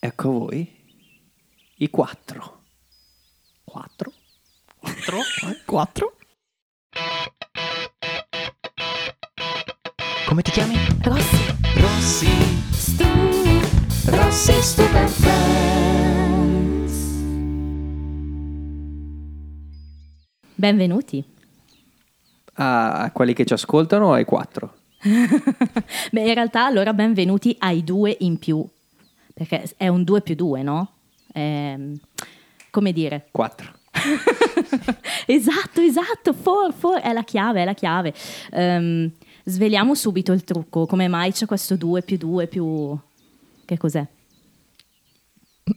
Ecco voi, i quattro. Quattro. Quattro? Quattro. Come ti chiami? Rossi, Rossi. stu, Rossi Stupid Friends. Benvenuti. A, quelli che ci ascoltano ai quattro? Beh, in realtà allora benvenuti ai due in più, perché è un 2 più 2, no? Ehm, come dire? Quattro. esatto, esatto, for, for, è la chiave, è la chiave. Ehm, sveliamo subito il trucco, come mai c'è questo 2 più 2 più... Che cos'è?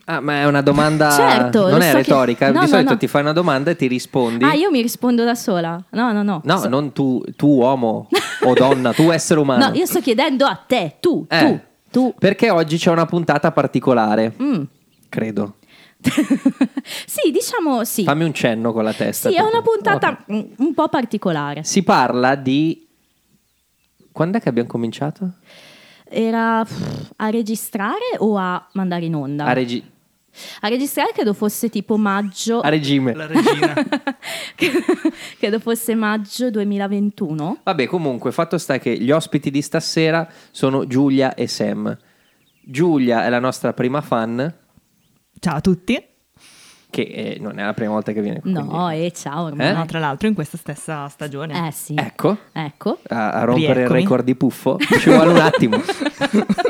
Ah, ma è una domanda. Certo, non è so che- retorica. no, Di no, solito no. ti fai una domanda e ti rispondi. Ah, io mi rispondo da sola? No, no, no. No, So- non tu, tu uomo o donna, tu essere umano. No, io sto chiedendo a te, tu, Eh. tu, tu. Perché oggi c'è una puntata particolare, Mm. credo. sì, diciamo sì. Fammi un cenno con la testa. Sì, è una puntata Ok. mm, un po' particolare. Si parla di. Quando è che abbiamo cominciato? Era a registrare o a mandare in onda? A, regi- A registrare credo fosse tipo maggio. a regime. La regina. credo fosse maggio 2021. Vabbè, comunque, fatto sta che gli ospiti di stasera sono Giulia e Sam. Giulia è la nostra prima fan, Ciao a tutti. Che eh, non è la prima volta che viene qui. No, quindi- e ciao ormai. Eh? No, tra l'altro in questa stessa stagione. Eh sì. Ecco, Ecco. a, a rompere Rieccomi. il record di puffo ci vuole un attimo.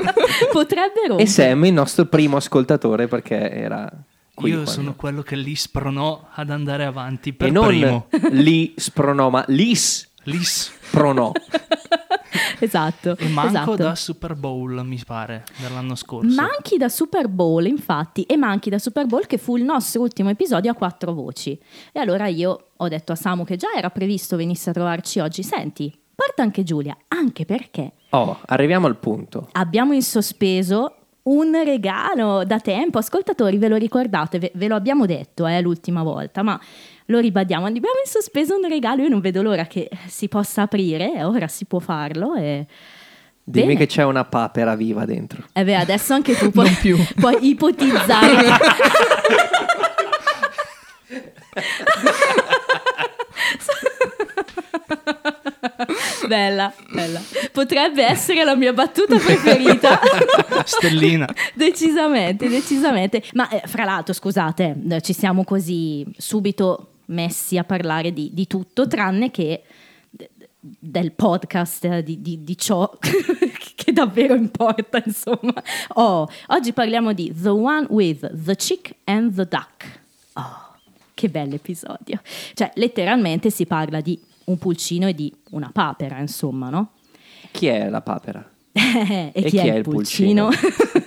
Potrebbe e rompere. Sam, il nostro primo ascoltatore, perché era qui. Io quando- sono quello che li spronò ad andare avanti per E non primo. li spronò, ma li Lis. spronò. Esatto. E manco esatto. da Super Bowl, mi pare, dell'anno scorso. Manchi da Super Bowl, infatti, e manchi da Super Bowl che fu il nostro ultimo episodio a quattro voci. E allora io ho detto a Samu che già era previsto venisse a trovarci oggi, senti, porta anche Giulia, anche perché Oh, arriviamo al punto. abbiamo in sospeso un regalo da tempo. Ascoltatori, ve lo ricordate? Ve, ve lo abbiamo detto eh, l'ultima volta, ma lo ribadiamo. Abbiamo in sospeso un regalo. Io non vedo l'ora che si possa aprire. Ora si può farlo. E... Dimmi Bene. che c'è una papera viva dentro. Eh beh, adesso anche tu puoi, puoi ipotizzare. bella, bella. Potrebbe essere la mia battuta preferita. Stellina. decisamente, decisamente. Ma eh, fra l'altro, scusate, eh, ci siamo così subito messi a parlare di, di tutto, tranne che del podcast, eh, di, di- di ciò che davvero importa, insomma. Oh, oggi parliamo di The One with the Chick and the Duck. Oh, che bell'episodio. Cioè, letteralmente si parla di un pulcino e di una papera, insomma, no? Chi è la papera? e, chi, è, il pulcino?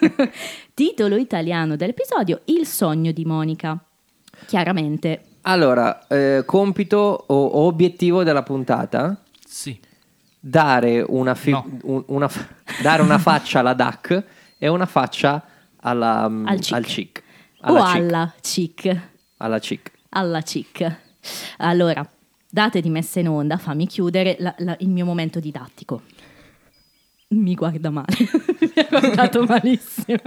Titolo italiano dell'episodio Il sogno di Monica. Chiaramente, Allora, eh, compito o, obiettivo della puntata? Sì. Dare una, fi- No. un- una dare una faccia alla duck e una faccia alla, mm, Al chick. al chick. o Alla chick. alla chic, Alla chick. alla chic. Allora, date di messa in onda, fammi chiudere la- la- il mio momento didattico. Mi guarda male, mi ha guardato malissimo.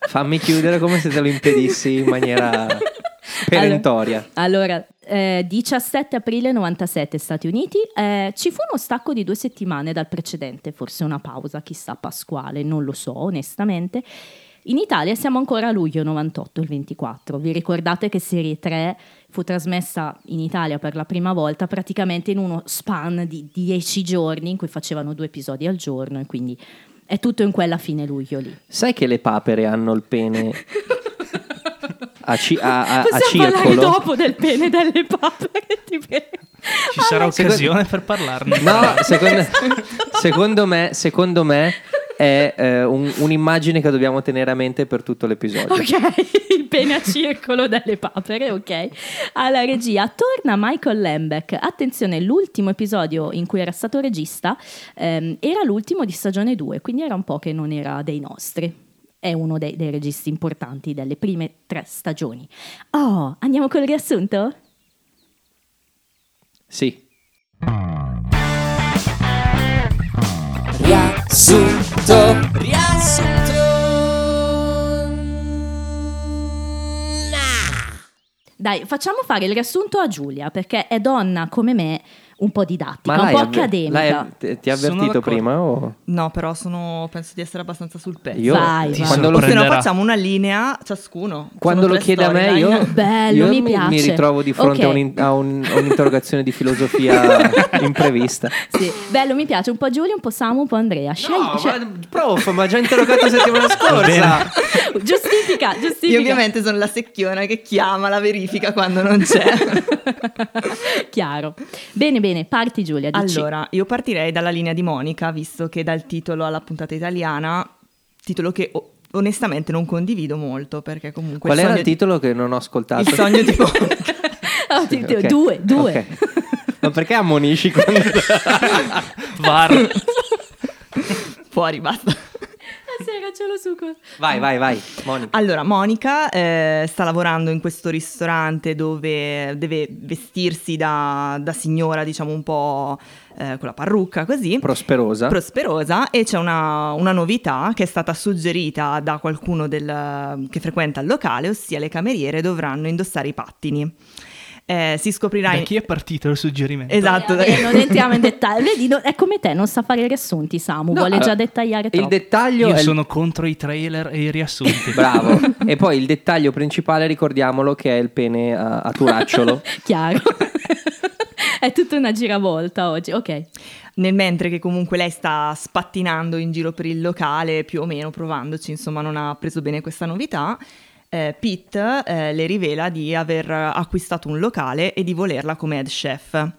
Fammi chiudere come se te lo impedissi in maniera perentoria. Allora, eh, 17 aprile 97 Stati Uniti, eh, ci fu uno stacco di due settimane dal precedente, forse una pausa, chissà pasquale, non lo so onestamente. In Italia siamo ancora a luglio 98, il 24. Vi ricordate che Serie 3 fu trasmessa in Italia per la prima volta praticamente in uno span di 10 giorni in cui facevano due episodi al giorno e quindi è tutto in quella fine luglio lì. Sai che le papere hanno il pene a, ci- a- a- a Possiamo parlare circolo? dopo del pene delle papere, ti prego. Ci sarà secondo- occasione per parlarne. No, secondo, secondo me, secondo me è eh, un- un'immagine che dobbiamo tenere a mente per tutto l'episodio. Ok, il pene a circolo delle papere, ok. Alla regia torna Michael Lembeck. Attenzione, l'ultimo episodio in cui era stato regista ehm, era l'ultimo di stagione 2, quindi era un po' che non era dei nostri è uno dei, dei registi importanti delle prime tre stagioni. Oh, andiamo col riassunto? Sì. Riassunto, riassunto. Dai, facciamo fare il riassunto a Giulia, perché è donna come me un po' didattica, Ma un po' avve- accademica. ha- ti- ti ha avvertito prima? O? No, però sono, penso di essere abbastanza sul pezzo. Io Vai, vai. quando lo, se no facciamo una linea ciascuno. quando lo chiede a me, io. Bello, io mi mi, piace. ritrovo di fronte a, Ok. un- a un- a un'interrogazione di filosofia imprevista. Sì, bello, mi piace un po' Giulia, un po' Samu, un po' Andrea. Scegli, No, scegli- ma, prof, ma già interrogato settimana scorsa. giustifica, giustifica. Io ovviamente sono la secchiona che chiama la verifica quando non c'è. Chiaro. Bene, bene, parti Giulia, dici. allora, io partirei dalla linea di Monica, visto che dal titolo alla puntata italiana, titolo che o- onestamente non condivido molto, perché comunque... Qual era sogno il titolo che non ho ascoltato? Il sogno di Monica. Oh, ti- ti- Ok. Due, due. Ok. Ma perché ammonisci quando... VAR. Fuori, basta. Stasera ce l'ho su qua. Vai, vai, vai, Monica. Allora, Monica eh, sta lavorando in questo ristorante dove deve vestirsi da, da signora, diciamo un po' eh, con la parrucca, così. Prosperosa. prosperosa e c'è una, una novità che è stata suggerita da qualcuno del- che frequenta il locale, ossia le cameriere dovranno indossare i pattini. Eh, si scoprirà Da in- chi è partito il suggerimento? Esatto, Eh, non entriamo in dettaglio. Vedi, no- è come te, non sa fare i riassunti, Samu. No, vuole già dettagliare Il troppo. dettaglio Io è il- sono contro i trailer e i riassunti. Bravo. e poi il dettaglio principale, ricordiamolo, che è il pene a, a turacciolo. Chiaro. è tutta una giravolta oggi. Ok. Nel mentre che comunque lei sta spattinando in giro per il locale, più o meno provandoci, insomma non ha preso bene questa novità, eh, Pete eh, le rivela di aver acquistato un locale e di volerla come head chef.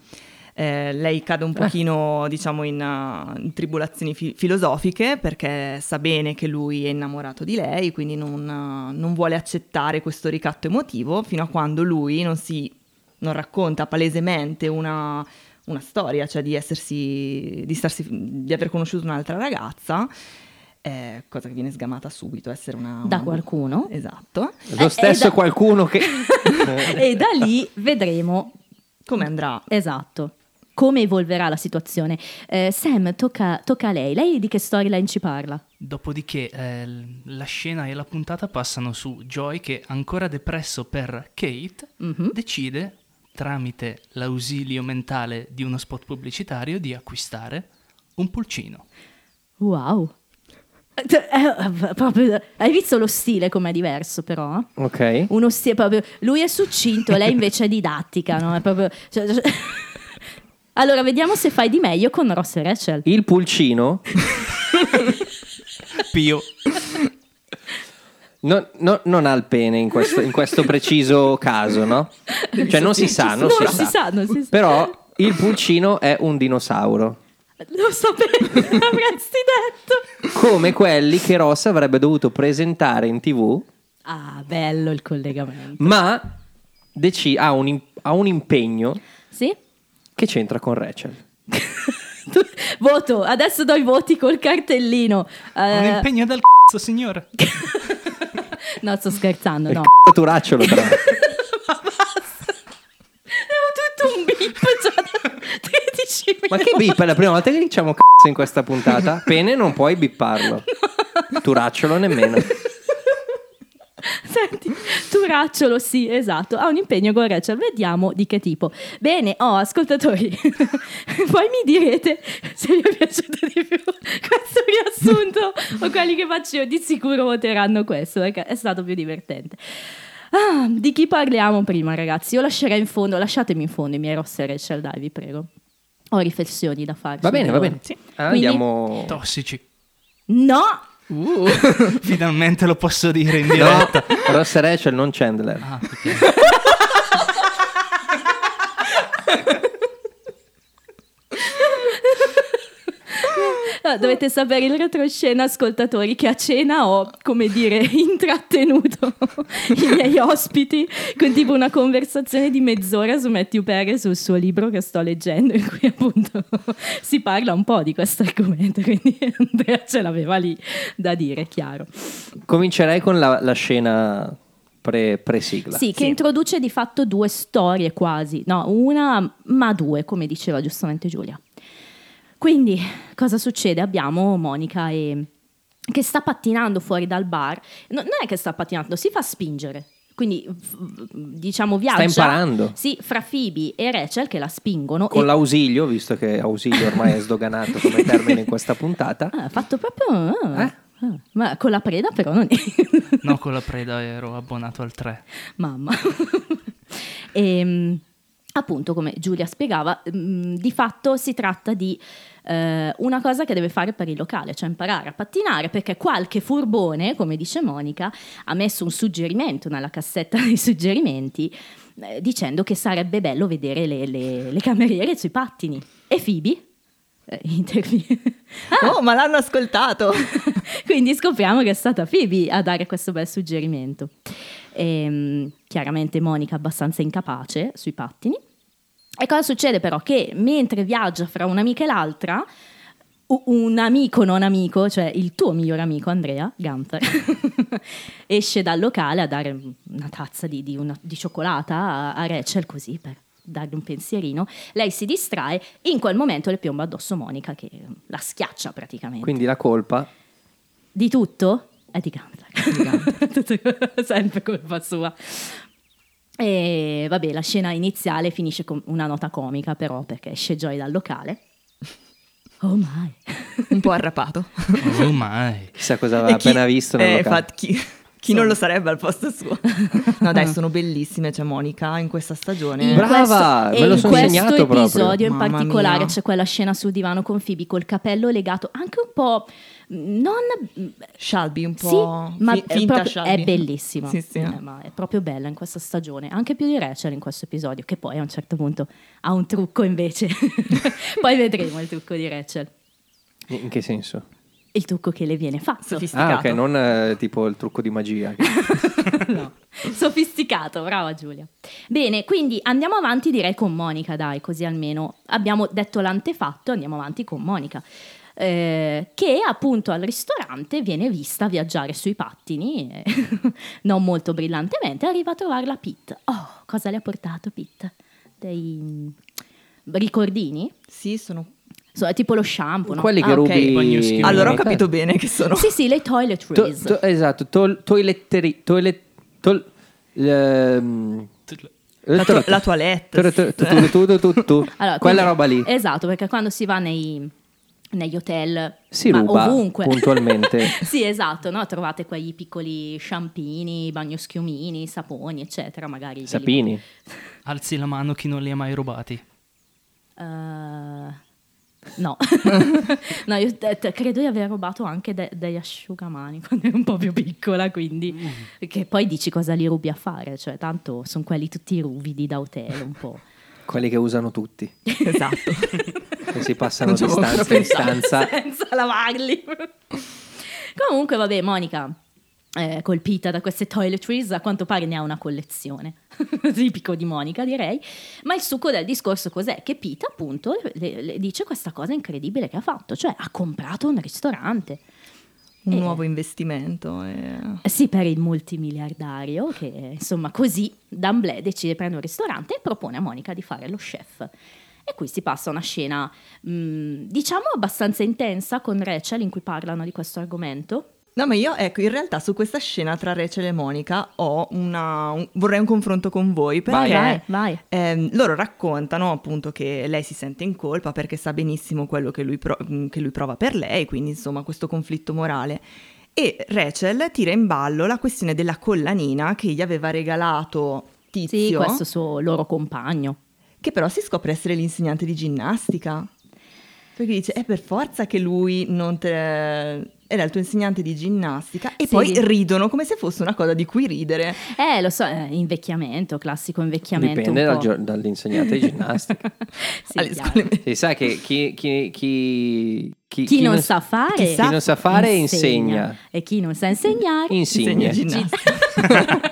Eh, lei cade un pochino, diciamo, in, uh, in tribolazioni fi- filosofiche perché sa bene che lui è innamorato di lei, quindi non, uh, non vuole accettare questo ricatto emotivo fino a quando lui non si non racconta palesemente una, una storia, cioè di essersi, di, starsi, di aver conosciuto un'altra ragazza, eh, cosa che viene sgamata subito, essere una... Da una- qualcuno. Esatto. Lo Eh, stesso eh, da- qualcuno che... e da lì vedremo. Come andrà? Esatto. Come evolverà la situazione. Eh, Sam, tocca, tocca a lei. Lei di che storyline ci parla? Dopodiché eh, la scena e la puntata passano su Joy che, ancora depresso per Kate, Mhm. decide, tramite l'ausilio mentale di uno spot pubblicitario, di acquistare un pulcino. Wow. Eh, proprio- hai visto lo stile com'è diverso però? ok. Uno stile proprio... Lui è succinto, lei invece è didattica, no? È proprio... cioè- cioè- allora, vediamo se fai di meglio con Ross e Rachel. Il pulcino Pio. non, no- non ha il pene in questo, in questo preciso caso, no? Cioè non si sa, non, No, si, non sa. si sa, non si sa. Però il pulcino è un dinosauro. Lo sapevo, l'avresti detto. Come quelli che Ross avrebbe dovuto presentare in tv, Ah, bello il collegamento. ma deci- ha, un, ha un impegno Sì? che c'entra con Rachel. Voto, adesso do i voti col cartellino. Un Eh, impegno del c***o, signore. no, sto scherzando, Il no. c***o turacciolo però. Ma basta. Devo tutto un da 13 minuti. Ma che bip? È la prima volta che diciamo c***o in questa puntata. Pene non puoi bipparlo. Turacciolo nemmeno. Senti, turacciolo, sì, esatto. Ha un impegno con Rachel, vediamo di che tipo. Bene, oh, ascoltatori, poi mi direte se vi è piaciuto di più questo riassunto o quelli che faccio io. Di sicuro voteranno questo perché è stato più divertente. Ah, di chi parliamo prima, ragazzi? Io lascerei in fondo, lasciatemi in fondo i miei Ross e Rachel, dai, vi prego. Ho riflessioni da fare. Va bene, va bene. Sì. Ah, Quindi- Andiamo. Tossici. No! Uh, finalmente lo posso dire in No, diretta. Ross e Rachel, non Chandler. Ah, ok. Ah, Dovete sapere il retroscena, ascoltatori, che a cena ho, come dire, intrattenuto i miei ospiti con tipo una conversazione di mezz'ora su Matthew Perez sul suo libro che sto leggendo, in cui appunto si parla un po' di questo argomento, quindi Andrea ce l'aveva lì da dire, chiaro. Comincerei con la, la scena pre, pre-sigla. Sì, che introduce di fatto due storie quasi, no, una ma due, come diceva giustamente Giulia. Quindi, cosa succede? Abbiamo Monica e- che sta pattinando fuori dal bar. No- non è che sta pattinando, si fa spingere. Quindi diciamo viaggia imparando. Sì, fra Phoebe e Rachel che la spingono Con e- l'ausilio, visto che ausilio ormai è sdoganato come termine in questa puntata. Ah, ha fatto proprio ah, Eh? ah. ma con la preda però non è No, con la preda ero abbonato al 3. mamma. e, appunto, come Giulia spiegava, mm, di fatto si tratta di eh, una cosa che deve fare per il locale, cioè imparare a pattinare, perché qualche furbone, come dice Monica, ha messo un suggerimento nella cassetta dei suggerimenti eh, dicendo che sarebbe bello vedere le, le- le cameriere sui pattini. E Phoebe? Eh, interviene. Oh, ma l'hanno ascoltato! Quindi scopriamo che è stata Phoebe a dare questo bel suggerimento. Ehm, chiaramente Monica abbastanza incapace sui pattini. E cosa succede però? Che mentre viaggia fra un'amica e l'altra, un amico non amico, cioè il tuo miglior amico Andrea Gunther, esce dal locale a dare una tazza di, di una- di cioccolata a, a Rachel così per dargli un pensierino. Lei si distrae, in quel momento le piomba addosso Monica che la schiaccia praticamente. Quindi la colpa Di tutto? È di Gunther. Sempre colpa sua. E vabbè, la scena iniziale finisce con una nota comica, però, perché esce Joy dal locale. Oh my. Un po' arrapato. Oh mai. chissà cosa aveva chi- appena visto nel eh, infatti, chi, chi non lo sarebbe al posto suo? No, dai, sono bellissime. C'è Monica in questa stagione. In Brava, questo, me lo in sono questo segnato proprio. episodio in Mamma particolare mia. c'è quella scena sul divano con Phoebe col capello legato anche un po' non Shelby, un sì, po' ma fi- è, proprio- è bellissima. Sì, sì. Eh, ma è proprio bella in questa stagione, anche più di Rachel in questo episodio, che poi a un certo punto ha un trucco invece. poi vedremo il trucco di Rachel. In che senso? Il trucco che le viene fatto. Sofisticato. Ah, ok, non eh, tipo il trucco di magia. No. Sofisticato, brava Giulia. Bene, quindi andiamo avanti direi con Monica, dai, così almeno abbiamo detto l'antefatto, andiamo avanti con Monica. Eh, che appunto al ristorante viene vista viaggiare sui pattini, eh, non molto brillantemente, arriva a trovarla Pete. Oh, cosa le ha portato Pete? Dei ricordini? Sì, sono... So, è tipo lo shampoo, no? Quelli che Ah, rubi. Bagnoschi. Allora ho capito bene che sono... Sì, sì, le To- toiletries. to- esatto, tol- toiletteri. Toilet. Tol- ehm, La, tua- la toilette. Allora, Quella quindi- roba lì Esatto, perché quando si va nei, negli hotel, Si ma ruba ovunque. puntualmente. sì, esatto, no? trovate quei piccoli sciampini, bagnoschiumini, saponi, eccetera, magari. ve li- Sapini. Alzi la mano chi non li ha mai rubati. Eh, no, no io te- te- credo di aver rubato anche de- degli asciugamani quando ero un po' più piccola, quindi che poi dici cosa li rubi a fare, cioè tanto sono quelli tutti ruvidi da hotel un po'. Quelli che usano tutti. Esatto. Che si passano di stanza in stanza. senza lavarli. Comunque, vabbè, Monica, eh, colpita da queste toiletries, a quanto pare ne ha una collezione. Tipico di Monica, direi. Ma il succo del discorso cos'è? Che Pete, appunto, le, le dice questa cosa incredibile che ha fatto, cioè ha comprato un ristorante. Un Eh. nuovo investimento. Eh Sì, per il multimiliardario che insomma così d'amblè decide di prendere un ristorante e propone a Monica di fare lo chef. E qui si passa a una scena, mh, diciamo, abbastanza intensa con Rachel in cui parlano di questo argomento. No, ma io, ecco, in realtà su questa scena tra Rachel e Monica ho una... un- vorrei un confronto con voi perché... Vai, vai. ehm, loro raccontano appunto che lei si sente in colpa perché sa benissimo quello che lui, pro- mm, che lui prova per lei, quindi insomma questo conflitto morale. E Rachel tira in ballo la questione della collanina che gli aveva regalato Tizio, Sì, questo suo loro compagno. Che però si scopre essere l'insegnante di ginnastica. Perché dice, è per forza che lui non te... era il tuo insegnante di ginnastica e Sì. poi ridono come se fosse una cosa di cui ridere. Eh, lo so, eh, invecchiamento, classico invecchiamento. Dipende un dal po'. gio- dall'insegnante di ginnastica. Sì, alle scuole medie. Si sa che chi, chi- chi- chi- Chi, non sa fare, chi sa- chi non sa fare insegna. E chi non sa insegnare, Insigne. Insegna ginnastica.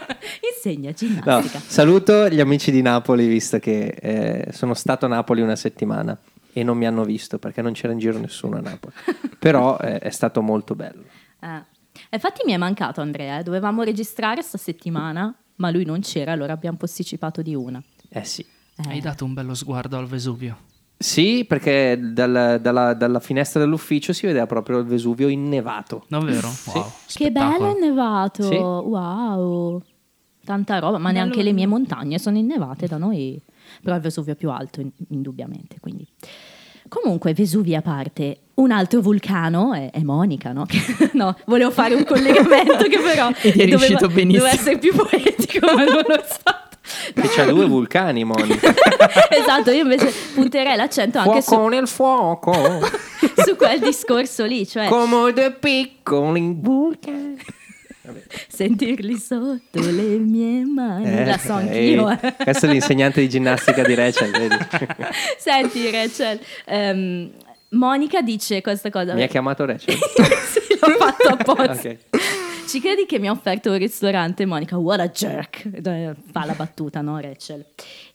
insegna No, ginnastica. saluto gli amici di Napoli visto che eh, sono stato a Napoli una settimana e non mi hanno visto perché non c'era in giro nessuno a Napoli. Però eh, è stato molto bello. Eh. Infatti mi è mancato Andrea, eh. dovevamo registrare sta settimana, ma lui non c'era, allora abbiamo posticipato di una. Eh sì. Eh. Hai dato un bello sguardo al Vesuvio. Sì, perché dal- dalla, dalla finestra dell'ufficio si vedeva proprio il Vesuvio innevato. Davvero? Wow. Che bello spettacolo. è nevato, Sì. wow. Tanta roba, ma Bello, neanche le bello. mie montagne sono innevate da noi, però il Vesuvio è più alto, in- indubbiamente. Quindi. Comunque, Vesuvio a parte, un altro vulcano è, è Monica, no? no, volevo fare un collegamento che però è riuscito benissimo. doveva essere più poetico, ma non lo stato. Che c'ha due vulcani, Monica. esatto, io invece punterei l'accento anche su, Fuoco nel fuoco, su quel discorso lì, cioè come due piccoli vulcani. Sentirli sotto le mie mani. Eh, La so ehi, anch'io. eh. Questo è l'insegnante di ginnastica di Rachel, vedi? Senti, Rachel, ehm, Monica dice questa cosa. Mi ha chiamato Rachel. sì, l'ho fatto apposta. Ok. Ci credi che mi ha offerto un ristorante, Monica? What a jerk! Eh, Fa la battuta, no, Rachel?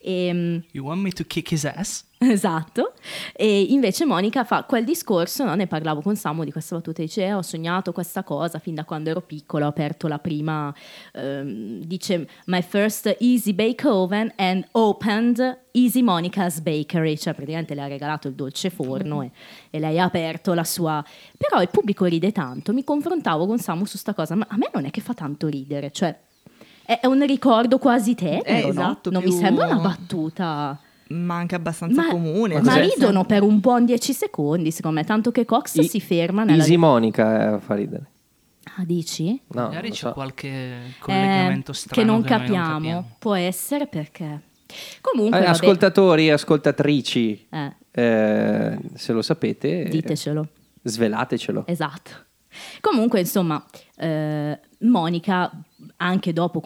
Ehm, You want me to kick his ass? Esatto, e invece Monica fa quel discorso, no? ne parlavo con Samu di questa battuta, dice "Eh, ho sognato questa cosa fin da quando ero piccola, ho aperto la prima, ehm, dice my first easy bake oven and opened Easy Monica's Bakery, cioè praticamente le ha regalato il dolce forno e, e lei ha aperto la sua... Però il pubblico ride tanto, mi confrontavo con Samu su sta cosa, ma a me non è che fa tanto ridere, cioè è, un ricordo quasi tenero, Eh, no? esatto, non più- mi sembra una battuta... Ma anche abbastanza Ma, comune. ma cioè, ridono per un buon 10 secondi, secondo me, tanto che Cox I- si ferma nella... Easy Monica eh, fa ridere. Ah, dici? No, Magari non c'è so. qualche collegamento Eh, strano che non che capiamo. capiamo. Può essere perché... Comunque, Eh, ascoltatori e ascoltatrici, eh, eh, se lo sapete, eh, ditecelo. svelatecelo. Esatto. Comunque, insomma, eh, Monica, anche dopo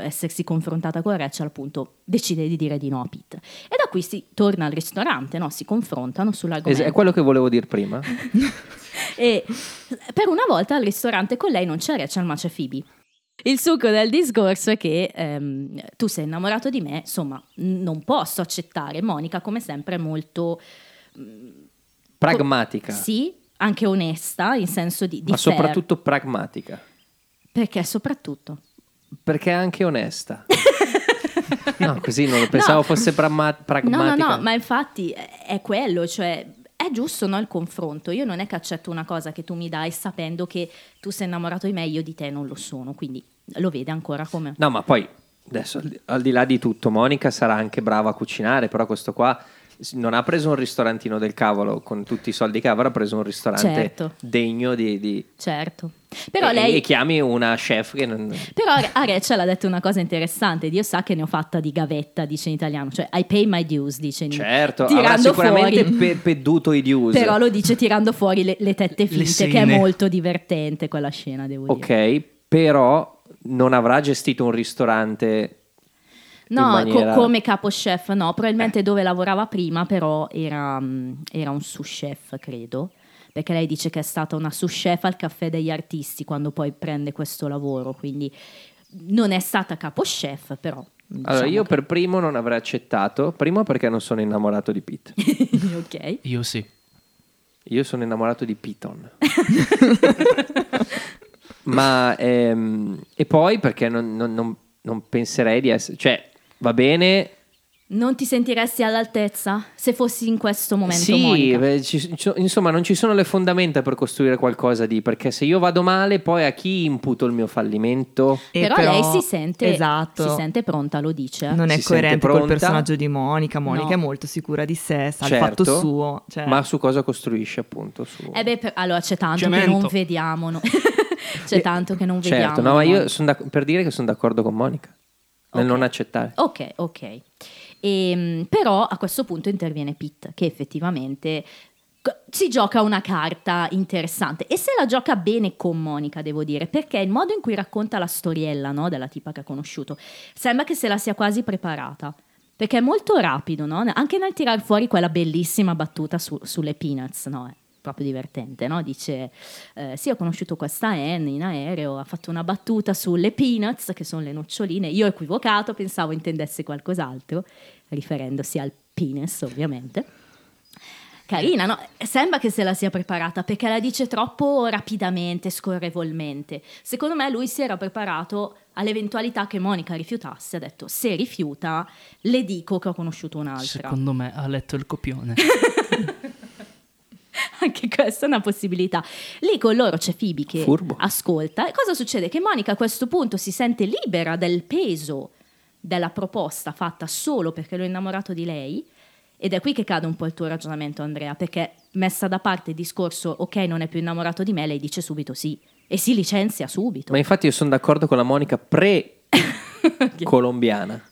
essersi confrontata con Rachel, appunto, decide di dire di no a Pete. E da qui si torna al ristorante, no? Si confrontano sull'argomento. è quello che volevo dire prima. E per una volta al ristorante con lei non c'è Rachel, ma c'è Phoebe. Il succo del discorso è che ehm, tu sei innamorato di me, insomma, non posso accettare. Monica, come sempre, molto Pragmatica, sì, anche onesta in senso di, di ma fair. soprattutto pragmatica, perché soprattutto perché è anche onesta. no, così non lo pensavo No. fosse pragma- No, pragmatica. no, no, ma infatti è quello, cioè è giusto no, il confronto. Io non è che accetto una cosa che tu mi dai sapendo che tu sei innamorato di me, io di te non lo sono, quindi lo vede ancora come... No, ma poi adesso al di, là di tutto, Monica sarà anche brava a cucinare, però questo qua non ha preso un ristorantino del cavolo con tutti i soldi che avrà, ha preso un ristorante Certo. degno di... di- Certo. Però e, lei... e chiami una chef che non... Però a Rachel ha detto una cosa interessante, Dio sa che ne ho fatta di gavetta, dice in italiano, cioè I pay my dues, dice in Certo, avrà tirando sicuramente fuori. pe- peduto i dius. Però lo dice tirando fuori le, le tette finte, che è molto divertente quella scena, devo dire. Ok, però non avrà gestito un ristorante No, co- maniera- come capo chef no, probabilmente dove lavorava prima però era, mm, era un sous chef, credo, perché lei dice che è stata una sous chef al caffè degli artisti quando poi prende questo lavoro, quindi non è stata capo chef, però... Allora, diciamo io che- per primo non avrei accettato, primo perché non sono innamorato di Pete. ok. Io sì. Io sono innamorato di Piton. Ma ehm, e poi perché non, non- non- non penserei di essere, cioè va bene. Non ti sentiresti all'altezza se fossi in questo momento, sì, beh, ci- ci- insomma, non ci sono le fondamenta per costruire qualcosa di perché se io vado male, poi a chi imputo il mio fallimento? E però, lei si sente, Esatto. si sente pronta, lo dice. Non è Si coerente col personaggio di Monica. Monica No. è molto sicura di sé, sa il Certo, fatto suo. cioè- Ma su cosa costruisce appunto? Su... Eh beh, per- allora c'è tanto Cemento. che non vediamo. no? c'è tanto che non vediamo. Certo, no, ma io sono d'ac- per dire che sono d'accordo con Monica nel Ok. non accettare. Ok, ok. Ehm, però a questo punto interviene Pete, che effettivamente si gioca una carta interessante e se la gioca bene con Monica, devo dire, perché il modo in cui racconta la storiella no, della tipa che ha conosciuto sembra che se la sia quasi preparata. Perché è molto rapido, no? Anche nel tirar fuori quella bellissima battuta su- sulle peanuts, no? È proprio divertente, no? Dice, eh, sì, ho conosciuto questa Anne in aereo, ha fatto una battuta sulle peanuts, che sono le noccioline. Io ho equivocato, pensavo intendesse qualcos'altro, riferendosi al penis, ovviamente. Carina, no? Sembra che se la sia preparata perché la dice troppo rapidamente, scorrevolmente. Secondo me lui si era preparato all'eventualità che Monica rifiutasse. Ha detto: Se rifiuta, le dico che ho conosciuto un'altra. Secondo me ha letto il copione. Anche questa è una possibilità. Lì con loro c'è Phoebe che Furbo. ascolta. E cosa succede? Che Monica a questo punto si sente libera del peso della proposta fatta solo perché l'ho innamorato di lei. Ed è qui che cade un po' il tuo ragionamento, Andrea, perché messa da parte il discorso ok, non è più innamorato di me, lei dice subito sì e si licenzia subito. Ma infatti io sono d'accordo con la Monica pre-colombiana.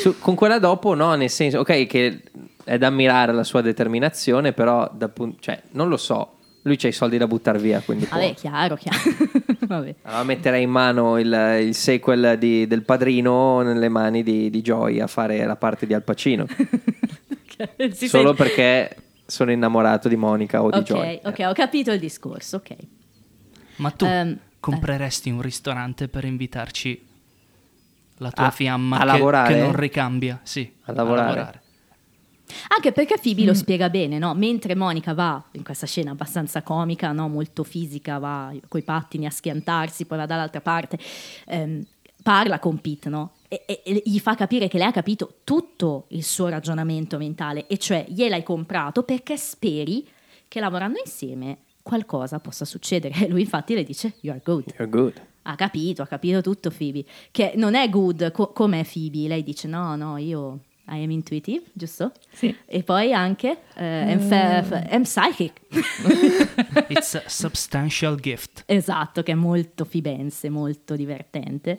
Su- con quella dopo no, nel senso, ok, che è da ammirare la sua determinazione, però da cioè, non lo so, lui c'ha i soldi da buttare via, quindi può. Vabbè, chiaro, chiaro. Vabbè. Allora metterei in mano il, il sequel di- del padrino nelle mani di, di Joy a fare la parte di Al Pacino. Si Solo sente- perché sono innamorato di Monica o di Ok, Joy. ok, ho capito il discorso, ok. Ma tu Ehm, compreresti un ristorante per invitarci la tua A- fiamma a che, lavorare? che non ricambia? Sì, A lavorare? Anche perché Phoebe Mm. lo spiega bene, no? Mentre Monica va in questa scena abbastanza comica, no? Molto fisica, va coi pattini a schiantarsi, poi va dall'altra parte, ehm, parla con Pete, no? E, e- e gli fa capire che lei ha capito tutto il suo ragionamento mentale, e cioè gliel'hai comprato perché speri che lavorando insieme qualcosa possa succedere. E lui infatti le dice, you are good. You're good. Ha capito, ha capito tutto Phoebe. Che non è good co- com'è Phoebe. Lei dice no, no, io I am intuitive, giusto? Sì. E poi anche eh, am, fa- fa- am psychic. It's a substantial gift. esatto, che è molto fibense, molto divertente.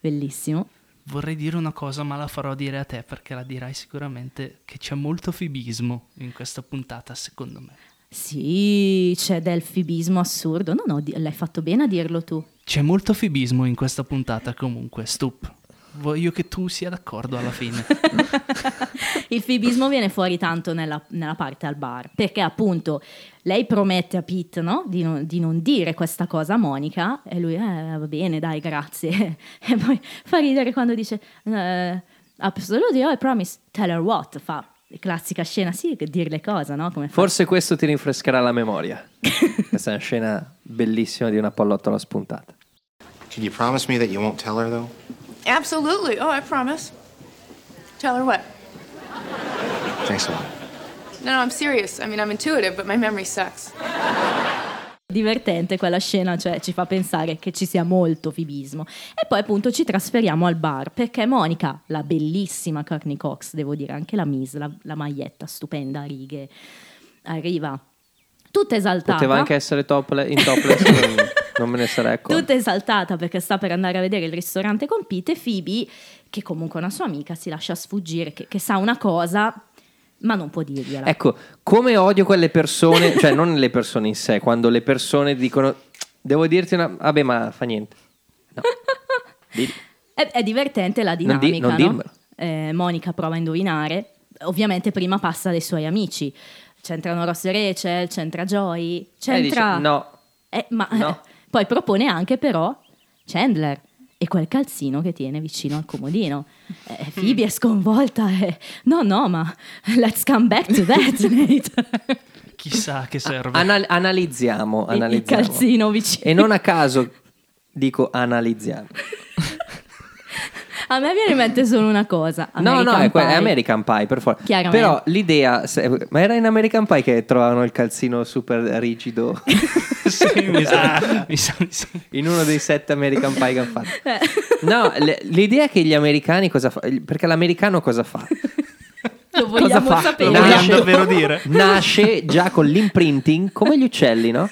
Bellissimo. Vorrei dire una cosa, ma la farò dire a te perché la dirai sicuramente che c'è molto fibismo in questa puntata, secondo me. Sì, c'è del fibismo assurdo. No, no, di- l'hai fatto bene a dirlo tu. C'è molto fibismo in questa puntata comunque, stup. Voglio che tu sia d'accordo alla fine. Il fibismo viene fuori tanto nella, nella parte al bar, perché appunto lei promette a Pete no? di, non, di non dire questa cosa a Monica e lui, eh, va bene, dai, grazie. E poi fa ridere quando dice, eh, absolutely, I promise, tell her what, fa la classica scena, sì, che dirle cosa, no? Come fa- Forse questo ti rinfrescherà la memoria. Questa è una scena bellissima di una pallottola spuntata. Can you promise me that you won't tell her, though? Absolutely. Oh, I promise. Tell her what? Thanks a lot. No, no, I'm serious. I mean, I'm intuitive, but my memory sucks. divertente quella scena, cioè ci fa pensare che ci sia molto fibismo. E poi appunto ci trasferiamo al bar perché Monica, la bellissima Courtney Cox, devo dire anche la Miss, la, la maglietta stupenda a righe, arriva tutta esaltata. Poteva anche essere tople- in topless, non, me ne sarei accorto. Tutta esaltata perché sta per andare a vedere il ristorante con Pete Phoebe, che comunque è una sua amica, si lascia sfuggire, che, che sa una cosa, ma non può dirgliela. Ecco, come odio quelle persone, cioè non le persone in sé, quando le persone dicono devo dirti una... Vabbè, ma fa niente. No. È, è divertente la Non di- dinamica, non no? Eh, Monica prova a indovinare, ovviamente prima passa dai suoi amici. C'entrano Ross e Rachel, c'entra Joy, c'entra... dice, no, Eh, ma No. Poi propone anche però Chandler e quel calzino che tiene vicino al comodino. Eh, Phoebe è sconvolta e... No, no, ma let's come back to that, Nate. Chissà che serve. Anal- analizziamo, Il- il analizziamo. calzino vicino. E non a caso dico analizziamo. A me viene in mente solo una cosa. no, no, American è, que- è. American Pie, per forza. Però l'idea... se- ma era in American Pie che trovavano il calzino super rigido Sì, mi sa, mi sa sì. in uno dei sette American Pie che hanno fatto. Eh. No, le- l'idea è che gli americani cosa fa? Perché l'americano cosa fa? Lo vogliamo fa? sapere. Lo vogliamo davvero dire? Nasce già con l'imprinting come gli uccelli, no?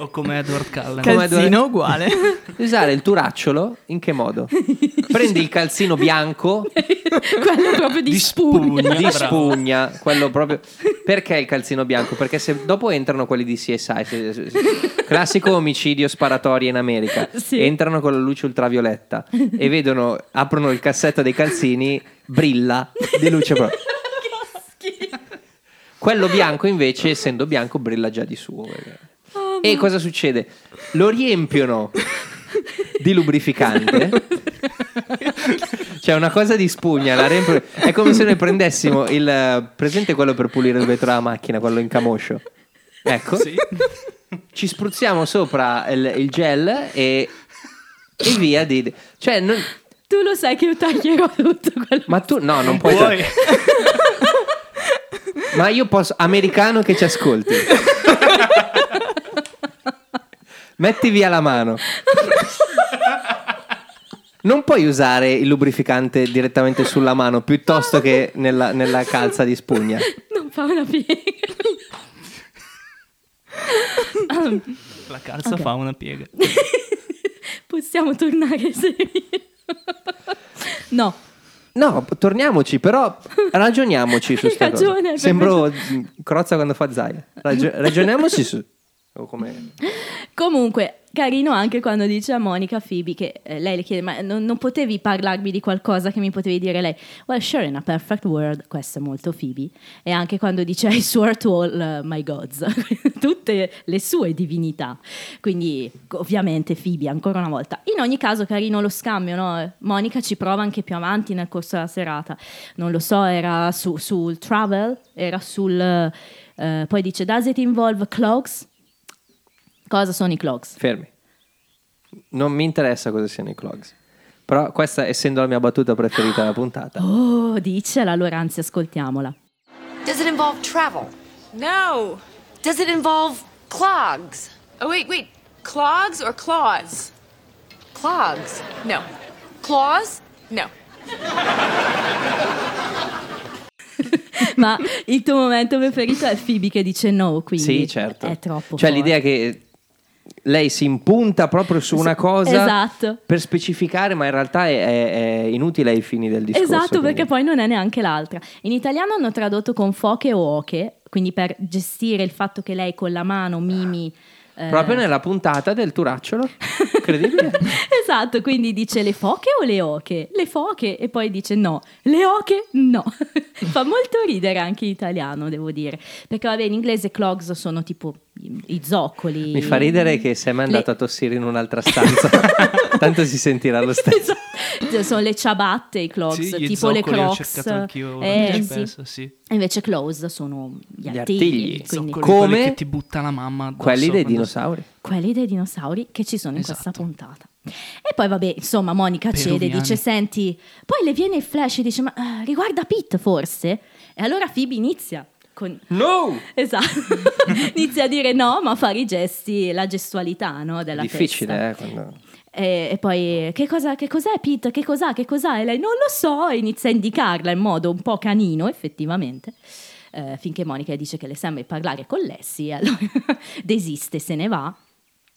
O come Edward Cullen. Come Calzino uguale. Usare il turacciolo in che modo? Prendi il calzino bianco Quello proprio di, Di spugna. spugna. di spugna, quello proprio. Perché il calzino bianco? Perché se dopo entrano quelli di CSI, classico omicidio sparatorio in America, Sì. entrano con la luce ultravioletta e vedono, aprono il cassetto dei calzini, brilla di luce proprio. Quello bianco invece, essendo bianco, brilla già di suo. E cosa succede? Lo riempiono di lubrificante. C'è una cosa di spugna, la riempiono- è come se noi prendessimo il presente quello per pulire il vetro della macchina, quello in camoscio. Ecco, Sì. ci spruzziamo sopra il, il gel e, e via. Di, cioè, non- Tu lo sai che io taglierò tutto quello. ma tu no, non puoi. Puoi. Ma io posso, americano che ci ascolti. Metti via la mano. Non puoi usare il lubrificante direttamente sulla mano piuttosto che nella, nella calza di spugna. Non fa una piega. La calza Ok. fa una piega. Possiamo tornare seri. no, No, torniamoci, però ragioniamoci su Hai sta cosa. ragione, per Sembro Crozza quando fa Zaia. Ragio- ragioniamoci su. Comunque, carino anche quando dice a Monica Phoebe che eh, lei le chiede: Ma non, non potevi parlarmi di qualcosa che mi potevi dire lei? Well, sure, in a perfect world, questo è molto Phoebe. E anche quando dice I swear to all uh, my gods, tutte le sue divinità. Quindi, ovviamente, Phoebe, ancora una volta. In ogni caso, carino lo scambio, no? Monica ci prova anche più avanti nel corso della serata. Non lo so, era su- sul travel, era sul. eh, poi dice: Does it involve cloaks? Cosa sono i clogs? Fermi. Non mi interessa cosa siano i clogs. Però questa, essendo la mia battuta preferita della puntata. Oh, dicela, allora anzi ascoltiamola. Does it involve travel? No. Does it involve clogs? Oh, wait, wait. Clogs or claws? Clogs. No. Claws? No. Ma il tuo momento preferito è Phoebe che dice no, quindi Sì, certo. è troppo Cioè forte. l'idea che lei si impunta proprio su una cosa Esatto. per specificare, ma in realtà è, è- è inutile ai fini del discorso. Esatto, quindi- perché poi non è neanche l'altra. In italiano hanno tradotto con foche o oche, quindi per gestire il fatto che lei con la mano mimi... eh, Proprio nella puntata del turacciolo. Incredibile. esatto, quindi dice le foche o le oche? Le foche e poi dice no, le oche no. Fa molto ridere anche in italiano, devo dire, perché vabbè in inglese clogs sono tipo i, zoccoli. Mi fa ridere che Sam è andato Le- a tossire in un'altra stanza. Tanto si sentirà lo stesso. Esatto. Sono le ciabatte, i clogs, Sì, gli tipo le ho crocs. cercato anch'io Eh, sì. spesso, sì. E Invece close sono gli, Gli artigli, Zoccoli, Come? quelli che ti butta la mamma addosso Quelli dei dinosauri. quelli dei dinosauri che ci sono in questa Esatto. puntata. E poi vabbè, insomma, Monica cede, Peruviani. dice senti, poi le viene il flash e dice ma eh, riguarda Pete forse? E allora Phoebe inizia con... No! Esatto, inizia a dire no, ma fare i gesti, la gestualità no, della testa. Difficile, eh, quando... E, e poi che, cosa, che cos'è Pete? Che cos'ha? Che cos'ha? E lei non lo so, e inizia a indicarla in modo un po' canino, effettivamente. eh, finché Monica dice che le sembra parlare con Lessi, allora desiste, se ne va.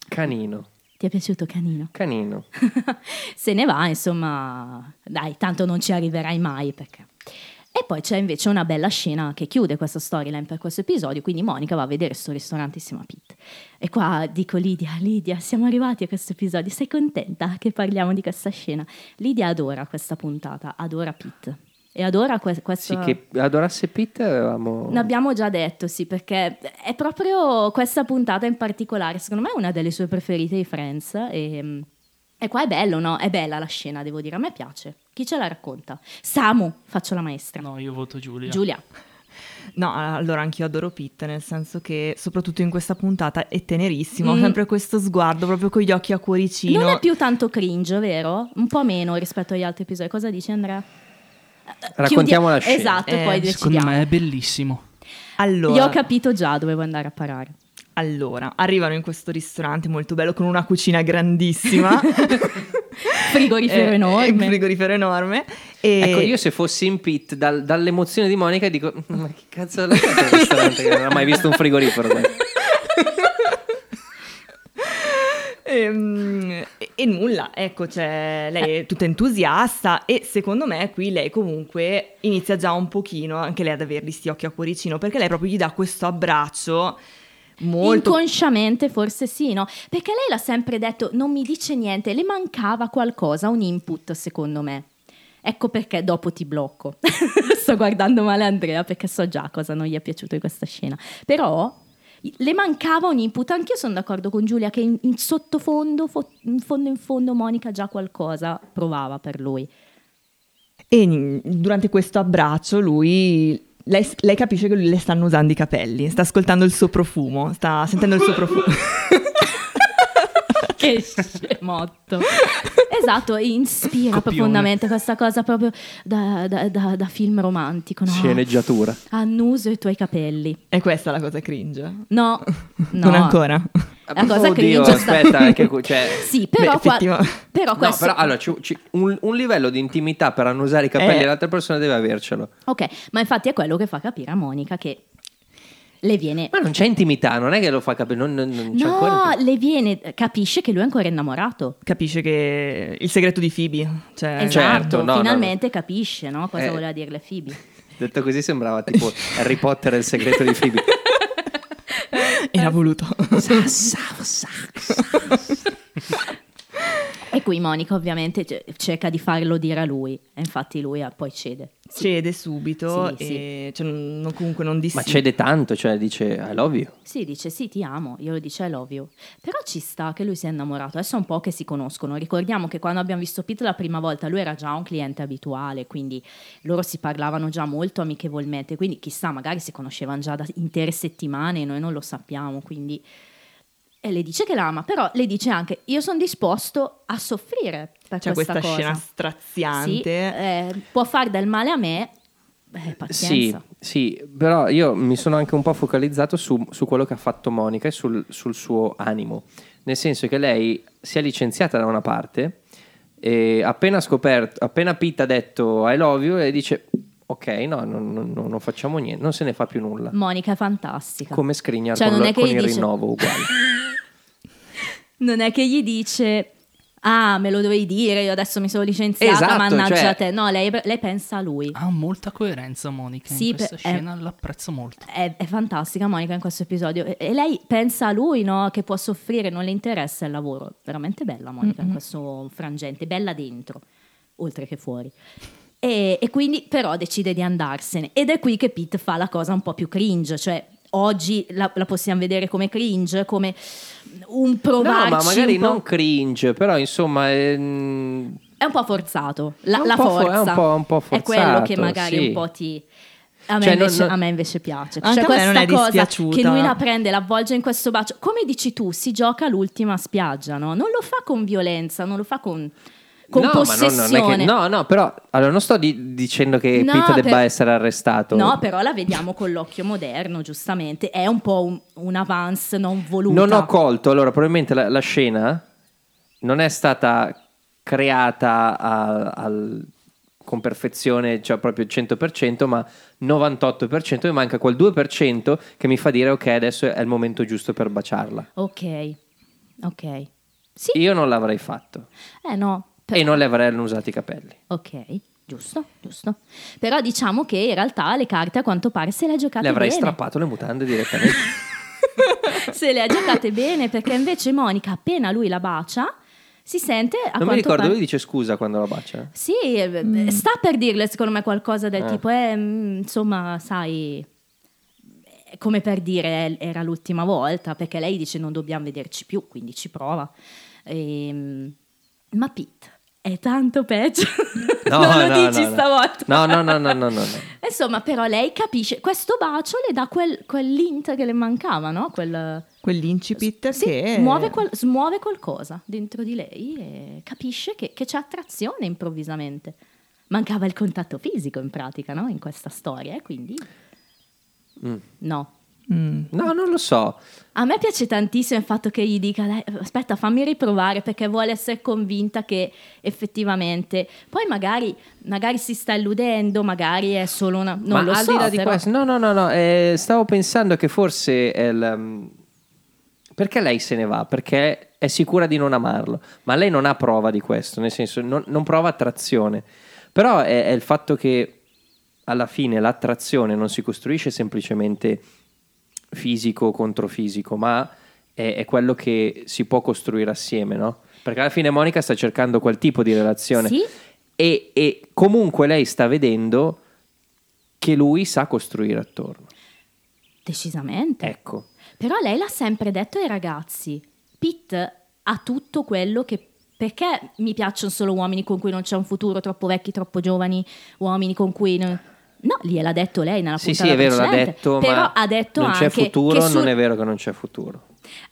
Canino. Ti è piaciuto canino? Canino. se ne va, insomma, dai, tanto non ci arriverai mai perché. E poi c'è invece una bella scena che chiude questa storyline per questo episodio, quindi Monica va a vedere questo ristorante insieme a Pete. E qua dico Lidia, Lidia, siamo arrivati a questo episodio, sei contenta che parliamo di questa scena? Lidia adora questa puntata, adora Pete. E adora que- questo... Sì, che adorasse Pete avevamo... Ne abbiamo già detto, sì, perché è proprio questa puntata in particolare, secondo me è una delle sue preferite di Friends e, e qua è bello, no? È bella la scena, devo dire, a me piace. Chi ce la racconta? Samu, faccio la maestra. No, io voto Giulia. Giulia. No, allora anch'io adoro Pete, nel senso che soprattutto in questa puntata è tenerissimo, Mm. sempre questo sguardo proprio con gli occhi a cuoricino. Non è più tanto cringe, vero? Un po' meno rispetto agli altri episodi. Cosa dici Andrea? Raccontiamo Chiudi- la scena. Esatto, e Eh, poi Secondo decidiamo. me è bellissimo. Allora, Io ho capito già dove vuoi andare a parare. Allora, arrivano in questo ristorante molto bello con una cucina grandissima. Frigorifero Eh, enorme. Un frigorifero enorme. E... Ecco, io se fossi in Pete dal- dall'emozione di Monica dico, ma che cazzo è il ristorante che non ha mai visto un frigorifero? qua?" Ehm, E, e nulla, ecco, cioè, lei è tutta entusiasta e secondo me qui lei comunque inizia già un pochino anche lei ad averli sti occhi a cuoricino perché lei proprio gli dà questo abbraccio molto... Inconsciamente forse sì, no? Perché lei l'ha sempre detto, non mi dice niente, le mancava qualcosa, un input secondo me. Ecco perché dopo ti blocco. Sto guardando male Andrea perché so già cosa non gli è piaciuto in questa scena. Però le mancava un input, anch'io sono d'accordo con Giulia che in, in sottofondo, fo- in fondo in fondo Monica già qualcosa provava per lui. E durante questo abbraccio lui... Lei, lei capisce che lui le stanno usando i capelli, sta ascoltando il suo profumo, sta sentendo il suo profumo. che scemotto. esatto, ispira Copione. profondamente questa cosa proprio da, da- da- da film romantico. No? Sceneggiatura. Annuso i tuoi capelli. E questa è la cosa cringe? No, no. Non ancora. La cosa Oddio, cringe sta- aspetta, anche que- cioè, Sì, però, Beh, qua- però No, questo... però allora ci- ci- un, un livello di intimità per annusare i capelli Eh. dell'altra persona deve avercelo. Ok, ma infatti è quello che fa capire a Monica che le viene... Ma non c'è intimità, non è che lo fa capire. Non, non- non ancora No, intimità. le viene... Capisce che lui è ancora innamorato. Capisce che il segreto di Phoebe. Cioè, Esatto, certo, no, no, finalmente capisce no, cosa Eh. voleva dirle Phoebe. Detto così sembrava tipo Harry Potter e il segreto di Phoebe. Era voluto. E qui Monica ovviamente cerca di farlo dire a lui e infatti lui ah, poi cede. Cede subito Sì, e cioè, non- comunque non dissi. Ma cede tanto, cioè dice I love you. Sì, dice sì, ti amo, io lo dice I love you. Però ci sta che lui sia innamorato, adesso è un po' che si conoscono. Ricordiamo che quando abbiamo visto Pete la prima volta lui era già un cliente abituale, quindi loro si parlavano già molto amichevolmente, quindi chissà, magari si conoscevano già da intere settimane e noi non lo sappiamo, quindi... E le dice che l'ama, però le dice anche io sono disposto a soffrire per C'è questa, questa cosa. scena Sì, straziante. eh, può far del male a me, eh, Sì, sì, però io mi sono anche un po' focalizzato su, su quello che ha fatto Monica e sul, sul suo animo. Nel senso che lei si è licenziata da una parte e appena scoperto, appena Pete ha detto I love you, lei dice ok, no, non, non- non facciamo niente, non se ne fa più nulla. Monica è fantastica. Come Skriniar Cioè, con, non lo- è che con il dice- rinnovo uguale. Non è che gli dice ah me lo dovevi dire, io adesso mi sono licenziata, Esatto, mannaggia cioè- te. No, lei, lei pensa a lui. Ha molta coerenza Monica Sì, in questa per- scena, l'apprezzo molto. È, è fantastica Monica in questo episodio e, e lei pensa a lui no, che può soffrire, non le interessa il lavoro. Veramente bella Monica in questo frangente, bella dentro, oltre che fuori. E, e quindi però decide di andarsene ed è qui che Pete fa la cosa un po' più cringe, cioè oggi la, la possiamo vedere come cringe, come un provarci No, ma magari non cringe, però insomma... è- mm, È un po' forzato, la, È un la po' fo- forza. è un po'- un po' È quello che forzato, magari sì. un po' ti... A me, Cioè, non- invece, non- a me invece piace. Anche C'è a me non questa è cosa che lui la prende, la avvolge in questo bacio. Come dici tu, si gioca l'ultima spiaggia, no? Non lo fa con violenza, non lo fa con, con no, ma non- possessione. non è che, no, no, però allora, non sto di- dicendo che No, Pete debba per- essere arrestato. No, però la vediamo con l'occhio moderno, giustamente. È un po' un, un avance non voluta. Non ho colto, allora probabilmente la, la scena non è stata creata a- al- con perfezione, cioè proprio il 100%, ma 98%, e manca quel 2% che mi fa dire ok, adesso è il momento giusto per baciarla. Ok, ok. Sì, Io non l'avrei fatto eh no. E non le avrei annusati i capelli. Ok, giusto, giusto. Però diciamo che in realtà le carte a quanto pare se le ha giocate Le avrei bene. strappato le mutande direttamente. se le ha giocate bene perché invece Monica appena lui la bacia si sente a non mi ricordo, pare- lui dice scusa quando la bacia. Sì, eh, sta per dirle secondo me qualcosa del Eh. tipo, eh, mm, insomma, sai, eh, come per dire era l'ultima volta, perché lei dice non dobbiamo vederci più, quindi ci prova. Ehm, ma Pete è tanto peggio. No, non lo no, dici no, no. stavolta. No, no, no, no, no, no. no. Insomma, però lei capisce, questo bacio le dà quel, quell'int che le mancava, no? Quel, Quell'incipit sì, che... muove qual- smuove qualcosa dentro di lei e capisce che, che c'è attrazione improvvisamente. Mancava il contatto fisico in pratica, no? In questa storia, e quindi... Mm. No. Mm. No, non lo so. A me piace tantissimo il fatto che gli dica, "Dai, aspetta, fammi riprovare perché vuole essere convinta che effettivamente... Poi magari, magari si sta illudendo, magari è solo una... Non Ma lo al so, di là di però- questo, no, no, no, no, eh, stavo pensando che forse il, um, perché lei se ne va? Perché è sicura di non amarlo, ma lei non ha prova di questo, nel senso non, non prova attrazione. Però è, è il fatto che alla fine l'attrazione non si costruisce semplicemente fisico contro fisico, ma è, è quello che si può costruire assieme, no? Perché alla fine Monica sta cercando quel tipo di relazione Sì, e, e comunque lei sta vedendo che lui sa costruire attorno. decisamente. Ecco. Però lei l'ha sempre detto ai ragazzi. Pete ha tutto quello che... Perché mi piacciono solo uomini con cui non c'è un futuro, troppo vecchi, troppo giovani, uomini con cui... non- No, gliel'ha detto lei nella Sì, puntata sì, è vero, l'ha detto, Però ma ha detto non c'è futuro, sul- non è vero che non c'è futuro.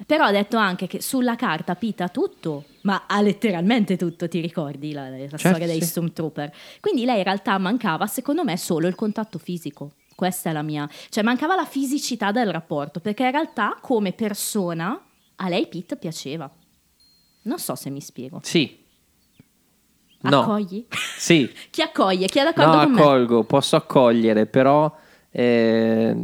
Però ha detto anche che sulla carta Pete ha tutto, ma ha letteralmente tutto, ti ricordi la, la Certo, storia dei sì. Stormtrooper? Quindi lei in realtà mancava, secondo me, solo il contatto fisico. Questa è la mia... Cioè mancava la fisicità del rapporto, perché in realtà come persona a lei Pete piaceva. Non so se mi spiego. Sì. No. Accogli? Sì. Chi accoglie? Chi è d'accordo No, con me? accolgo, posso accogliere, però eh,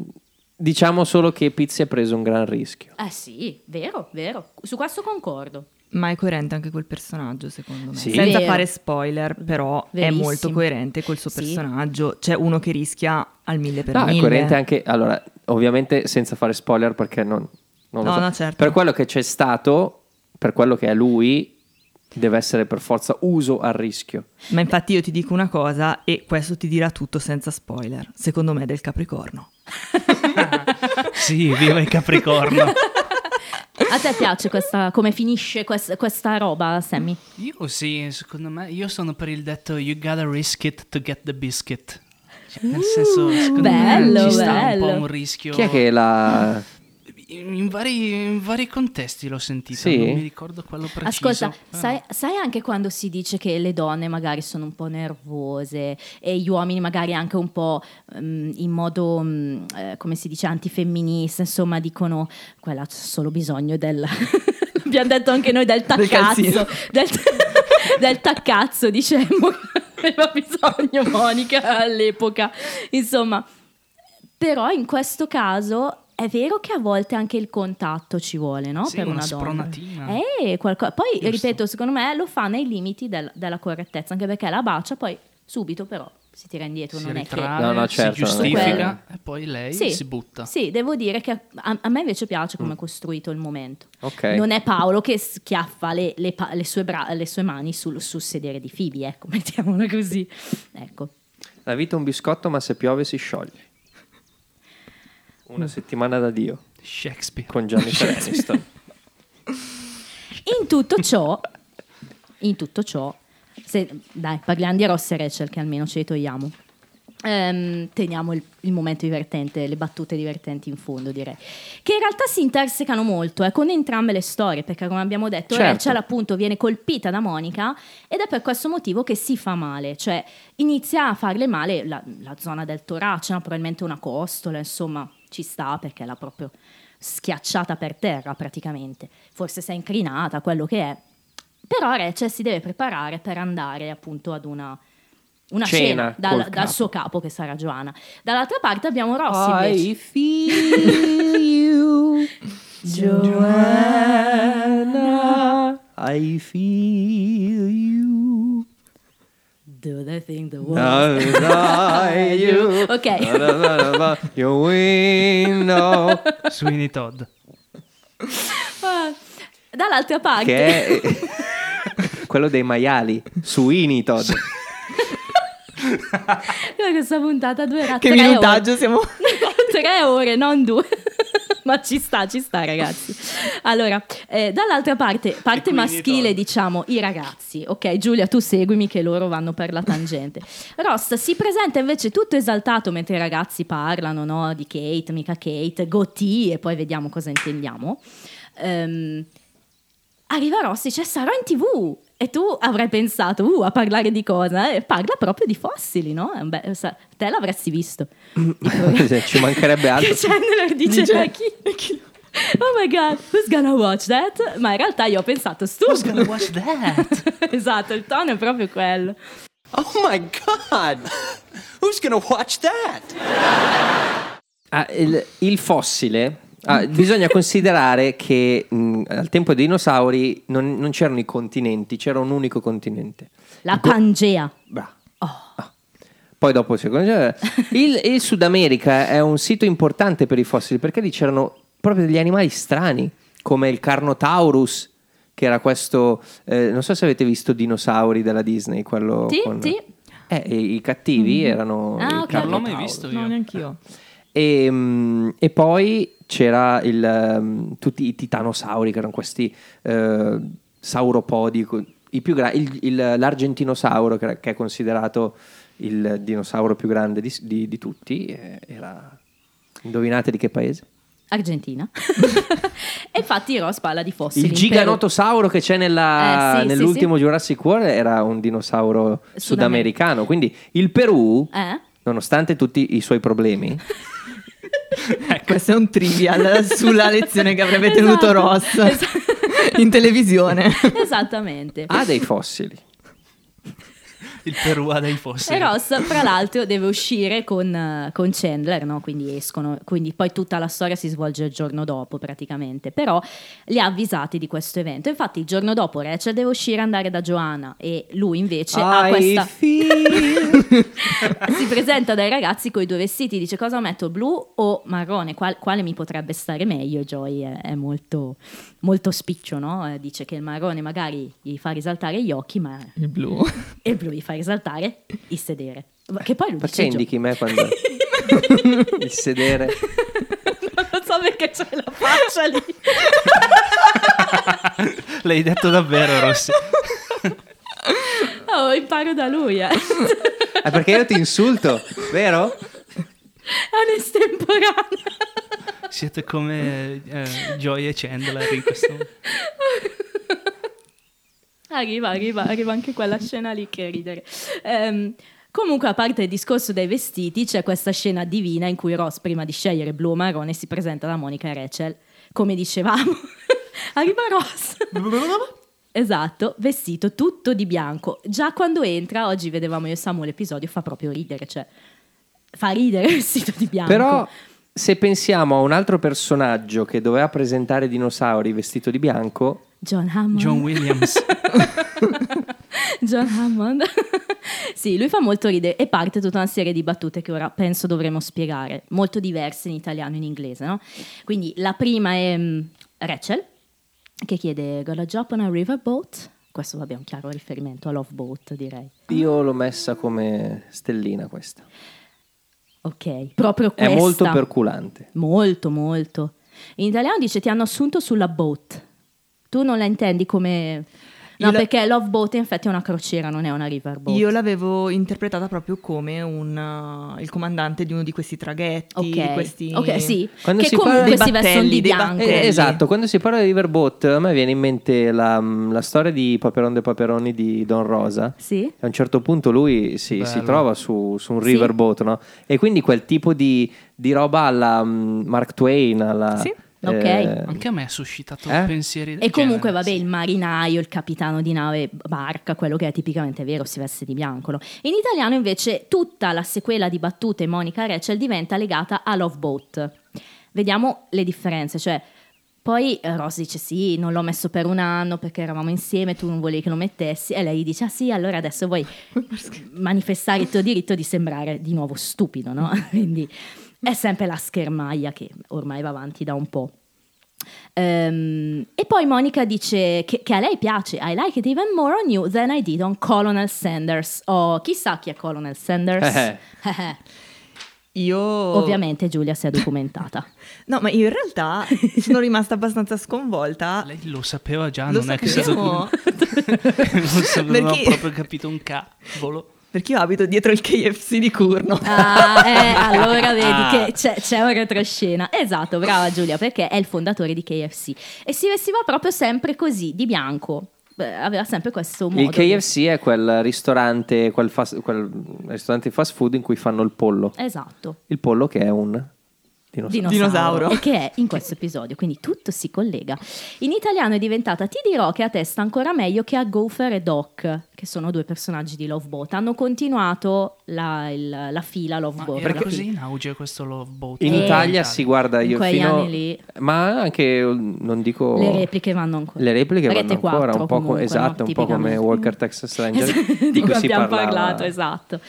diciamo solo che Pizzi ha preso un gran rischio. Eh sì, vero, vero. Su questo concordo. Ma è coerente anche quel personaggio, secondo me. Sì. Senza Vero. fare spoiler, però Verissimo. è molto coerente col suo Sì. personaggio. C'è uno che rischia al mille per No, è mille. coerente anche, allora, ovviamente senza fare spoiler perché non, non lo No, so. no, certo. Per quello che c'è stato, per quello che è lui, deve essere per forza uso al rischio. Ma infatti io ti dico una cosa e questo ti dirà tutto senza spoiler. Secondo me è del Capricorno. Sì, viva il Capricorno. A te piace questa, come finisce questa, questa roba, Sammy? Io sì, secondo me, io sono per il detto you gotta risk it to get the biscuit. Cioè, nel senso, secondo bello, me ci sta un bello. po' un rischio. Chi è che la... In vari, in vari contesti l'ho sentito, Sì? non mi ricordo quello preciso. Ascolta, però- sai, sai anche quando si dice che le donne magari sono un po' nervose e gli uomini magari anche un po' mm, in modo, mm, eh, come si dice, antifemminista, insomma dicono, quella c'è solo bisogno del... Abbiamo detto anche noi del Del taccazzo, del, del taccazzo diciamo, aveva bisogno Monica all'epoca, insomma. Però in questo caso è vero che a volte anche il contatto ci vuole, no? Sì, per una una, donna. spronatina. Eh, qualco- Poi, Giusto. ripeto, secondo me lo fa nei limiti del- della correttezza, anche perché la bacia, poi subito però si tira indietro, si non è che... ritrae, No, no, certo, si giustifica e poi lei Sì, si butta. Sì, devo dire che a, a me invece piace come è costruito il momento. Ok. Non è Paolo che schiaffa le, le pa- le sue, bra- le sue mani sul, sul sedere di Phoebe, ecco, mettiamola così. Ecco. La vita è un biscotto, ma se piove si scioglie. Una settimana da Dio Shakespeare. con Gianni Aniston. In tutto ciò, in tutto ciò, se- dai, parliamo di Ross e Rachel che almeno ce li togliamo. Ehm, teniamo il, il momento divertente, le battute divertenti in fondo, direi. Che in realtà si intersecano molto eh, con entrambe le storie, perché come abbiamo detto, Certo. Rachel appunto viene colpita da Monica ed è per questo motivo che si fa male, cioè inizia a farle male la, la zona del torace, no? probabilmente una costola, insomma, ci sta perché l'ha proprio schiacciata per terra praticamente. Forse si è incrinata, quello che è. Però Rachel si deve preparare per andare appunto ad una, una Cena cena, dal, dal capo. suo capo che sarà Joanna. Dall'altra parte abbiamo Rossi invece. I feel you, Joanna. I feel you. Do they think the world... I you. Ok. Your window. Sweeney Todd. Ah, Dall'altra parte... Che è quello dei maiali. Suini Todd. Questa puntata durerà Che tre ore. minutaggio siamo... tre ore, non due. Ma ci sta, ci sta, ragazzi. Allora, eh, dall'altra parte, parte maschile, Todd. diciamo, i ragazzi. Ok, Giulia, tu seguimi che loro vanno per la tangente. Ross si presenta invece tutto esaltato mentre i ragazzi parlano, no? Di Kate, mica Kate, Gotti, e poi vediamo cosa intendiamo. Ehm, arriva Ross e dice, sarò in tv. E tu avrai pensato, uh, a parlare di cosa? E parla proprio di fossili, no? È un be- sa- te l'avresti visto. Ci mancherebbe altro. che Chandler dice, Dice- "Eh, chi- chi- Oh my god, who's gonna watch that? Ma in realtà io ho pensato, Who's stupido. gonna watch that? esatto, il tono è proprio quello. Oh my god! Who's gonna watch that? Ah, il, il fossile. Ah, bisogna considerare che mh, al tempo dei dinosauri non, non c'erano i continenti, c'era un unico continente. La Pangea. Bra. Ah. Poi dopo il secondo il, il Sud America è un sito importante per i fossili perché lì c'erano proprio degli animali strani come il Carnotaurus che era questo eh, non so se avete visto dinosauri della Disney quello Sì, con- sì. Eh, i cattivi erano Ah, il ok. Non l'ho mai visto io. No, neanch'io. E, mm, e poi c'era il, mm, tutti i titanosauri che erano questi eh, sauropodi co- i più gra- il- il- l'argentinosauro, che è considerato il dinosauro più grande di, di- di tutti, era... Indovinate di che paese? Argentina. e infatti Ross parla di fossili. Il giganotosauro che c'è nella- Eh, sì, sì, nell'ultimo Jurassic World era un dinosauro sudamericano. Quindi il Perù, Eh? nonostante tutti i suoi problemi, Questo è un trivial sulla lezione che avrebbe Esatto, tenuto Ross esatto. in televisione. Esattamente. ha dei fossili. Il Perù ha dei fossili. E Ross, fra l'altro, deve uscire con, con Chandler, no? quindi escono, quindi poi tutta la storia si svolge il giorno dopo praticamente, però li ha avvisati di questo evento. Infatti il giorno dopo Rachel deve uscire e andare da Joanna e lui invece ha I questa... feel- si presenta dai ragazzi con i due vestiti, dice cosa metto, blu o marrone, Qual- quale mi potrebbe stare meglio? Joy è, è molto, molto spiccio, no? Eh, dice che il marrone magari gli fa risaltare gli occhi, ma Il blu. e il blu gli fa risaltare il sedere. Ma Che poi lui Perché indichi me quando il sedere? non lo so perché c'è la faccia lì. L'hai detto davvero, Rossi. Oh, imparo da lui, eh. È perché io ti insulto, vero? È un'estemporanea. Siete come eh, Joy e Chandler in questo momento. Arriva, arriva, arriva anche quella scena lì che ridere. Ehm, comunque, a parte il discorso dei vestiti, c'è questa scena divina in cui Ross, prima di scegliere blu o marrone, si presenta da Monica e Rachel. Come dicevamo, arriva Ross. Esatto, vestito tutto di bianco. Già quando entra, oggi vedevamo io e Samu l'episodio, fa proprio ridere, cioè fa ridere vestito di bianco. Però se pensiamo a un altro personaggio che doveva presentare dinosauri vestito di bianco, John Hammond. John Williams. John Hammond. sì, lui fa molto ridere e parte tutta una serie di battute che ora penso dovremo spiegare, molto diverse in italiano e in inglese, no? Quindi la prima è mm, Rachel, che chiede Got a job on a riverboat? Questo vabbè è un chiaro riferimento a Love Boat, direi. io l'ho messa come stellina questa. Ok, proprio È questa. molto perculante. Molto, molto. In italiano dice ti hanno assunto sulla boat. Tu non la intendi come... No, la- perché Love Boat in effetti è una crociera, non è una riverboat. Io l'avevo interpretata proprio come un, uh, il comandante di uno di questi traghetti, di Ok, questi... ok, sì. Quando che si parla comunque dei si vestono di bianco. Eh, esatto, quando si parla di Riverboat a me viene in mente la, la storia di Paperon de Paperoni di Don Rosa. Sì. A un certo punto lui si, si trova su, su un Sì. riverboat, no? E quindi quel tipo di, di roba alla mm, Mark Twain, alla... Sì. Ok. Anche a me ha suscitato Eh? pensieri E comunque, genere, vabbè, sì. il marinaio, il capitano di nave, barca, quello che è tipicamente vero, si veste di bianco. no? In italiano, invece, tutta la sequela di battute Monica Rachel diventa legata a Love Boat. Vediamo le differenze, cioè. Poi eh, Ross dice sì, non l'ho messo per un anno perché eravamo insieme, tu non volevi che lo mettessi e lei dice ah sì, allora adesso vuoi manifestare il tuo diritto di sembrare di nuovo stupido, no? Quindi è sempre la schermaglia che ormai va avanti da un po'. Ehm, e poi Monica dice che, che a lei piace I like it even more on you than I did on Colonel Sanders. Oh, chissà chi è Colonel Sanders. Eh. Io... Ovviamente Giulia si è documentata. No, ma io in realtà sono rimasta abbastanza sconvolta. Lei lo sapeva già, Lo non è che si è sapevo. non so- non ho Perché- proprio capito un cavolo. Perché io abito dietro il KFC di Curno. Ah, eh, allora vedi Ah. che c'è, c'è un retroscena. Esatto, brava Giulia, perché è il fondatore di KFC. E si vestiva proprio sempre così, di bianco. Beh, aveva sempre questo modo. Il di- KFC è quel ristorante, quel, fast, quel ristorante fast food in cui fanno il pollo. Esatto. Il pollo che è un dinosauro. dinosauro, e che è in questo episodio, quindi tutto si collega. In italiano è diventata Ti dirò che a te sta ancora meglio che a Gopher e Doc, che sono due personaggi di Love Boat. Hanno continuato la, il- la fila Love Ma Boat. perché- così in auge questo Love Boat? In Eh, Italia si guarda in io quegli fino... anni lì. Ma anche, non dico... Le repliche vanno ancora. Le repliche Rete vanno ancora, 4 un po' co- comunque, esatto, no? un po' come. Walker Texas Ranger, di, di cui si abbiamo parlava, parlato, esatto.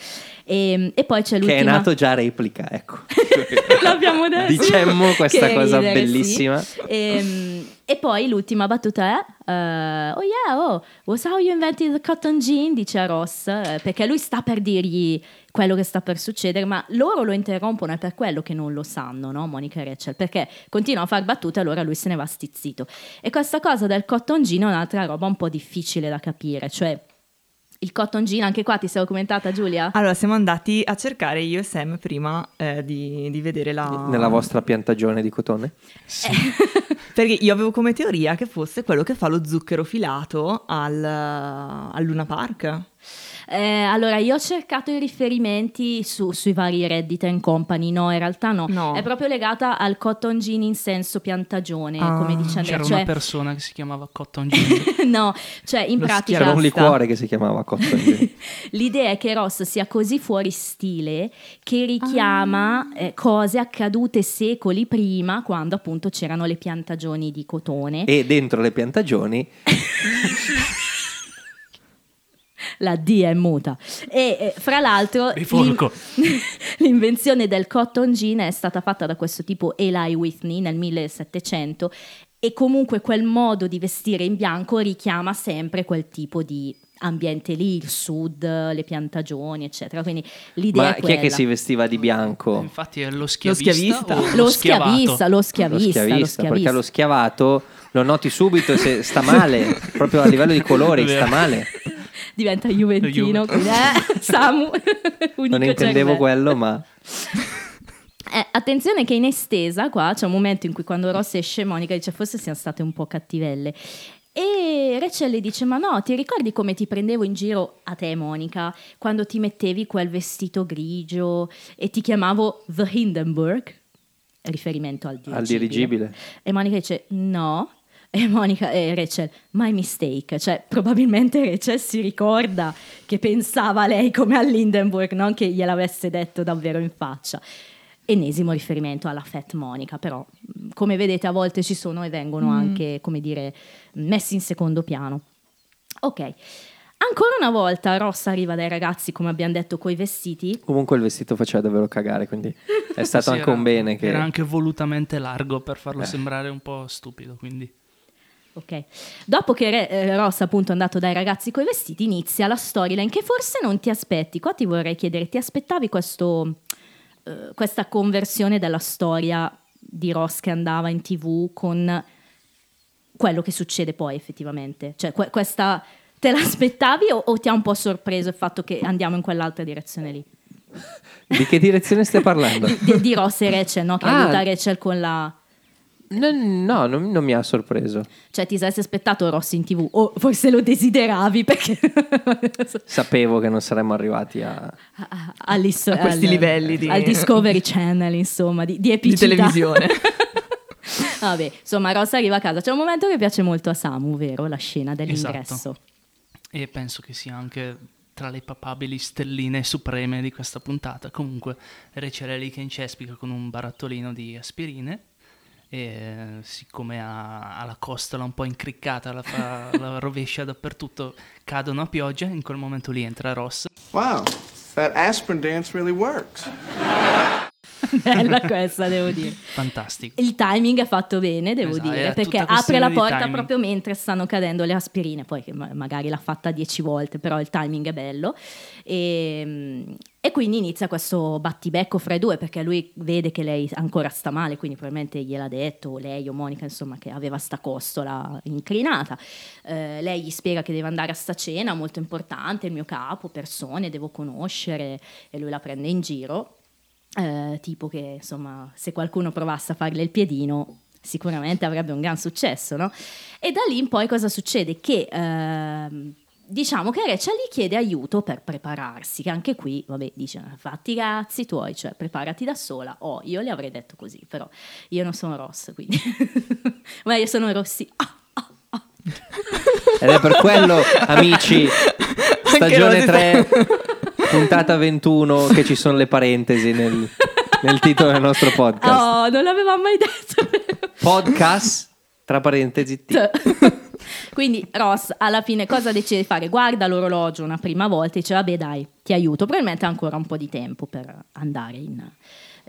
E, e poi c'è Che l'ultima... è nato già replica, ecco. L'abbiamo detto. Dicemmo questa Che cosa ridere, bellissima. sì. Ehm, E poi l'ultima battuta è eh, Oh yeah, oh, was how you invented the cotton gin, dice a Ross, eh, perché lui sta per dirgli quello che sta per succedere, ma loro lo interrompono, è per quello che non lo sanno, no? Monica e Rachel, perché continua a far battute e allora lui se ne va stizzito. E questa cosa del cotton gin è un'altra roba un po' difficile da capire, cioè il cotton gin, anche qua ti sei documentata Giulia? Allora, siamo andati a cercare io e Sam prima eh, di, di vedere la... Nella vostra piantagione di cotone? Perché io avevo come teoria che fosse quello che fa lo zucchero filato al, al Luna Park. Eh, allora, io ho cercato i riferimenti su- sui vari Reddit and Company, no, in realtà no. No. È proprio legata al cotton gin in senso piantagione, Ah. come dice Andrea. C'era Cioè, una persona che si chiamava Cotton Gin. no, cioè in Lo pratica C'era un liquore che si chiamava cotton gin. l'idea è che Ross sia così fuori stile che richiama eh, cose accadute secoli prima, quando appunto c'erano le piantagioni di cotone. e dentro le piantagioni La D è muta. E eh, fra l'altro l'in- l'invenzione del cotton gin è stata fatta da questo tipo Eli Whitney nel 1700 e comunque quel modo di vestire in bianco richiama sempre quel tipo di ambiente lì, il sud, le piantagioni, eccetera. Quindi l'idea ma è chi quella. è che si vestiva di bianco? Infatti è lo schiavista. schiavista. o Lo schiavato? schiavista, lo schiavista, lo perché schiavista. lo schiavato lo noti subito se sta male, proprio a livello di colori sta male. diventa Juventino, Juve. quindi, eh, Samu, Non intendevo quello, ma Eh, attenzione che in estesa qua c'è un momento in cui quando Ross esce Monica dice forse siamo state un po' cattivelle. E Rachel le dice ma no ti ricordi come ti prendevo in giro a te Monica? Quando ti mettevi quel vestito grigio e ti chiamavo The Hindenburg? Riferimento al dirigibile, al dirigibile. e Monica dice no e Monica e Rachel my mistake cioè probabilmente Rachel si ricorda che pensava a lei come all'Hindenburg non che gliel'avesse detto davvero in faccia ennesimo riferimento alla Fat Monica, però mh, come vedete a volte ci sono e vengono anche, come dire, messi in secondo piano. Ok, ancora una volta Ross arriva dai ragazzi, come abbiamo detto, coi vestiti. Comunque il vestito faceva davvero cagare, quindi è stato Sì, anche era- un bene che... Era anche volutamente largo per farlo Eh. sembrare un po' stupido, quindi... Ok, dopo che Re- eh, Ross appunto è andato dai ragazzi coi vestiti, inizia la storyline che forse non ti aspetti. Qua ti vorrei chiedere, ti aspettavi questo, eh, questa conversione della storia di Ross che andava in tv con quello che succede poi effettivamente? Cioè, que- questa te l'aspettavi o, o ti ha un po' sorpreso il fatto che andiamo in quell'altra direzione lì? Di che direzione stai parlando? Di, di Ross e Rachel, no? Che Ah. aiuta Rachel con la... No, no, non, non mi ha sorpreso. Cioè ti saresti aspettato Ross in tv o forse lo desideravi perché... Sapevo che non saremmo arrivati a... a- all'isso- A questi al- livelli di- al Discovery Channel, insomma, di, di Di televisione. Vabbè, insomma, Ross arriva a casa. C'è un momento che piace molto a Samu, vero? La scena dell'ingresso. Esatto. E penso che sia anche tra le papabili stelline supreme di questa puntata. Comunque, lì che incespica con un barattolino di aspirine. E siccome ha, ha la costola un po' incriccata, la, fa- la rovescia dappertutto, cadono a pioggia. In quel momento lì entra Ross. Wow, that aspirin dance really works. Bella questa, devo dire. Fantastico. Il timing è fatto bene, devo Esatto, dire, perché apre la porta proprio mentre stanno cadendo le aspirine, poi che magari l'ha fatta dieci volte, però il timing è bello. E, e quindi inizia questo battibecco fra i due, perché lui vede che lei ancora sta male, quindi probabilmente gliel'ha detto, o lei o Monica, insomma, che aveva sta costola inclinata. Eh, lei gli spiega che deve andare a sta cena, molto importante, il mio capo, persone, devo conoscere, e lui la prende in giro. Eh, tipo che insomma se qualcuno provasse a farle il piedino sicuramente avrebbe un gran successo no? e da lì in poi cosa succede? Che ehm, diciamo che Rachel gli chiede aiuto per prepararsi che anche qui vabbè dice fatti i cazzi tuoi cioè preparati da sola oh io le avrei detto così però io non sono Ross quindi ma io sono Rossi. Ah, Ed è per quello, amici, stagione Rosy 3, puntata 21, che ci sono le parentesi nel, nel titolo del nostro podcast. oh non l'avevamo mai detto Podcast, tra parentesi, T. Quindi Ross alla fine cosa decide di fare? Guarda l'orologio una prima volta e dice vabbè dai ti aiuto, probabilmente ha ancora un po' di tempo per andare in,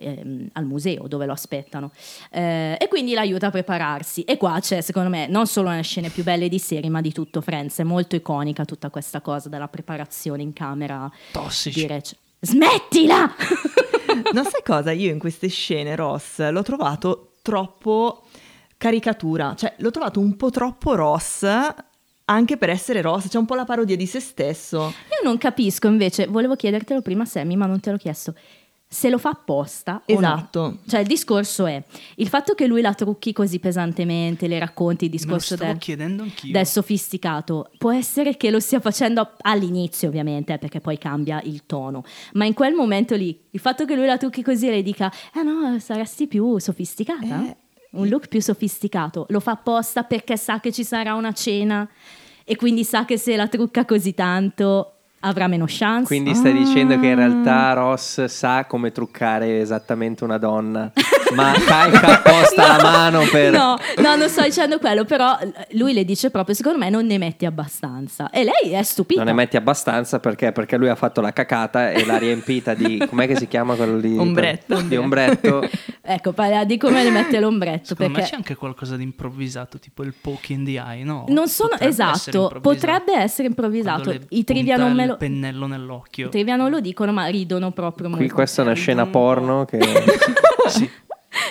ehm, al museo dove lo aspettano. Eh, e quindi l'aiuta a prepararsi. E qua c'è, secondo me, non solo una delle scene più belle di serie, ma di tutto Friends. È molto iconica tutta questa cosa della preparazione in camera. Tossici. Smettila! Non sai cosa? Io in queste scene, Ross, l'ho trovato troppo caricatura, cioè l'ho trovato un po' troppo Ross anche per essere Ross, c'è un po' la parodia di se stesso. Io non capisco invece, volevo chiedertelo prima Sammy, ma non te l'ho chiesto. Se lo fa apposta no. Esatto. Cioè il discorso è il fatto che lui la trucchi così pesantemente, le racconti il discorso del, del sofisticato, può essere che lo stia facendo all'inizio ovviamente, eh, perché poi cambia il tono, ma in quel momento lì, il fatto che lui la trucchi così e le dica, eh no, saresti più sofisticata, Eh, un look più sofisticato, lo fa apposta perché sa che ci sarà una cena e quindi sa che se la trucca così tanto avrà meno chance. Quindi stai dicendo che in realtà Ross sa come truccare esattamente una donna, ma calca apposta la mano per... No, no, non sto dicendo quello, però lui le dice proprio, secondo me non ne metti abbastanza. E lei è stupita. Non ne metti abbastanza perché? Perché lui ha fatto la cacata e l'ha riempita di... Com'è che si chiama quello lì? Ombretto. Di ombretto. Ecco, parla di come ne mette l'ombretto. Secondo me perché c'è anche qualcosa di improvvisato, tipo il poke in the eye, no? non sono Potrebbe essere esatto, improvvisato. potrebbe essere improvvisato. I trivia non me il lo pennello nell'occhio. i trivia non lo dicono, ma ridono proprio Qui molto. questa è una scena porno che...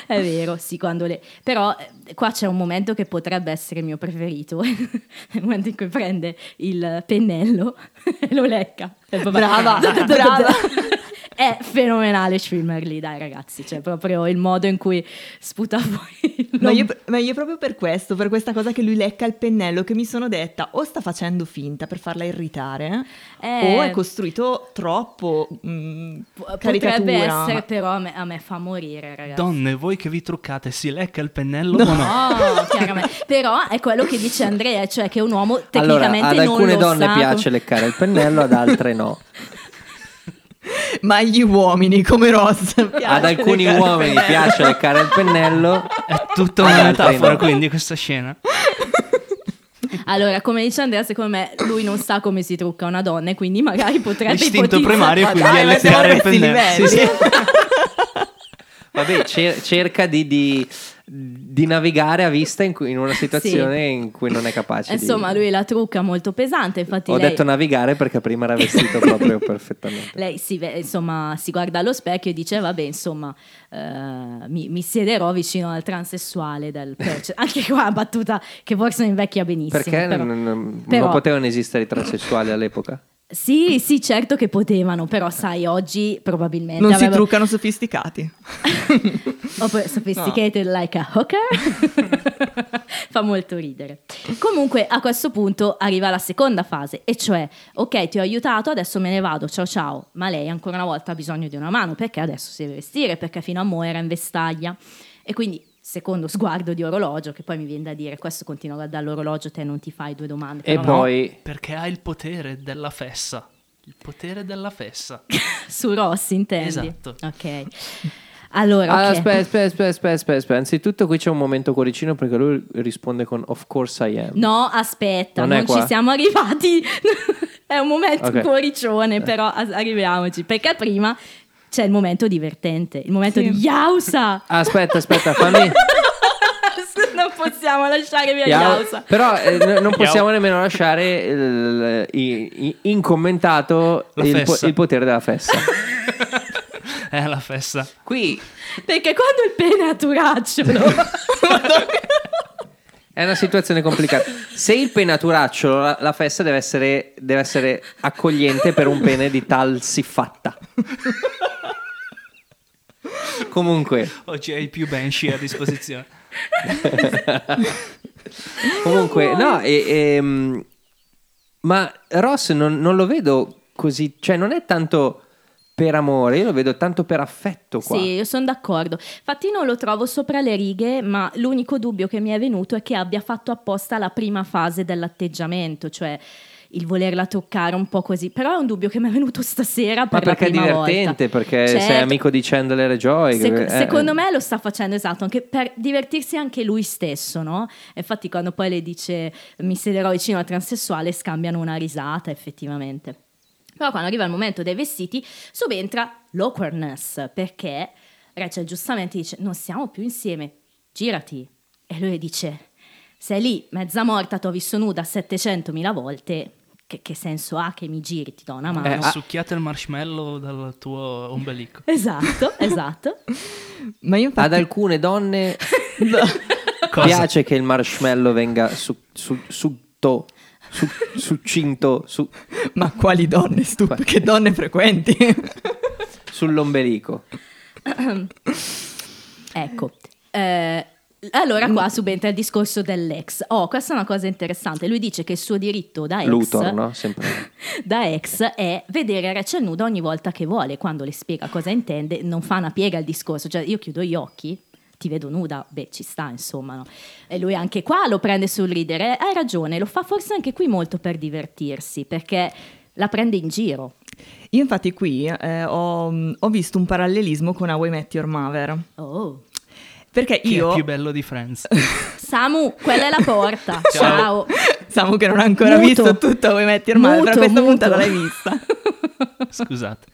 È vero, sì, quando le... Però eh, qua c'è un momento che potrebbe essere il mio preferito. il momento in cui prende il pennello e lo lecca. Brava, brava. È fenomenale Schwimmer lì, dai ragazzi. Cioè, proprio il modo in cui sputa fuori. Ma io, ma io proprio per questo, per questa cosa che lui lecca il pennello, che mi sono detta o sta facendo finta per farla irritare, Eh. o è costruito troppo mm, Potrebbe caricatura. essere, però a me, a me fa morire, ragazzi. Donne, voi che vi truccate, si lecca il pennello o no? No, chiaramente. Però è quello che dice Andrea, cioè che un uomo Allora, tecnicamente ad non alcune lo donne sa. piace leccare il pennello, ad altre no. Ma agli uomini come Ross. Ad alcuni uomini piace leccare il pennello. È tutta una metafora, no. quindi, questa scena. Allora, come dice Andrea, secondo me lui non sa come si trucca una donna e quindi magari potrebbe Istinto ipotizzare- primario, Ma quindi dai, è leccare il pennello. livelli. Sì, sì. Vabbè, cer- cerca di, di- di navigare a vista in, cui- in una situazione in cui non è capace di... Insomma, lui la trucca molto pesante, infatti Ho lei... detto navigare perché prima era vestito proprio perfettamente. Lei si, insomma, si guarda allo specchio e dice: Vabbè, insomma, eh, mi, mi siederò vicino al transessuale del Perch. Anche qua battuta che forse non invecchia benissimo. Perché però- non, non- però- non potevano esistere i transessuali all'epoca? Sì, sì, certo che potevano, però sai, oggi probabilmente Non si avrebbero- truccano sofisticati. Oppure sophisticated like a hooker. Fa molto ridere. Comunque, a questo punto arriva la seconda fase, e cioè, ok, ti ho aiutato, adesso me ne vado, ciao ciao. Ma lei ancora una volta ha bisogno di una mano perché adesso si deve vestire, perché fino a mo' era in vestaglia. E quindi, secondo sguardo di orologio, che poi mi viene da dire, questo continua a guardare l'orologio, te non ti fai due domande. E però no. poi... Perché ha il potere della fessa. Il potere della fessa. Su Rossi, intendi? Esatto. Ok. Allora, Ah, ok. aspetta, aspetta, aspetta, aspetta, aspetta, aspetta. Anzitutto qui c'è un momento cuoricino perché lui risponde con Of course I am. No, aspetta, Non non, ci siamo arrivati. è un momento Ok. cuoricione, però arriviamoci. Perché prima c'è il momento divertente, il momento Sì. di Yausa. Aspetta, aspetta, fammi... non possiamo lasciare via Yao- Yausa. Però eh, n- non possiamo nemmeno lasciare il- i- i- incommentato il, po- il potere della fessa. È la fessa. Qui Perché quando il pene è a turacciolo, è una situazione complicata. Se il penaturacciolo, la, la fessa deve essere, deve essere accogliente per un pene di tal siffatta. Comunque, Oggi hai più Banshee a disposizione. comunque, no, e- ehm, ma Ross non, non lo vedo così, cioè non è tanto per amore, io lo vedo tanto per affetto qua. sì, io sono d'accordo. Infatti non lo trovo sopra le righe, ma l'unico dubbio che mi è venuto è che abbia fatto apposta la prima fase dell'atteggiamento, cioè il volerla toccare un po' così. Però è un dubbio che mi è venuto stasera Ma per la perché è divertente, volta. perché sei Certo. amico di Chandler e Joy. Sec- eh, secondo me lo sta facendo esatto, anche per divertirsi anche lui stesso, no? Infatti quando poi le dice mi siederò vicino al transessuale scambiano una risata effettivamente. Però quando arriva il momento dei vestiti subentra l'awkwardness perché Rachel giustamente dice, non siamo più insieme, girati. E lui dice, sei lì, mezza morta, ti ho visto nuda 700.000 volte, che, che senso ha che mi giri, ti do una mano? Eh. Succhiate il marshmallow dal tuo ombelico. Esatto, esatto. Ma io infatti... Ad alcune donne piace che il marshmallow venga su, su, sutto, su, succinto su- Ma quali donne, stup- che donne frequenti? sull'ombelico. Ecco. Eh, allora qua subentra il discorso dell'ex. Oh, questa è una cosa interessante. Lui dice che il suo diritto da ex, Luthor, no? Sempre. da ex è vedere Rachel nuda ogni volta che vuole. Quando le spiega cosa intende, non fa una piega al discorso. Cioè, io chiudo gli occhi, ti vedo nuda, beh, ci sta, insomma. No? E lui anche qua lo prende sul ridere. Hai ragione, lo fa forse anche qui molto per divertirsi, perché la prende in giro. Io infatti qui eh, ho, ho visto un parallelismo con How I Met Your Mother. Oh. Perché Chi io... è più bello di Friends? Samu, quella è la porta. Ciao. Samu che non ha ancora Muto. visto tutto How I Met Your Mother, Muto, però questa muto. puntata l'hai vista. Scusate.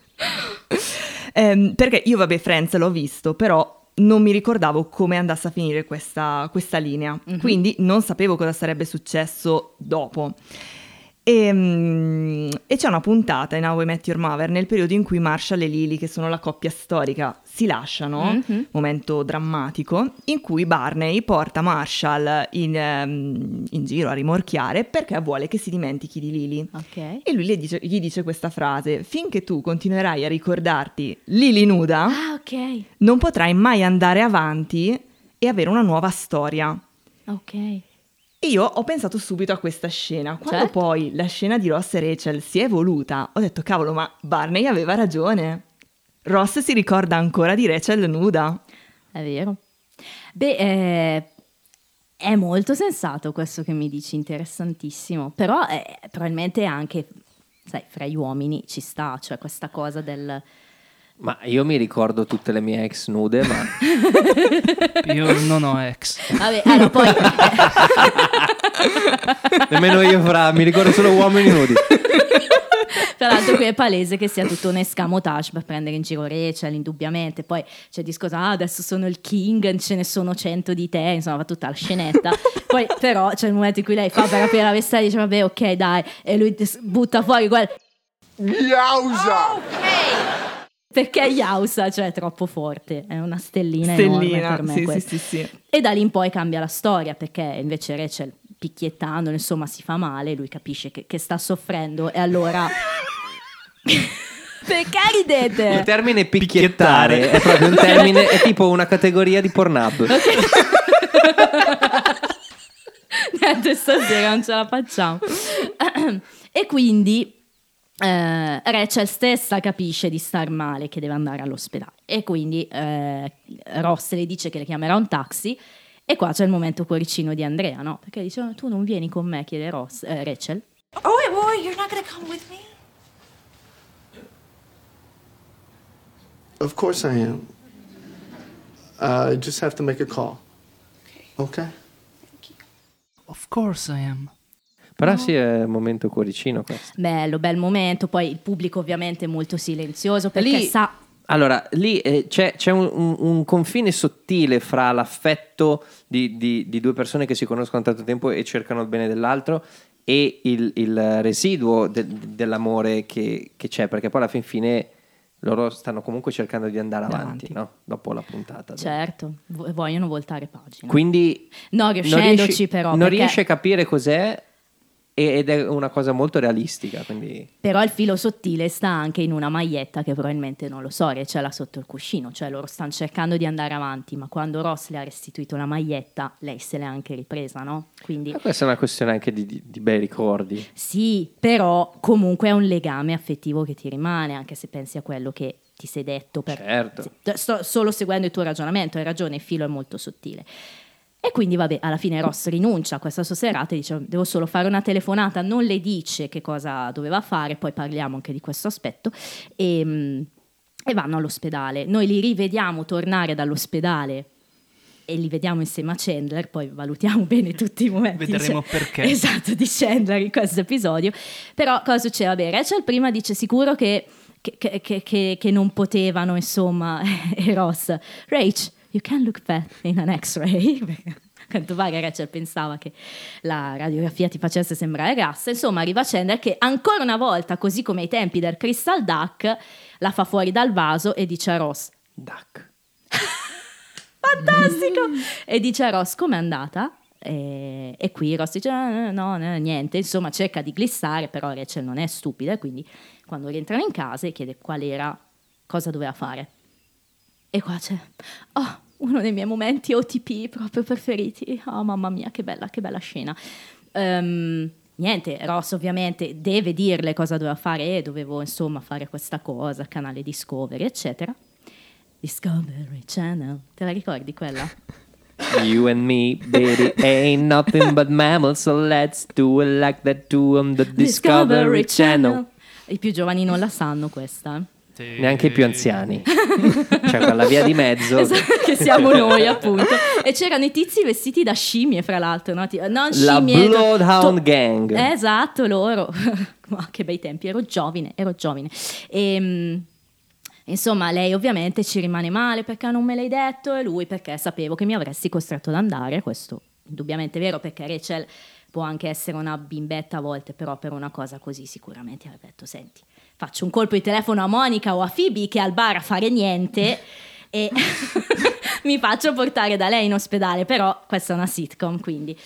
Ehm, perché io, vabbè, Friends l'ho visto, però non mi ricordavo come andasse a finire questa, questa linea. Quindi non sapevo cosa sarebbe successo dopo. E, mm, e c'è una puntata in How I Met Your Mother nel periodo in cui Marshall e Lily, che sono la coppia storica, si lasciano, Mhm. momento drammatico, in cui Barney porta Marshall in, ehm, in giro a rimorchiare perché vuole che si dimentichi di Lily. Ok. E lui dice- gli dice questa frase: Finché tu continuerai a ricordarti Lily nuda, Ah, ok. non potrai mai andare avanti e avere una nuova storia. Ok. Io ho pensato subito a questa scena. Quando Certo. poi la scena di Ross e Rachel si è evoluta, ho detto: cavolo, ma Barney aveva ragione. Ross si ricorda ancora di Rachel nuda. È vero. Beh, eh, è molto sensato questo che mi dici, interessantissimo. Però eh, probabilmente anche, sai, fra gli uomini ci sta, cioè questa cosa del... Ma io mi ricordo tutte le mie ex nude, ma Io non ho ex. Vabbè, allora poi... nemmeno io fra, mi ricordo solo uomini nudi. Tra l'altro qui è palese che sia tutto un escamotage per prendere in giro Rachel, indubbiamente. Poi c'è il discorso, ah, adesso sono il king, ce ne sono cento di te, insomma, va tutta la scenetta. Poi però c'è il momento in cui lei fa per aprire la vestita e dice, vabbè, ok, dai, e lui butta fuori quel... Perché Yausa, cioè è troppo forte, è una stellina, enorme Stellina, per me. sì, sì, questa. sì, sì. E da lì in poi cambia la storia perché invece Rachel picchiettando, insomma, si fa male, lui capisce che, che sta soffrendo e allora... perché ridete? Il termine picchiettare è proprio un termine, è tipo una categoria di Pornhub. Niente, stasera non ce la facciamo. e quindi eh, Rachel stessa capisce di star male, che deve andare all'ospedale. E quindi eh, Ross le dice che le chiamerà un taxi. E qua c'è il momento cuoricino di Andrea, no? Perché dice: "Oh, Tu non vieni con me, chiede Ross, eh, Rachel. Oh, wait, wait, you're not gonna come with me? Of course I am. Uh, I just have to make a call. Okay? Of course I am. Però sì, è un momento cuoricino questo. Bello, bel momento. Poi il pubblico, ovviamente, è molto silenzioso perché Lì- sa. Allora, lì eh, c'è, c'è un, un- un confine sottile fra l'affetto di, di- di due persone che si conoscono tanto tempo e cercano il bene dell'altro e il, il residuo de- dell'amore che, che c'è, perché poi alla fin fine loro stanno comunque cercando di andare avanti, no? dopo la puntata. Certo, vo- vogliono voltare pagina. Quindi No, non riuscendoci riesci- però. non perché- riesci a capire cos'è ed è una cosa molto realistica, quindi... Però il filo sottile sta anche in una maglietta che probabilmente non lo so, che c'è là sotto il cuscino, cioè loro stanno cercando di andare avanti, ma quando Ross le ha restituito la maglietta, lei se l'è anche ripresa, no? Quindi Ma questa è una questione anche di, di- di bei ricordi. sì, però comunque è un legame affettivo che ti rimane, anche se pensi a quello che ti sei detto. Per... Certo. Sto solo seguendo il tuo ragionamento, hai ragione, il filo è molto sottile. E quindi, vabbè, alla fine Ross rinuncia a questa sua serata e dice: Devo solo fare una telefonata. Non le dice che cosa doveva fare, poi parliamo anche di questo aspetto. E, mm, e vanno all'ospedale. Noi li rivediamo tornare dall'ospedale e li vediamo insieme a Chandler. Poi valutiamo bene tutti i momenti. Vedremo Cioè- perché. Esatto, di Chandler in questo episodio. Però cosa succede? Vabbè, Rachel prima dice sicuro che- che- che- che non potevano, insomma, e Ross, Rach, you can look fat in an x-ray. Quanto pare Rachel pensava che la radiografia ti facesse sembrare grassa. Insomma, arriva a Chandler che ancora una volta, così come ai tempi del Crystal Duck, la fa fuori dal vaso e dice a Ross, Duck. fantastico! E dice a Ross com'è andata? E, e qui Ross dice "Eh, no, no, niente, insomma cerca di glissare, però Rachel non è stupida, quindi quando rientrano in casa chiede qual era, cosa doveva fare. E qua c'è, oh, uno dei miei momenti OTP proprio preferiti. Oh mamma mia, che bella, che bella scena. Ehm, niente, Ross ovviamente deve dirle cosa doveva fare, e dovevo insomma fare questa cosa, canale Discovery, eccetera. Discovery Channel, te la ricordi quella? You and me, baby, ain't nothing but mammals, so let's do it like that too on the Discovery Channel. I più giovani non la sanno questa. Neanche i più anziani. Cioè, quella via di mezzo. Esatto, che siamo noi appunto. E c'erano i tizi vestiti da scimmie, fra l'altro, no? Non La scimmie. Bloodhound to- Gang. Esatto, loro. Ma che bei tempi, ero giovine, ero giovine. E, insomma, lei ovviamente ci rimane male perché non me l'hai detto e lui perché sapevo che mi avresti costretto ad andare, questo indubbiamente è vero perché Rachel può anche essere una bimbetta a volte, però per una cosa così sicuramente avrebbe detto, senti, faccio un colpo di telefono a Monica o a Phoebe che è al bar a fare niente e mi faccio portare da lei in ospedale, però questa è una sitcom, quindi...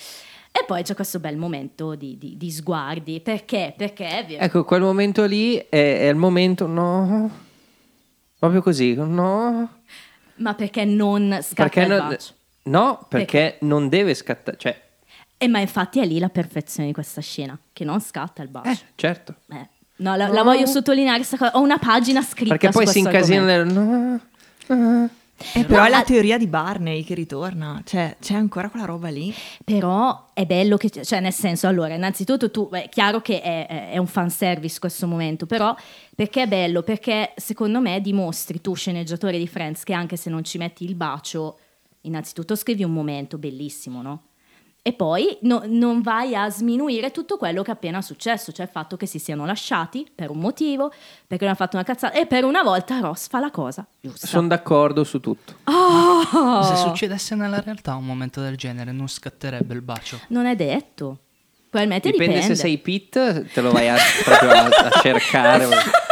E poi c'è questo bel momento di, di- di sguardi, perché? Perché è vero. Ecco, quel momento lì è, è il momento, no, proprio così, no, Ma perché non scatta perché il non- bacio? no, perché non deve scattare, cioè, E ma infatti è lì la perfezione di questa scena, che non scatta il bacio. certo, Eh, No, la, la voglio sottolineare, questa cosa. ho una pagina scritta perché su poi si incasina, nel- no, Eh, però No, è la teoria di Barney che ritorna, cioè c'è ancora quella roba lì. Però è bello che, cioè nel senso, allora, innanzitutto tu, è chiaro che è, è- è un fanservice questo momento, però perché è bello? Perché secondo me dimostri tu, sceneggiatore di Friends, che anche se non ci metti il bacio, innanzitutto scrivi un momento bellissimo, no? E poi no- non vai a sminuire tutto quello che è appena successo, cioè il fatto che si siano lasciati per un motivo, perché non ha fatto una cazzata, e per una volta Ross fa la cosa giusta. sono d'accordo su tutto. Oh! Se succedesse nella realtà un momento del genere, non scatterebbe il bacio. Non è detto. Probabilmente Dipende, dipende. se sei Pete, te lo vai a, proprio a, a cercare.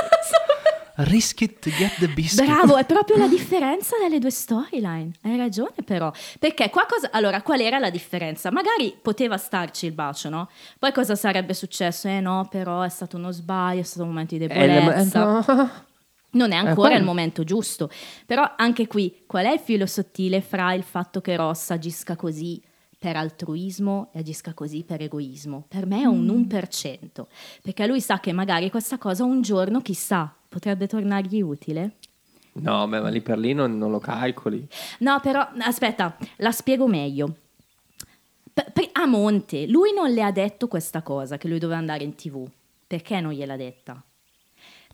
Risk it to get the biscuit. Bravo, è proprio la differenza delle due storyline. Hai ragione, però. Perché qua cosa. Allora, qual era la differenza? Magari poteva starci il bacio, no? Poi cosa sarebbe successo? Eh no, però è stato uno sbaglio, è stato un momento di Eh, debolezza. eh, no. Non è Eh, ancora il momento giusto. Però anche qui, qual è il filo sottile fra il fatto che Ross agisca così per altruismo e agisca così per egoismo? Per me è un 1%. Perché lui sa che magari questa cosa un giorno, chissà, potrebbe tornargli utile. No, beh, ma lì per lì non, non lo calcoli. No, però aspetta, la spiego meglio. P- per- a monte, lui non le ha detto questa cosa, che lui doveva andare in tv. Perché non gliel'ha detta?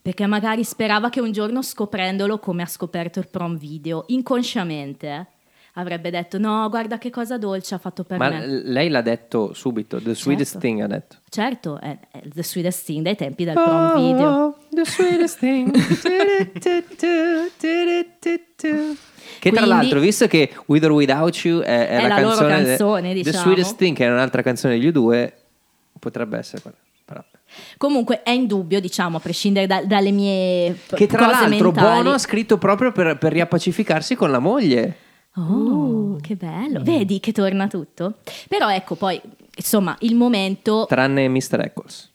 Perché magari sperava che un giorno scoprendolo come ha scoperto il prom video, inconsciamente, eh, avrebbe detto no, guarda che cosa dolce ha fatto per Ma me. l- lei l'ha detto subito, the sweetest Certo. thing ha detto. Certo, è, è the sweetest thing dai tempi del prom video. Oh, the sweetest thing. Che tra Quindi- l'altro, visto che With or Without You è, è È la, la loro canzone, de- canzone, The diciamo. Sweetest Thing, che è un'altra canzone degli U2, potrebbe essere quella. Però. Comunque è indubbio, diciamo, a prescindere da- dalle mie Che tra l'altro mentali. Bono ha scritto proprio per, per riappacificarsi con la moglie. Oh, che bello. Vedi che torna tutto? Però ecco, poi, insomma, il momento, Tranne Mr. Eccles.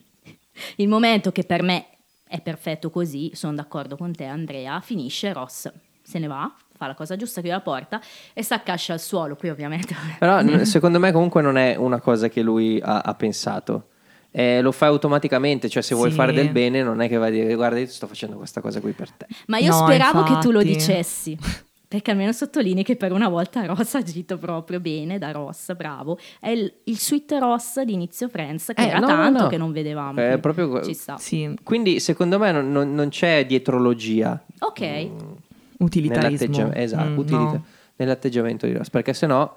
il momento che per me è perfetto così, sono d'accordo con te Andrea, finisce, Ross se ne va, fa la cosa giusta, chiude la porta e si accascia al suolo, qui ovviamente... Però secondo me comunque non è una cosa che lui ha, ha pensato. Eh, lo fai automaticamente, cioè se vuoi Sì. fare del bene non è che vai a dire guarda io sto facendo questa cosa qui per te. Ma io No, speravo che tu lo infatti. dicessi. Perché almeno sottolinei che per una volta Ross ha agito proprio bene da Ross, bravo. È il, il sweet Ross di inizio Friends, che Eh, era no, tanto no. che non vedevamo. Quindi proprio- Ci sta. Sì, Quindi secondo me non, non- non c'è dietrologia Ok. utilitarismo. nell'atteggia- esatto, Mm, utilita- no. nell'atteggiamento di Ross, perché sennò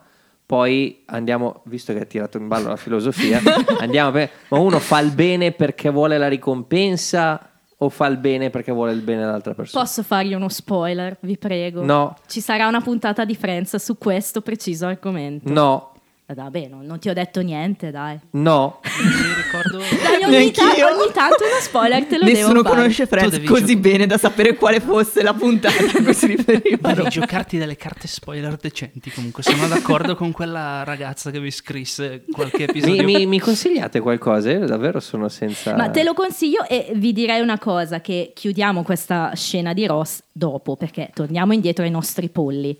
poi andiamo, visto che ha tirato in ballo la filosofia, andiamo per, ma uno fa il bene perché vuole la ricompensa o fa il bene perché vuole il bene dell'altra persona? Posso fargli uno spoiler, vi prego? No. Ci sarà una puntata di Friends su questo preciso argomento. No, Vabbè, no, non ti ho detto niente, dai. no. Mi ricordo... Dai, ogni, ta- ogni tanto uno spoiler te lo Nessuno devo fare. conosce Friends così gio- bene da sapere quale fosse la puntata a cui si riferivano. Devi giocarti delle carte spoiler decenti comunque. Sono d'accordo con quella ragazza che vi scrisse qualche Mi, episodio. mi- mi consigliate qualcosa? Io davvero sono senza... Ma te lo consiglio e vi direi una cosa, che chiudiamo questa scena di Ross dopo, perché torniamo indietro ai nostri polli.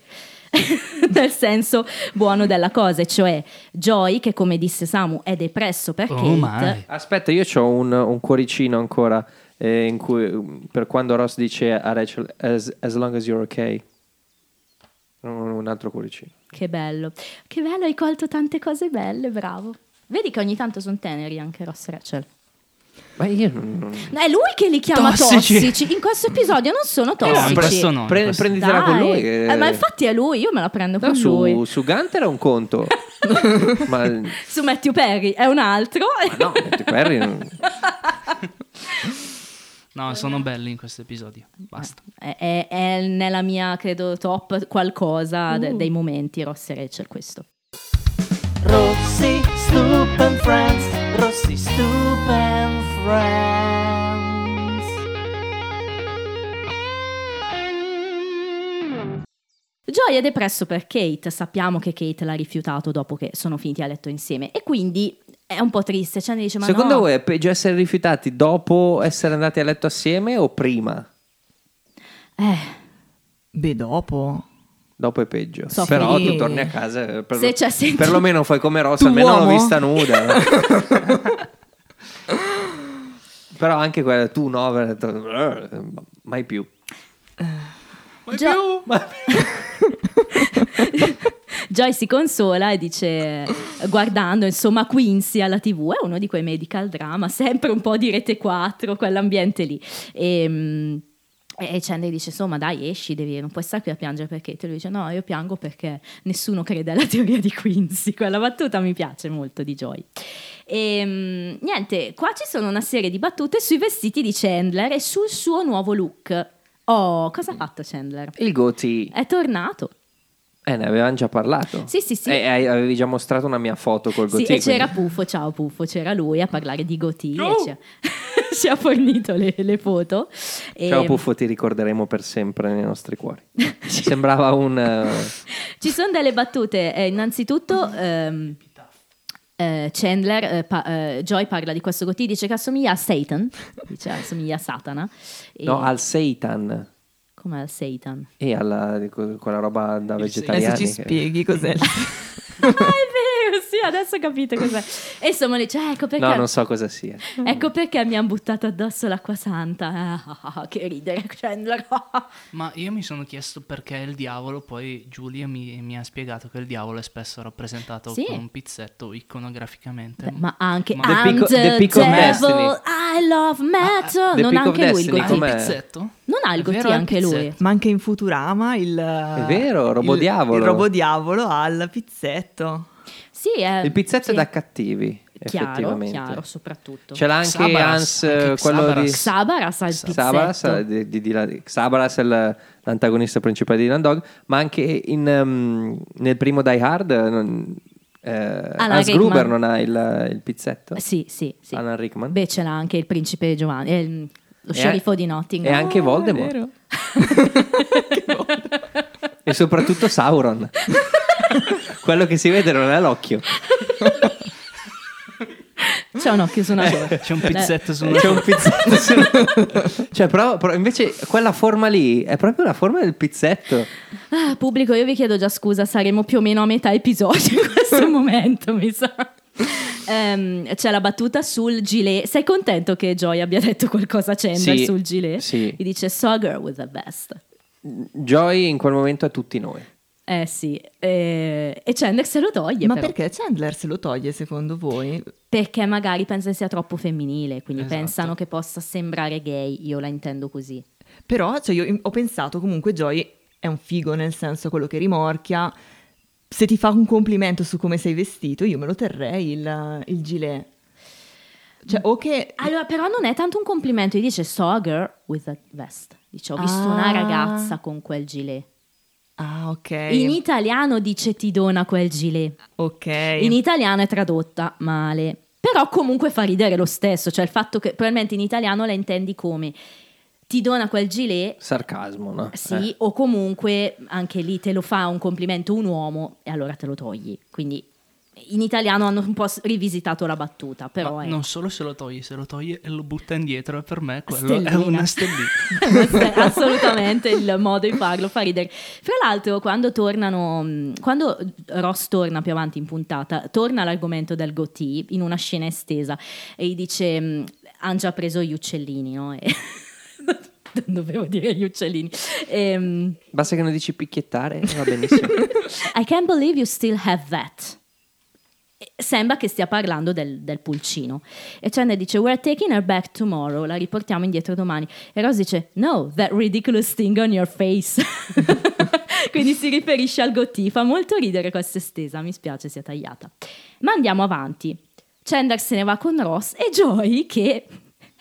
Nel senso buono della cosa, e cioè Joy, che come disse Samu è depresso per Oh, Kate. Aspetta, io ho un, un cuoricino ancora eh, in cui, per quando Ross dice a Rachel as, as long as you're okay. Un, un altro cuoricino. che bello, che bello, hai colto tante cose belle, bravo. Vedi che ogni tanto sono teneri anche Ross e Rachel. Ma io non... No, È lui che li chiama Tossici. tossici. In questo episodio non sono no, in tossici. no. Pre- prenditela Dai. con lui. che- Eh, ma infatti è lui, io me la prendo No, con su, lui. su Gunter è un conto. ma no, Su Matthew Perry è un altro. Matthew Perry non- No, sono belli in questo episodio. Basta. È, è- è nella mia, credo, top qualcosa de- dei momenti Ross e Rachel questo. Rossi, Stoop and Friends. Rossi, Stoop and Friends. Joy è depresso per Kate, sappiamo che Kate l'ha rifiutato dopo che sono finiti a letto insieme e quindi è un po' triste. Cioè, dice, ma Secondo no. voi è peggio essere rifiutati dopo essere andati a letto assieme o prima? Eh, Beh, dopo. Dopo è peggio. Soffri. Però tu torni a casa per, Se c'è senti- perlomeno fai come Ross, Tu almeno l'ho uomo? vista nuda. Però anche quella tu no, avrei detto, "Eh, mai più. Gio- Joy si consola e dice, guardando insomma Quincy alla tv, è uno di quei medical drama, sempre un po' di rete 4, quell'ambiente lì. E, mm, e Chandler dice, insomma dai esci, devi, non puoi stare qui a piangere perché te lui dice, no io piango perché nessuno crede alla teoria di Quincy, quella battuta mi piace molto di Joy. E mm, niente, qua ci sono una serie di battute sui vestiti di Chandler e sul suo nuovo look. Oh, cosa ha fatto Chandler? Il Goti, È tornato. Eh, ne avevamo già parlato. Sì, sì, sì. E hai- avevi già mostrato una mia foto col Sì, Goti. e c'era quindi- Puffo, ciao Puffo, c'era lui a parlare di Goti e ci, ha, fornito le, le foto. E Ciao Puffo, ti ricorderemo per sempre nei nostri cuori. Sembrava un... eh, Ci sono delle battute, eh, innanzitutto ehm, eh, Chandler, eh, pa- eh, Joy parla di questo Goti, dice che assomiglia a Satan, dice assomiglia a Satana. E- no, al Seitan. Come al Satan? E alla, quella roba da Adesso vegetariani. ci che- spieghi cos'è. Ah, è vero, sì, adesso capite cos'è. E insomma dice, ecco perché... No, non so cosa sia. Ecco perché mi hanno buttato addosso l'acqua santa. Ah, ah, ah, che ridere, Chandler. Ma io mi sono chiesto perché il diavolo, poi Giulia mi, mi ha spiegato che il diavolo è spesso rappresentato Sì. con un pizzetto iconograficamente. Beh, ma anche Ma- The I'm Peak- the, of devil. I love metal. Non Peak ha of anche lui il Ah, il pizzetto? Non ha il il anche lui. Ma anche in Futurama il... È vero, Robodiavolo. Il, il Robodiavolo ha il pizzetto. Sì, è, Il pizzetto sì. è da cattivi, Chiaro, effettivamente. chiaro, soprattutto. Ce l'ha anche Hans, eh, anche quello di... Xabaras. Xabaras ha il pizzetto. Xabaras, eh, di, di Dylan- Xabaras è il- l'antagonista principale di Dylan Dog, ma anche in, ehm, nel primo Die Hard non- eh, Hans Rickman. Gruber non ha il, il pizzetto. Sì, sì, sì. Alan Rickman. Beh, ce l'ha anche il principe Giovanni, eh, lo E- sceriffo di Nottingham. E anche Voldemort. e soprattutto Sauron. Quello che si vede non è l'occhio. C'è un occhio su una torre. C'è un pizzetto su una C'è un pizzetto. su- cioè, però, però invece quella forma lì è proprio la forma del pizzetto. Ah, pubblico, io vi chiedo già scusa, saremo più o meno a metà episodio in questo momento, mi sa. Ehm, c'è la battuta sul gilet. Sei contento che Joy abbia detto qualcosa a Chandler Sì, sul gilet? sì. Gli dice, so girl with the best. Joy in quel momento è tutti noi. Eh sì, eh, e Chandler se lo toglie Ma però. perché Chandler se lo toglie secondo voi? Perché magari pensa che sia troppo femminile, quindi Esatto. pensano che possa sembrare gay, io la intendo così. Però cioè, io ho pensato comunque Joy è un figo nel senso quello che rimorchia. Se ti fa un complimento su come sei vestito, io me lo terrei il, il gilet. Cioè, o che... Allora, però non è tanto un complimento, gli dice saw a girl with a vest. Dice ho visto Ah. una ragazza con quel gilet. Ah, ok. In italiano dice ti dona quel gilet. ok. In italiano è tradotta male. Però comunque fa ridere lo stesso, cioè il fatto che probabilmente in italiano la intendi come ti dona quel gilet, Sarcasmo, no? sì, Eh. o comunque anche lì te lo fa un complimento un uomo e allora te lo togli. Quindi in italiano hanno un po' rivisitato la battuta, però è non solo se lo toglie, se lo toglie e lo butta indietro, e per me quello è Stellina. una stellina. È assolutamente il modo di farlo, fa ridere. Fra l'altro, quando tornano, quando Ross torna più avanti in puntata, torna l'argomento del goatee in una scena estesa e gli dice: Hanno già preso gli uccellini, no? E- Dovevo dire gli uccellini. Ehm, Basta che non dici picchiettare, va benissimo. I can't believe you still have that. Sembra che stia parlando del, del pulcino. E Chandler dice: We're taking her back tomorrow. La riportiamo indietro domani. E Rose dice: No, that ridiculous thing on your face. Quindi si riferisce al goatee. Fa molto ridere questa estesa. Mi spiace sia tagliata. Ma andiamo avanti. Chandler se ne va con Ross e Joy, che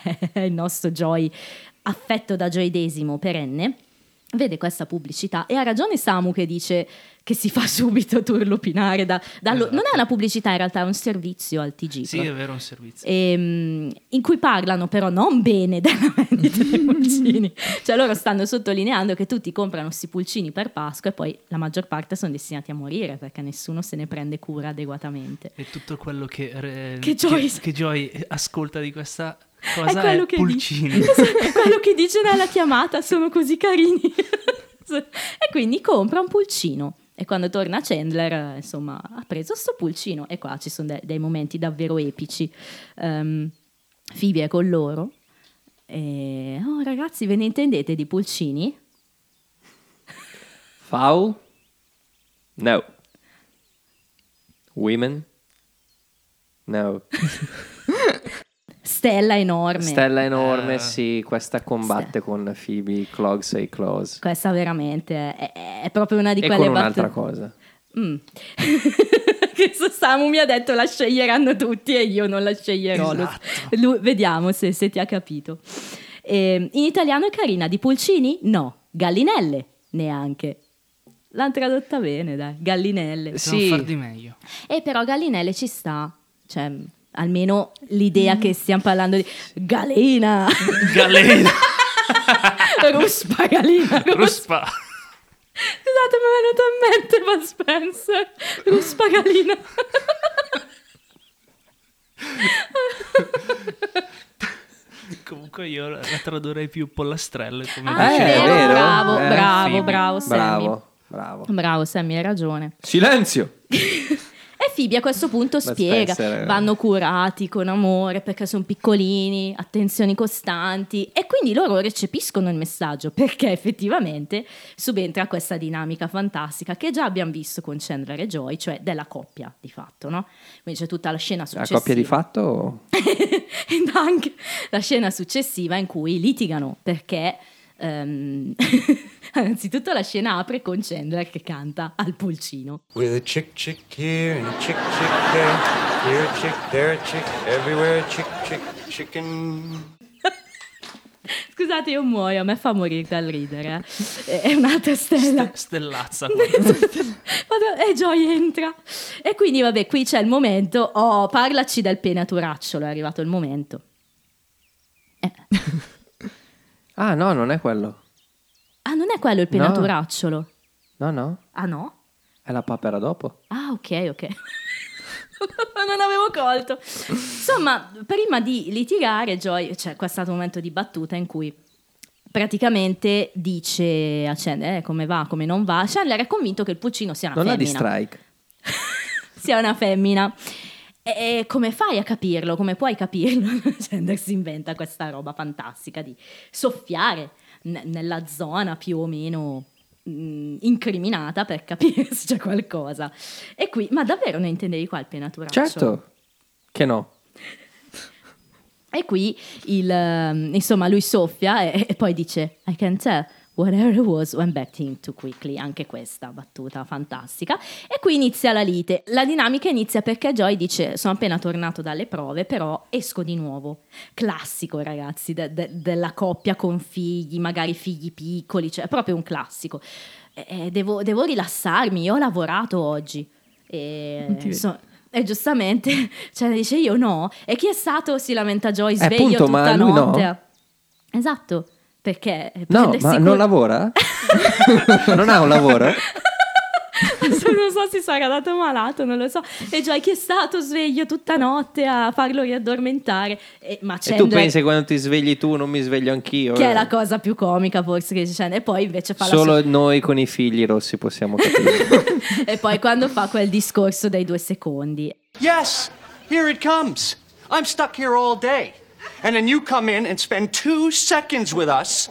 è il nostro Joy affetto da gioidesimo perenne, vede questa pubblicità e ha ragione Samu che dice che si fa subito turlupinare da, dallo- non è una pubblicità in realtà è un servizio al TG Sì, è vero, un servizio. ehm, in cui parlano però non bene della vendita dei pulcini. Cioè loro stanno sottolineando che tutti comprano questi pulcini per Pasqua e poi la maggior parte sono destinati a morire perché nessuno se ne prende cura adeguatamente. E tutto quello che, eh, Che Joy- che Joy ascolta di questa è cosa è, quello che pulcini. dice Esatto, quello che dice nella chiamata sono così carini e quindi compra un pulcino e quando torna Chandler insomma ha preso sto pulcino e qua ci sono de- dei momenti davvero epici Ehm, Phoebe è con loro e oh ragazzi ve ne intendete di pulcini? Foul? No. Women? No. Stella enorme Stella enorme, Eh. sì, questa combatte con Phoebe, Clogs e Close. questa veramente è, è proprio una di E quelle con un'altra battute- cosa. Mm. che so- Samu mi ha detto la sceglieranno tutti e io non la sceglierò. Esatto. lui- vediamo se, se ti ha capito. Ehm, in italiano è carina, di pulcini? No, gallinelle neanche. L'hanno tradotta bene, dai, gallinelle. Sì. far di meglio. E però gallinelle ci sta, cioè almeno l'idea che stiamo parlando di galena, Galena, ruspa galina, ruspa. Scusate, mi è venuto in mente Bud Spencer, ruspa galina. Comunque io la tradurrei più pollastrelle come Ah, Eh, vero, vero. bravo, Eh, bravo, bravo, Sammy. Bravo, bravo. Bravo, Sammy, hai ragione. Silenzio! E Phoebe a questo punto spiega, Spencer, eh. vanno curati con amore perché sono piccolini, attenzioni costanti e quindi loro recepiscono il messaggio perché effettivamente subentra questa dinamica fantastica che già abbiamo visto con Chandler e Joy, cioè della coppia di fatto, no? Quindi c'è tutta la scena La successiva. coppia di fatto? ed anche la scena successiva in cui litigano perché ehm, innanzitutto la scena apre con Chandler che canta al pulcino With a chick chick here and a chick chick there. Here a chick, there a chick, everywhere a chick chick chicken. scusate io muoio a me fa morire dal ridere eh. è un'altra stella Ste- Stellazza. Vado- e Joy entra e quindi vabbè qui c'è il momento oh parlaci del penaturacciolo è arrivato il momento Eh. Ah, no, non è quello. ah non è quello il No. penaturacciolo No, no, ah no? è la papera dopo. Ah, ok, ok. non avevo colto. Insomma, prima di litigare, Joy, cioè, questo è stato un momento di battuta in cui praticamente dice a Chandler eh, come va, come non va. Chandler è convinto che il pulcino sia una Non la di femmina. strike. sia una femmina. E come fai a capirlo? Come puoi capirlo? Chandler si inventa questa roba fantastica di soffiare n- nella zona più o meno mh, incriminata per capire se c'è qualcosa. E qui, ma davvero non intendevi qua il penaturaccio? Certo che no. E qui il, ehm, insomma lui soffia e, e poi dice I can tell Whatever it was went back to him too quickly. Anche questa battuta fantastica. E qui inizia la lite. La dinamica inizia perché Joy dice: Sono appena tornato dalle prove, però esco di nuovo. Classico, ragazzi, de- de- della coppia con figli, magari figli piccoli, cioè è proprio un classico. Eh, devo, devo rilassarmi, io ho lavorato oggi. E, so- e giustamente, cioè dice io no. E chi è stato? Si lamenta Joy, sveglio appunto, tutta ma lui no. notte. Esatto, perché No, ma non lavora? non ha un lavoro? non so se sarà dato malato, non lo so. E Joy che è stato sveglio tutta notte a farlo riaddormentare. E, ma E tu pensi che quando ti svegli tu non mi sveglio anch'io? che è eh? la cosa più comica forse che c'è. E poi invece fa Solo la sua- noi con i figli rossi possiamo capire. E poi quando fa quel discorso dei due secondi. Yes, here it comes. I'm stuck here all day. And then you come in and spend two seconds with us.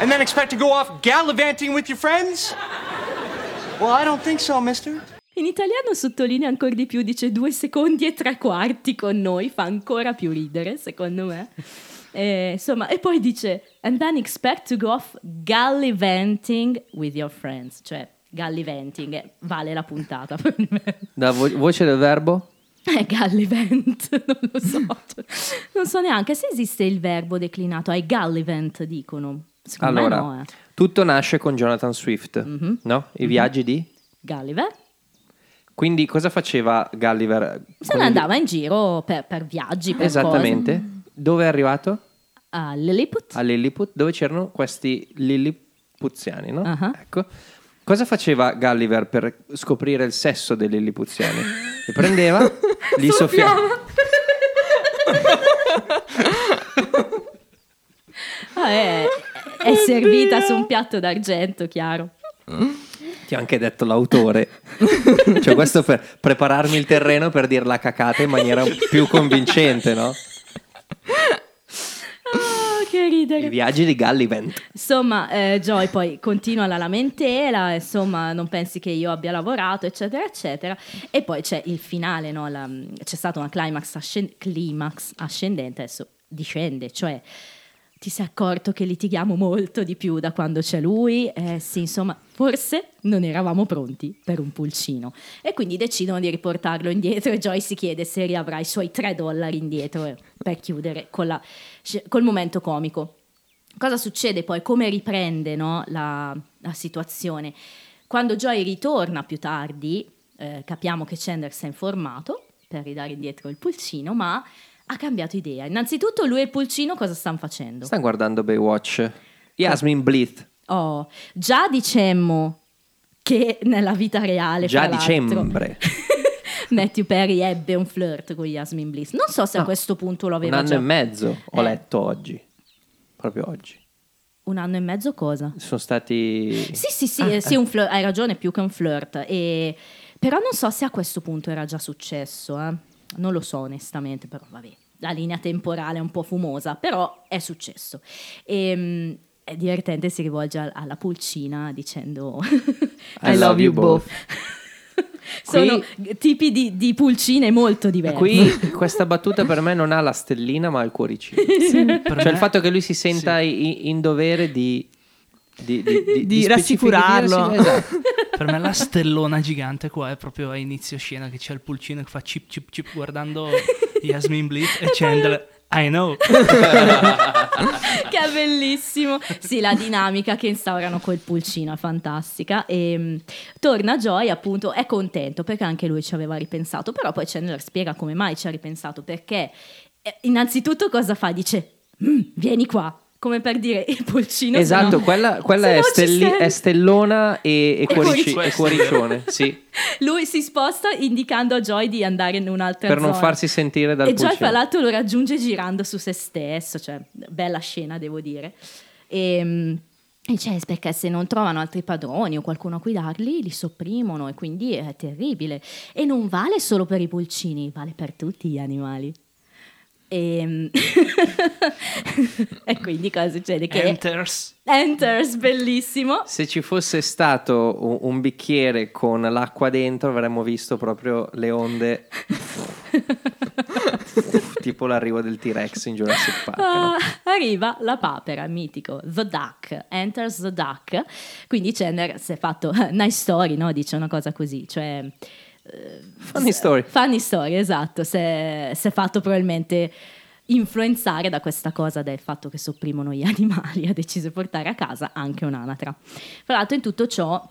and then expect to go off gallivanting with your friends? Well, I don't think so, mister. In italiano sottolinea ancora di più, dice due secondi e tre quarti con noi, fa ancora più ridere secondo me. E, insomma, e poi dice, and then expect to go off gallivanting with your friends, cioè gallivanting, eh, vale la puntata per me. Da vo- voce del verbo? È Gallivant, non lo so. Non so neanche se esiste il verbo declinato ai Gallivant, dicono. Secondo allora, no, eh. tutto nasce con Jonathan Swift, Mhm. no? I viaggi di? Gulliver Quindi cosa faceva Gulliver? se ne andava in giro per, per viaggi, per Esattamente. Dove è arrivato? cose. A Lilliput. A Lilliput, dove c'erano questi Lilliputiani, no? Ah. Ecco. Cosa faceva Gulliver per scoprire il sesso dei Lilliputiani? Li prendeva, li soffiava. Ah, è, è servita su un piatto d'argento, chiaro. Ti ho anche detto l'autore. cioè, questo per prepararmi il terreno per dire la cacata in maniera più convincente, no? Che ridere. I viaggi di Gallivant. Insomma, eh, Joy poi continua la lamentela, insomma, non pensi che io abbia lavorato, eccetera, eccetera. E poi c'è il finale, no? La- c'è stata una climax, ascen- climax ascendente, adesso discende, cioè ti sei accorto che litighiamo molto di più da quando c'è lui? Eh sì, insomma, forse non eravamo pronti per un pulcino. E quindi decidono di riportarlo indietro e Joy si chiede se riavrà i suoi 3 dollari indietro eh, per chiudere la- col momento comico. Cosa succede poi? Come riprende no, la, la situazione? Quando Joy ritorna più tardi, eh, capiamo che Chandler si è informato per ridare indietro il pulcino, ma ha cambiato idea. Innanzitutto lui e il pulcino cosa stanno facendo? Stanno guardando Baywatch. Yasmin Bleeth. Oh, già dicemmo che nella vita reale, Già dicembre. Matthew Perry ebbe un flirt con Yasmin Bliss. Non so se a questo punto lo Un aveva anno già... e mezzo ho Eh. letto oggi. Proprio oggi. Un anno e mezzo cosa? Sono stati... Sì, sì, sì, Ah, sì, un flirt, hai ragione, più che un flirt. E... Però non so se a questo punto era già successo, eh. non lo so onestamente, però vabbè, la linea temporale è un po' fumosa, però è successo. E, è divertente, si rivolge al- alla pulcina dicendo I, love you both. Sono tipi di, di pulcine molto diversi. Qui questa battuta per me non ha la stellina ma ha il cuoricino. per cioè me- il fatto che lui si senta i- in dovere di... Di, di, di- Di di rassicurarlo. esatto. Per me la stellona gigante qua è proprio a inizio scena che c'è il pulcino che fa chip chip chip guardando Yasmin Bleeth e Chandler I know. che è bellissimo. Sì, la dinamica che instaurano col pulcino è fantastica. E mm, torna Joy, appunto, è contento perché anche lui ci aveva ripensato. Però poi Chandler spiega come mai ci ha ripensato. Perché eh, innanzitutto cosa fa? Dice: "Mm, Vieni qua. Come per dire il pulcino. se Esatto, no- quella, quella è, stelli- sei." è stellona e, e, E cuorici- e cuoricione, sì, Lui si sposta indicando a Joy di andare in un'altra per non zona. farsi sentire dal E Joy, pulcino. fra l'altro, lo raggiunge girando su se stesso, cioè, bella scena, devo dire. E, e cioè, perché se non trovano altri padroni o qualcuno a cui darli, li sopprimono e quindi è terribile. E non vale solo per i pulcini, vale per tutti gli animali. E, e quindi cosa succede? Che Enters. Enters, bellissimo. Se ci fosse stato un, un bicchiere con l'acqua dentro avremmo visto proprio le onde tipo l'arrivo del T-Rex in Jurassic Park. no? Ah, arriva la papera, mitico, The Duck, enters the duck. Quindi Chandler si è fatto, nice story, no? Dice una cosa così, cioè... eh, Funny story. Funny story, esatto. Si è, si è fatto probabilmente influenzare da questa cosa del fatto che sopprimono gli animali, ha deciso di portare a casa anche un'anatra. Fra l'altro in tutto ciò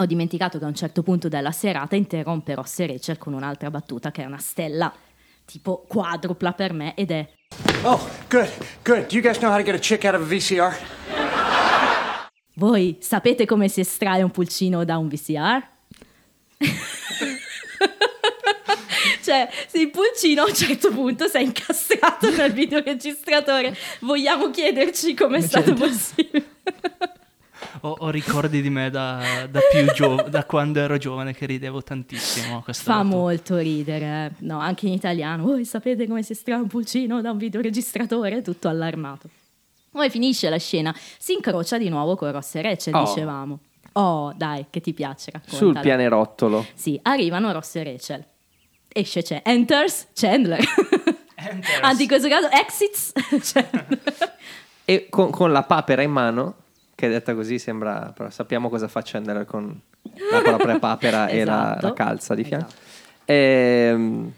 ho dimenticato che a un certo punto della serata interrompe Ross e Rachel con un'altra battuta che è una stella tipo quadrupla per me ed è Oh, good, good. Do you guys know how to get a chick out of a VCR? Voi sapete come si estrae un pulcino da un VCR? cioè, se il pulcino a un certo punto si è incastrato nel videoregistratore, vogliamo chiederci come è stato possibile? Ho, ho ricordi di me da, da più giovane, da quando ero giovane che ridevo tantissimo Fa battuta. molto ridere, eh. no, anche in italiano. Voi sapete come si estrae un pulcino da un videoregistratore? Tutto allarmato. Poi finisce la scena, si incrocia di nuovo con Ross e Rachel, Oh. dicevamo. Oh, dai, che ti piace, raccontala. Sul pianerottolo. Sì, arrivano Ross e Rachel. Esce c'è Enters Chandler. Anzi, in questo caso exits Chandler. E con, con la papera in mano, che detta così sembra, però sappiamo cosa fa Chandler con la propria papera e la, Esatto. la calza di fianco. Ehm,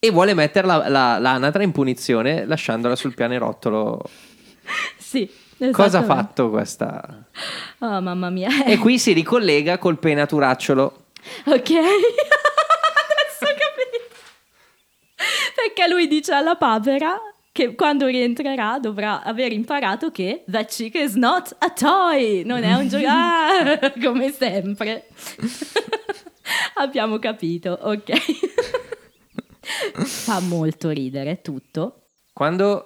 e vuole mettere la, la- l'anatra in punizione lasciandola sul pianerottolo. Sì, Cosa ha fatto questa? Oh, mamma mia. E qui si ricollega col penaturacciolo. Ok. Adesso ho capito. Perché lui dice alla papera che quando rientrerà dovrà aver imparato che that chick is not a toy, non è un gioco, Ah, come sempre. Abbiamo capito, ok. Fa molto ridere tutto. Quando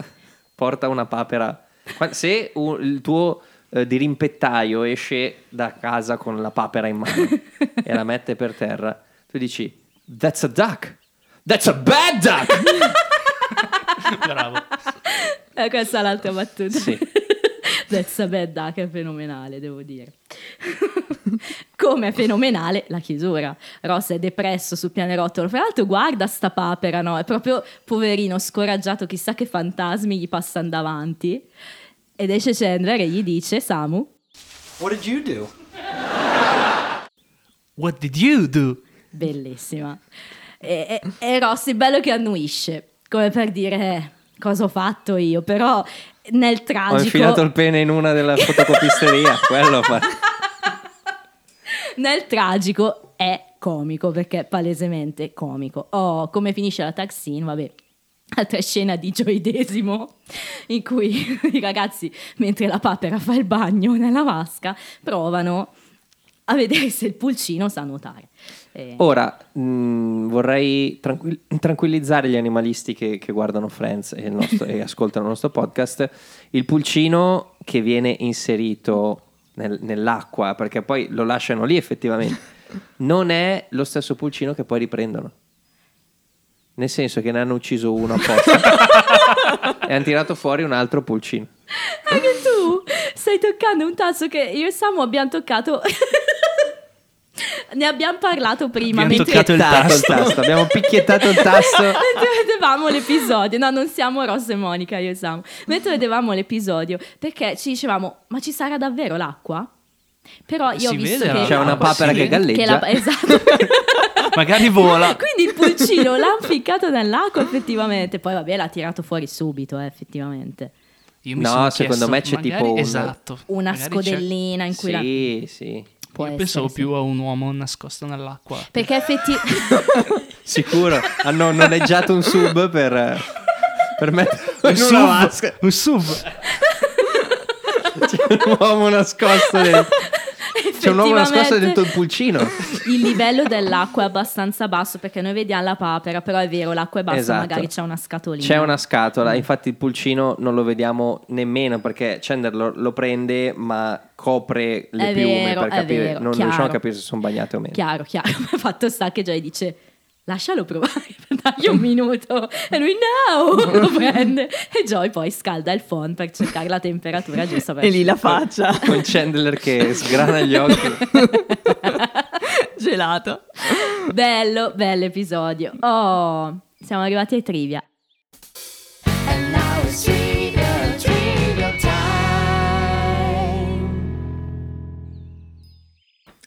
porta una papera, se un- il tuo eh, dirimpettaio esce da casa con la papera in mano e la mette per terra, tu dici: That's a duck! That's a bad duck! Bravo. Eh, questa è l'altra battuta. Sì. That's a bad duck è fenomenale, devo dire. Come è fenomenale la chiusura. Ross è depresso sul pianerottolo. Fra l'altro, guarda sta papera, no? È proprio poverino, scoraggiato, chissà che fantasmi gli passano davanti. Ed esce Chandler e gli dice: Samu, What did you do? What did you do? bellissima. E, e, e Ross è bello che annuisce, come per dire: "Eh, Cosa ho fatto io? Però nel Ho tragico. infilato il pene in una della fotocopisteria, quello fa. Nel tragico è comico perché è palesemente comico. Oh, come finisce la scene, vabbè. Altra scena di gioidesimo in cui i ragazzi, mentre la papera fa il bagno nella vasca, provano a vedere se il pulcino sa nuotare. Ora mh, vorrei tranquill- tranquillizzare gli animalisti che, che guardano Friends e, nostro- e ascoltano il nostro podcast. Il pulcino che viene inserito nel- nell'acqua, perché poi lo lasciano lì effettivamente, non è lo stesso pulcino che poi riprendono. Nel senso che ne hanno ucciso uno apposta e hanno tirato fuori un altro pulcino. Anche tu stai toccando un tasto che io e Samu abbiamo toccato. Ne abbiamo parlato prima. Abbiamo mentre- toccato il tasto. tasto, Abbiamo picchiettato il tasto. Mentre vedevamo l'episodio, no, non siamo Ross e Monica, io e. Mentre vedevamo l'episodio, perché ci dicevamo, ma ci sarà davvero l'acqua? Però io ho Si visto vede che... C'è una papera sì. che galleggia. che la- esatto. Magari vola. Quindi il pulcino l'ha ficcato nell'acqua effettivamente. Poi vabbè, l'ha tirato fuori subito, eh, effettivamente. Io mi No, sono secondo chiesto, me c'è magari- tipo un- Esatto. Una magari c'è- scodellina in cui la... Sì, sì. Può Io essere, pensavo sì. più a un uomo nascosto nell'acqua. Perché effettivamente... Sicuro. Hanno noleggiato un sub per, per mettere Un sub, un sub. C'è un uomo nascosto dentro. C'è un uomo nascosto dentro il pulcino. Il livello dell'acqua è abbastanza basso perché noi vediamo la papera, però è vero, l'acqua è bassa, Esatto. magari c'è una scatolina. C'è una scatola, infatti il pulcino non lo vediamo nemmeno perché Chandler lo, lo prende ma copre le È piume vero, per capire, vero, non chiaro. riusciamo a capire se sono bagnate o meno. Chiaro, chiaro. Fatto sta che Joy dice lascialo provare per dargli un minuto e lui no lo prende e Joy poi scalda il phone per cercare la temperatura giusta per E lì la faccia, Con Chandler che sgrana gli occhi. gelato. bello bello episodio oh siamo arrivati ai trivia.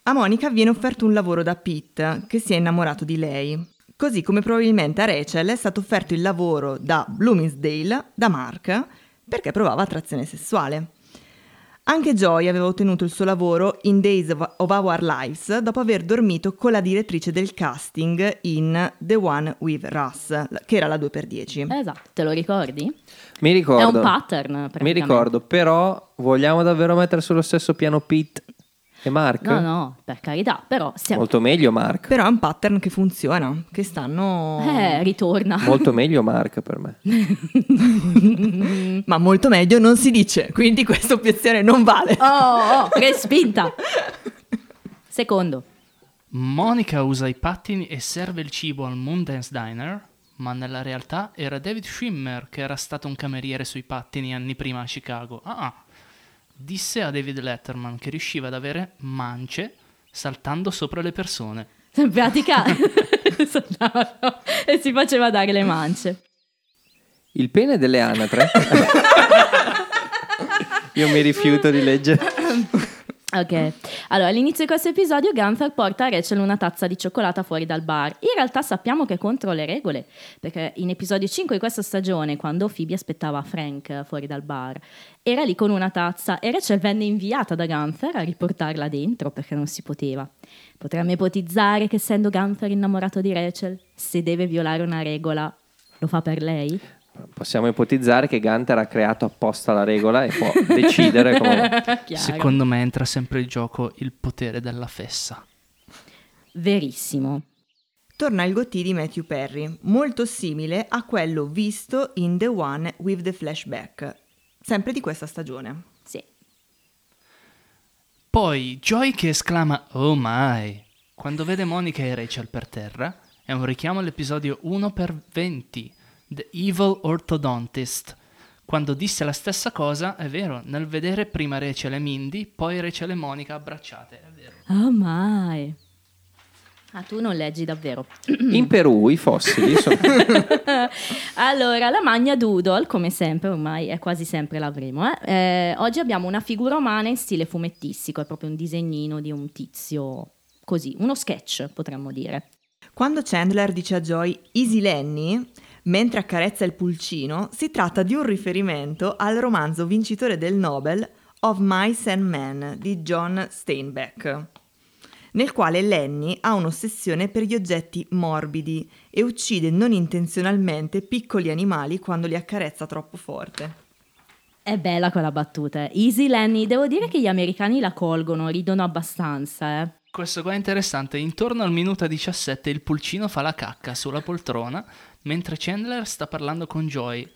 A Monica viene offerto un lavoro da Pete, che si è innamorato di lei. Così come probabilmente a Rachel è stato offerto il lavoro da Bloomingsdale, da Mark, perché provava attrazione sessuale. Anche Joy aveva ottenuto il suo lavoro in Days of Our Lives dopo aver dormito con la direttrice del casting in The One with Russ, che era la 2x10. Esatto, te lo ricordi? Mi ricordo. È un pattern, Mi ricordo, però vogliamo davvero mettere sullo stesso piano Pete e Mark? No, no, per carità, però siamo... Molto meglio Mark. Però è un pattern che funziona, che stanno... Eh, ritorna. Molto meglio Mark per me. Ma molto meglio non si dice, quindi questa obiezione non vale. Oh, oh, respinta. Secondo. Monica usa i pattini e serve il cibo al Moondance Diner, ma nella realtà era David Schwimmer che era stato un cameriere sui pattini anni prima a Chicago. Ah, disse a David Letterman che riusciva ad avere mance saltando sopra le persone. In pratica saltava e si faceva dare le mance. Il pene delle anatre. Io mi rifiuto di leggere. Ok, allora all'inizio di questo episodio Gunther porta a Rachel una tazza di cioccolata fuori dal bar. In realtà sappiamo che è contro le regole, perché in episodio 5 di questa stagione, quando Phoebe aspettava Frank fuori dal bar, era lì con una tazza e Rachel venne inviata da Gunther a riportarla dentro perché non si poteva. Potremmo ipotizzare che essendo Gunther innamorato di Rachel, se deve violare una regola, lo fa per lei? Possiamo ipotizzare che Gunter ha creato apposta la regola e può decidere come... Secondo me entra sempre in gioco il potere della fessa. Verissimo. Torna il gottì di Matthew Perry, molto simile a quello visto in The One with the Flashback, sempre di questa stagione. Sì. Poi Joy che esclama Oh my quando vede Monica e Rachel per terra è un richiamo all'episodio 1 per 20 The Evil Orthodontist. Quando disse la stessa cosa, è vero, nel vedere prima Rachel e Mindy, poi Rachel e Monica abbracciate, è vero. Oh my. Ah, tu non leggi davvero. In Perù i fossili sono... allora, la Magna Doodle, come sempre, ormai è quasi sempre l'avremo. Eh? Eh, oggi abbiamo una figura umana in stile fumettistico, è proprio un disegnino di un tizio così, uno sketch potremmo dire. Quando Chandler dice a Joy Easy Lenny, mentre accarezza il pulcino, si tratta di un riferimento al romanzo vincitore del Nobel Of Mice and Men di John Steinbeck, nel quale Lenny ha un'ossessione per gli oggetti morbidi e uccide non intenzionalmente piccoli animali quando li accarezza troppo forte. È bella quella battuta. Easy Lenny, devo dire che gli americani la colgono, ridono abbastanza, eh. Questo qua è interessante, intorno al minuto 17 il pulcino fa la cacca sulla poltrona mentre Chandler sta parlando con Joy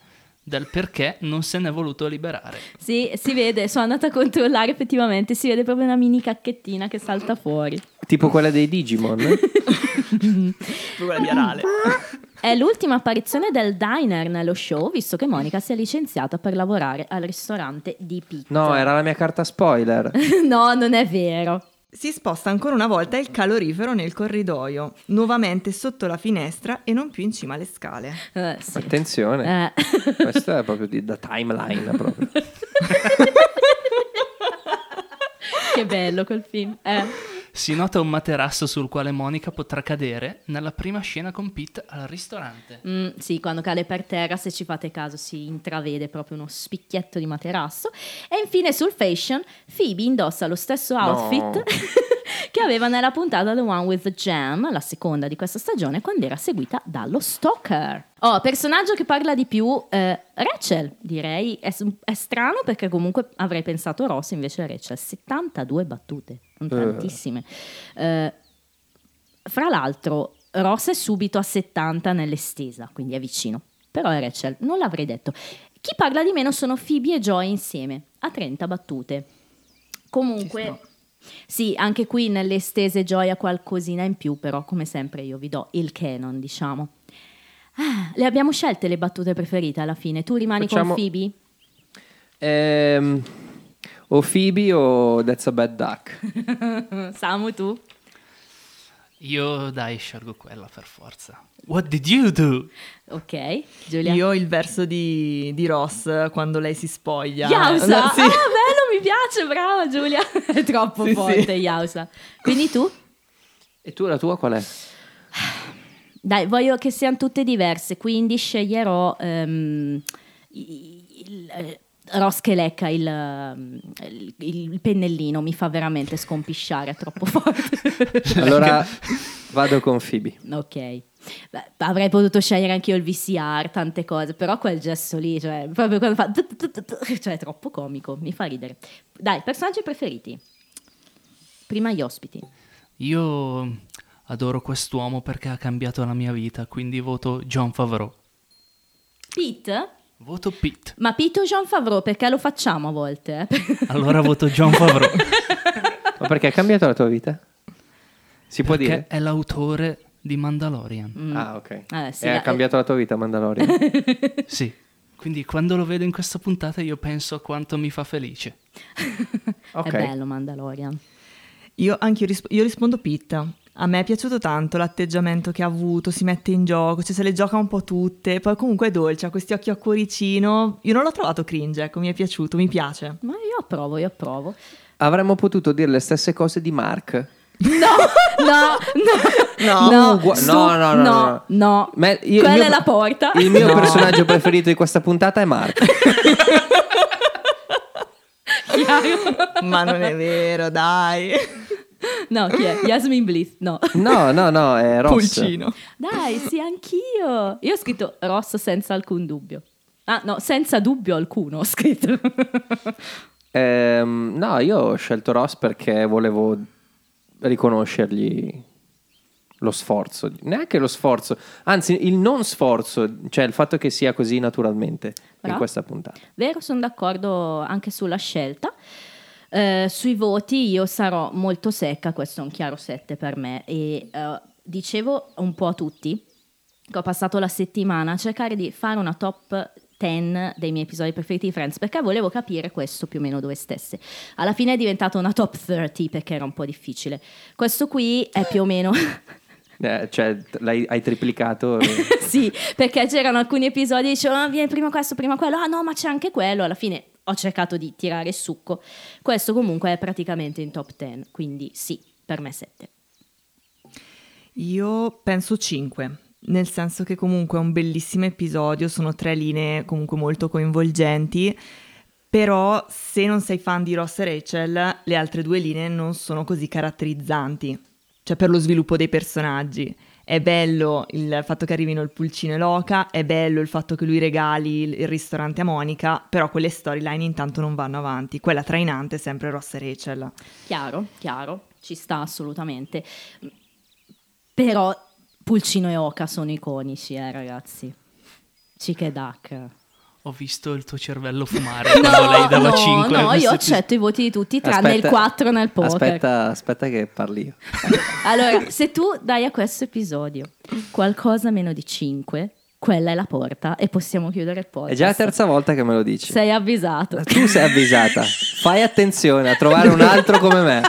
del perché non se n'è voluto liberare. Sì, si vede, sono andata a controllare effettivamente, si vede proprio una mini cacchettina che salta fuori. tipo quella dei Digimon. Quella di Arale. È l'ultima apparizione del diner nello show, visto che Monica si è licenziata per lavorare al ristorante di Pete. No, era la mia carta spoiler. no, non è vero. Si sposta ancora una volta il calorifero nel corridoio, nuovamente sotto la finestra e non più in cima alle scale. Eh, sì. Attenzione. Eh. Questo è proprio di, da timeline. Proprio. che bello quel film. Eh. Si nota un materasso sul quale Monica potrà cadere nella prima scena con Pete al ristorante. Mm, sì, quando cade per terra, se ci fate caso, si intravede proprio uno spicchietto di materasso. E infine sul fashion, Phoebe indossa lo stesso outfit che aveva nella puntata The One with the Jam, la seconda di questa stagione, quando era seguita dallo stalker. Oh, personaggio che parla di più, eh, Rachel, direi. È, è strano perché comunque avrei pensato Ross, invece Rachel, 72 battute, non Eh. tantissime. Eh, fra l'altro, Ross è subito a 70 nell'estesa, quindi è vicino. Però è Rachel, non l'avrei detto. Chi parla di meno sono Phoebe e Joy insieme, a 30 battute. Comunque, sì, anche qui nell'estese Joy ha qualcosina in più, però come sempre io vi do il canon, diciamo. Ah, le abbiamo scelte le battute preferite alla fine. Tu rimani Facciamo- con Phoebe? Ehm, o Phoebe o That's a Bad Duck. Samu, tu? Io dai, scelgo quella per forza. What did you do? Ok, Giulia. Io il verso di, di Ross quando lei si spoglia. Yausa! No, sì. Ah, bello, mi piace, brava Giulia. È troppo Sì, forte, sì. Yausa. Quindi tu? E tu la tua qual è? Dai, voglio che siano tutte diverse, quindi sceglierò ehm, il, eh, Ross che lecca il, ehm, il- il pennellino, mi fa veramente scompisciare, è troppo forte. Allora vado con Phoebe. ok, Beh, avrei potuto scegliere anche io il VCR, tante cose, però quel gesto lì, cioè, proprio quando fa... cioè è troppo comico, mi fa ridere. Dai, personaggi preferiti? Prima gli ospiti. Io adoro quest'uomo perché ha cambiato la mia vita, quindi voto John Favreau. Pete? Voto Pete. Ma Pete o Jean Favreau, perché lo facciamo a volte? eh? Allora voto John Favreau. Ma perché ha cambiato la tua vita? Si può perché dire? è l'autore di Mandalorian. Mm. Ah, ok. Eh, sì, e ha eh, cambiato la tua vita Mandalorian? Sì. Quindi quando lo vedo in questa puntata io penso a quanto mi fa felice. Ok. È bello Mandalorian. Io anche io, risp- io rispondo Pitta. A me è piaciuto tanto l'atteggiamento che ha avuto, si mette in gioco, cioè se le gioca un po' tutte, poi comunque è dolce, ha questi occhi a cuoricino. Io non l'ho trovato cringe, ecco, mi è piaciuto, mi piace. Ma io approvo, io approvo. Avremmo potuto dire le stesse cose di Mark. No, no, No. no, Ugua- stu- no, no, no, no, no. no. Ma io- il Quella mio- è la porta. Il mio No. personaggio preferito di questa puntata è Mark. Ma non è vero, dai. No, chi è? Yasmin Bliss, no. No, no, no, è Ross. Pulcino. Dai, sì, anch'io. Io ho scritto Ross senza alcun dubbio. Ah, no, senza dubbio alcuno ho scritto. Ehm, no, io ho scelto Ross perché volevo riconoscergli lo sforzo, neanche lo sforzo, anzi il non sforzo, cioè il fatto che sia così naturalmente in Bravo. questa puntata. Vero, sono d'accordo anche sulla scelta. Eh, sui voti io sarò molto secca, questo è un chiaro 7 per me e eh, dicevo un po' a tutti che ho passato la settimana a cercare di fare una top 10 dei miei episodi preferiti di Friends perché volevo capire questo più o meno dove stesse. Alla fine è diventata una top 30 perché era un po' difficile. Questo qui è più o meno... Eh, cioè l'hai, hai triplicato. sì, perché c'erano alcuni episodi dicevo, ah, viene prima questo, prima quello, ah no, ma c'è anche quello. Alla fine ho cercato di tirare il succo. Questo comunque è praticamente in top 10, quindi sì, per me 7. Io penso 5, nel senso che comunque è un bellissimo episodio, sono tre linee comunque molto coinvolgenti, però se non sei fan di Ross e Rachel, le altre due linee non sono così caratterizzanti, cioè per lo sviluppo dei personaggi. È bello il fatto che arrivino il pulcino e l'oca, è bello il fatto che lui regali il ristorante a Monica, però quelle storyline intanto non vanno avanti. Quella trainante è sempre Ross e Rachel. Chiaro, chiaro, ci sta assolutamente. Però Pulcino e Oca sono iconici, eh ragazzi. Chic e Duck. Ho visto il tuo cervello fumare quando lei dava no, 5. no, io accetto i voti di tutti, tranne Aspetta- il 4 nel poker. Aspetta, aspetta che parli io. Allora, se tu dai a questo episodio qualcosa meno di 5, quella è la porta e possiamo chiudere il podcast. È già la terza volta che me lo dici. Sei avvisato. Tu sei avvisata. Fai attenzione a trovare un altro come me.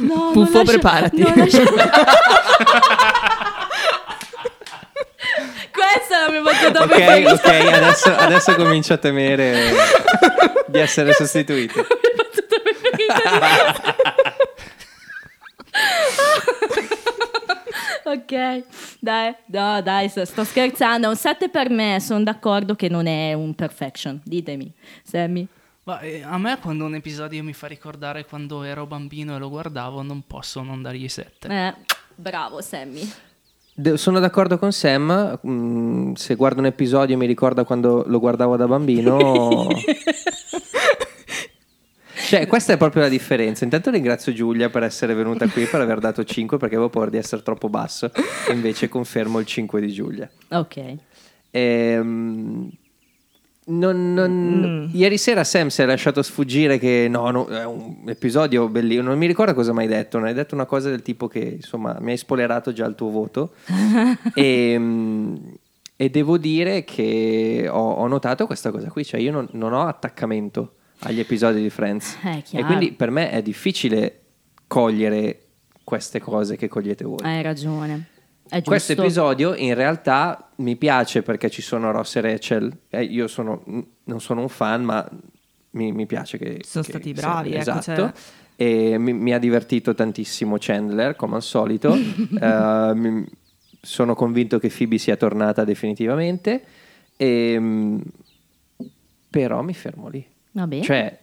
No, Puffo, lascia- preparati. lascia- Questa è la mia battuta Ok, preferita. ok, adesso, adesso comincio a temere di essere sostituito. ok, dai, no, dai, sto scherzando. Un 7 per me, sono d'accordo che non è un perfection. Ditemi, Sammy. Ma eh, a me quando un episodio mi fa ricordare quando ero bambino e lo guardavo, non posso non dargli 7. Eh, bravo, Sammy. De- sono d'accordo con Sam. mm, se guardo un episodio e mi ricorda quando lo guardavo da bambino. Cioè, questa è proprio la differenza. Intanto ringrazio Giulia per essere venuta qui, per aver dato 5, perché avevo paura di essere troppo basso. E invece confermo il 5 di Giulia. Ok. Ehm, non- non- Ieri sera Sam si è lasciato sfuggire che no, no, è un episodio bellissimo. Non mi ricordo cosa mi hai detto. Non hai detto una cosa del tipo che insomma mi hai spoilerato già il tuo voto. e, mm, e devo dire che ho, ho notato questa cosa qui. Cioè, io non, non ho attaccamento agli episodi di Friends. Eh, e quindi per me è difficile cogliere queste cose che cogliete voi. Hai ragione. Questo episodio in realtà mi piace perché ci sono Ross e Rachel. Eh, io sono, non sono un fan, ma mi, mi piace che Sono che- stati sì, bravi, ecco, esatto. cioè- E mi, mi ha divertito tantissimo Chandler, come al solito. Eh, mi- sono convinto che Phoebe sia tornata definitivamente. E, però mi fermo lì. Vabbè. Cioè,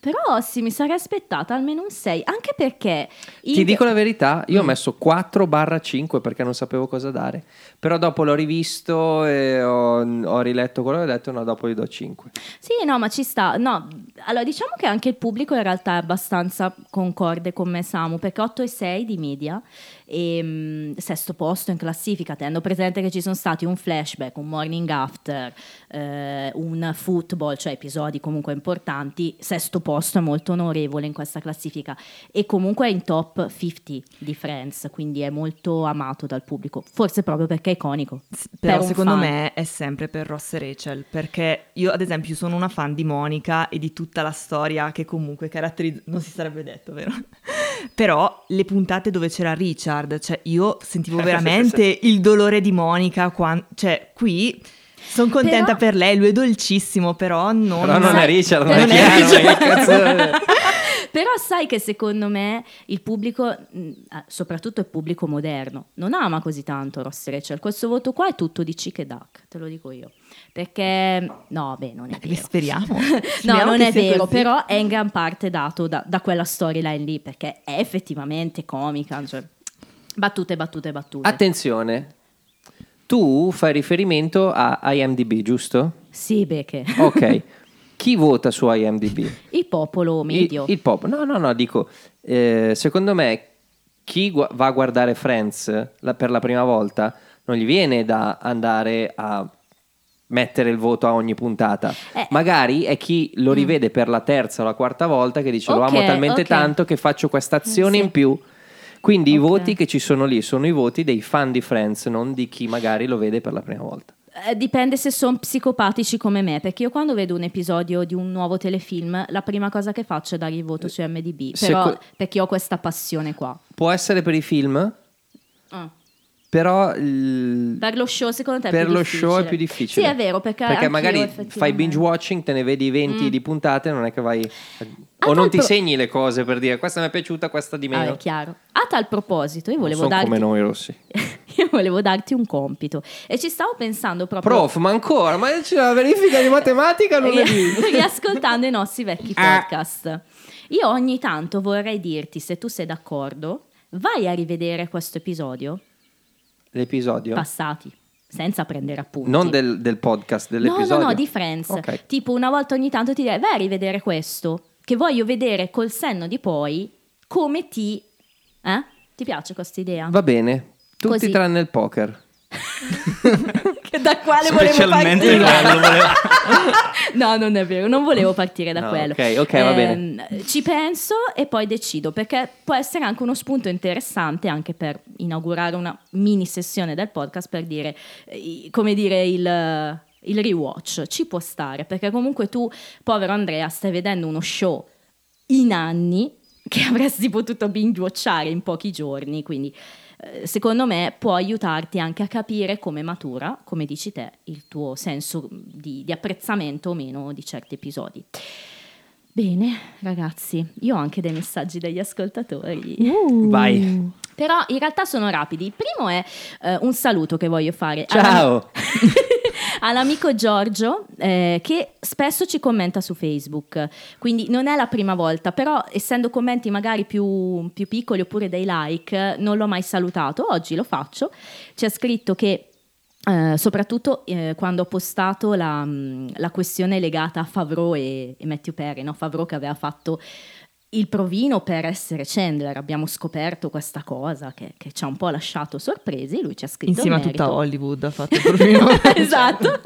Però sì, mi sarei aspettata almeno un 6, anche perché... Ti in- dico la verità, io ho Mm. messo 4-5 perché non sapevo cosa dare. Però dopo l'ho rivisto e ho, ho riletto quello che ho detto, no, dopo gli do 5. Sì, no, ma ci sta. No, allora diciamo che anche il pubblico in realtà è abbastanza concorde con me, Samu, perché 8 e 6 di media e mm, sesto posto in classifica, tenendo presente che ci sono stati un flashback, un morning after, eh, un football, cioè episodi comunque importanti, sesto posto è molto onorevole in questa classifica e comunque è in top 50 di Friends, quindi è molto amato dal pubblico, forse proprio perché è iconico. Però per un secondo fan. me è sempre per Ross e Rachel, perché io ad esempio sono una fan di Monica e di tutta la storia che comunque caratterizza, non si sarebbe detto, vero? Però le puntate dove c'era Richard, cioè io sentivo veramente il dolore di Monica, quan- cioè qui sono contenta Però- per lei, lui è dolcissimo, però non... Però non è Richard, non è non è chiaro, Richard. che cazzo- Però sai che secondo me il pubblico, mh, eh, soprattutto il pubblico moderno, non ama così tanto Ross Rachel. Questo voto qua è tutto di Chic e Duck, te lo dico io. Perché, no, beh, non è vero. Speriamo. No, Speriamo non è vero, così. però è in gran parte dato da, da quella storyline lì, perché è effettivamente comica, cioè, battute, battute, battute. Attenzione, tu fai riferimento a IMDb, giusto? sì, Beche. Ok. Chi vota su IMDb? Il popolo medio. Il, il pop. No, no, no, dico, eh, secondo me chi gua- va a guardare Friends la- per la prima volta non gli viene da andare a mettere il voto a ogni puntata. Eh. Magari è chi lo rivede per la terza o la quarta volta che dice lo amo talmente ok. tanto che faccio questa azione Sì. in più. Quindi i Ok. voti che ci sono lì sono i voti dei fan di Friends, non di chi magari lo vede per la prima volta. Eh, dipende se sono psicopatici come me, perché io quando vedo un episodio di un nuovo telefilm, la prima cosa che faccio è dare il voto su MDB, però Seco- perché ho questa passione qua. Può essere per i film, Ah. Però il- Per lo show secondo te è per più lo difficile? show è più difficile. Sì, è vero, perché, Perché magari fai binge watching, te ne vedi 20 Mm. di puntate, non è che vai. Ah, o non ti pro- segni le cose per dire questa mi è piaciuta, questa di Ah, meno. è chiaro. A tal proposito, io volevo, darti, come noi rossi. io volevo darti un compito e ci stavo pensando proprio... Prof, ma ancora, ma c'è la verifica di matematica non è lì. riascoltando i nostri vecchi Ah. podcast. Io ogni tanto vorrei dirti, se tu sei d'accordo, vai a rivedere questo episodio L'episodio? passati, senza prendere appunti. Non del, del podcast, No, dell'episodio. no, no, di Friends. Ok. Tipo una volta ogni tanto ti direi, vai a rivedere questo, che voglio vedere col senno di poi come ti... Eh? Ti piace questa idea? Va bene, tutti Così. tranne il poker. Da quale volevo partire? No, non è vero, non volevo partire da No, quello. ok, ok, va Ehm, Ci penso e poi decido, perché può essere anche uno spunto interessante anche per inaugurare una mini sessione del podcast per dire, eh, come dire, il, il rewatch. Ci può stare, perché comunque tu, povero Andrea, stai vedendo uno show in anni che avresti potuto binge-watchare in pochi giorni, quindi eh, secondo me può aiutarti anche a capire come matura, come dici te, il tuo senso di, di apprezzamento o meno di certi episodi. Bene, ragazzi, io ho anche dei messaggi dagli ascoltatori. Vai. Però in realtà sono rapidi. Il primo è eh, un saluto che voglio fare. Ciao. all'amico Giorgio eh, che spesso ci commenta su Facebook, quindi non è la prima volta, però essendo commenti magari più, più piccoli oppure dei like, non l'ho mai salutato, oggi lo faccio, ci ha scritto che eh, soprattutto eh, quando ho postato la, mh, la questione legata a Favreau e, e Matthew Perry, no? Favreau che aveva fatto il provino per essere Chandler, abbiamo scoperto questa cosa che, che ci ha un po' lasciato sorpresi, lui ci ha scritto Insieme a tutta. Hollywood ha fatto il provino. esatto.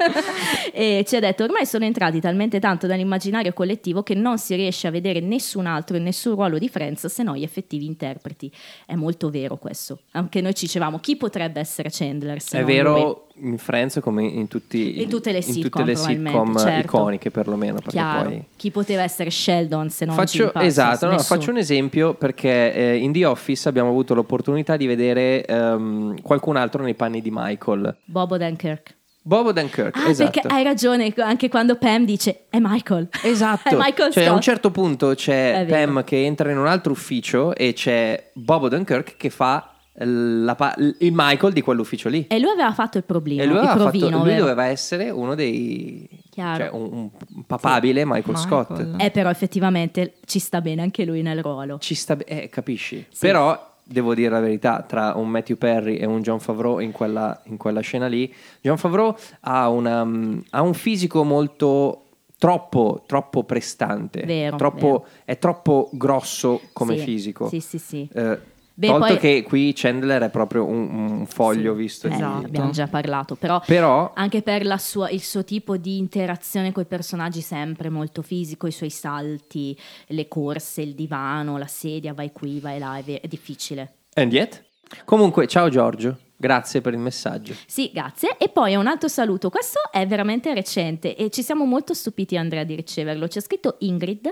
e ci ha detto ormai sono entrati talmente tanto nell'immaginario collettivo che non si riesce a vedere nessun altro in nessun ruolo di Friends se non gli effettivi interpreti. È molto vero questo. Anche noi ci dicevamo chi potrebbe essere Chandler se È non lui? In Friends come in, tutti, In tutte le in tutte sitcom, le sitcom certo. iconiche perlomeno. Poi... Chi poteva essere Sheldon se non Faccio, Parsons? esatto, no, faccio un esempio perché eh, in The Office abbiamo avuto l'opportunità di vedere ehm, qualcun altro nei panni di Michael. Bob Odenkirk. Bob Odenkirk, Ah, esatto. perché hai ragione, anche quando Pam dice è Michael. Esatto. è Michael cioè, a Scott. un certo punto c'è. Pam che entra in un altro ufficio e c'è Bob Odenkirk che fa pa- il Michael di quell'ufficio lì. E lui aveva fatto il problema, E lui, il aveva fatto- provino, lui doveva essere uno dei. Chiaro. Cioè, un, un papabile Michael, Scott. Eh, però effettivamente ci sta bene anche lui nel ruolo. Ci sta be- eh, capisci? Però devo dire la verità: tra un Matthew Perry e un John Favreau in quella, in quella scena lì, John Favreau ha, una, ha un fisico molto. Troppo, troppo prestante, Vero, Troppo- vero. è troppo grosso come Sì, fisico. Sì, sì, sì. Eh, Beh, tolto poi- che qui Chandler è proprio un, un foglio visto Eh, di- abbiamo già parlato, però, Però- anche per la sua- il suo tipo di interazione con i personaggi sempre molto fisico, i suoi salti, le corse, il divano, la sedia, vai qui, vai là, è difficile. And yet? Comunque, ciao Giorgio, grazie per il messaggio. Sì, grazie. E poi un altro saluto. Questo è veramente recente e ci siamo molto stupiti, Andrea, di riceverlo. C'è scritto Ingrid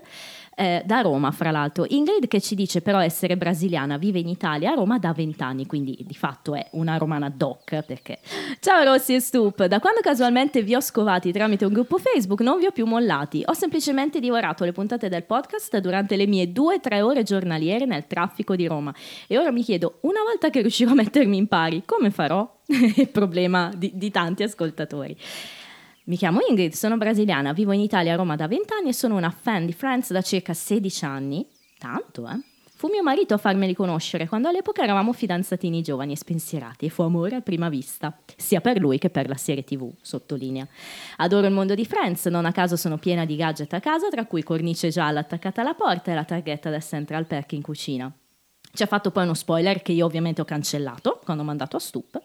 eh, da Roma, fra l'altro. Ingrid che ci dice però essere brasiliana, vive in Italia, a Roma da vent'anni, quindi di fatto è una romana doc. Perché ciao Rossi e Stup, da quando casualmente vi ho scovati tramite un gruppo Facebook non vi ho più mollati. Ho semplicemente divorato le puntate del podcast durante le mie due o tre ore giornaliere nel traffico di Roma. E ora mi chiedo, una volta che riuscirò a mettermi in pari, come farò? Problema di, di tanti ascoltatori. Mi chiamo Ingrid, sono brasiliana, vivo in Italia a Roma da 20 anni e sono una fan di Friends da circa 16 anni. Tanto, eh? Fu mio marito a farmeli conoscere quando all'epoca eravamo fidanzatini giovani e spensierati e fu amore a prima vista, sia per lui che per la serie tv, sottolinea. Adoro il mondo di Friends, non a caso sono piena di gadget a casa, tra cui cornice gialla attaccata alla porta e la targhetta del Central Perk in cucina. Ci ha fatto poi uno spoiler che io ovviamente ho cancellato quando ho mandato a Stup.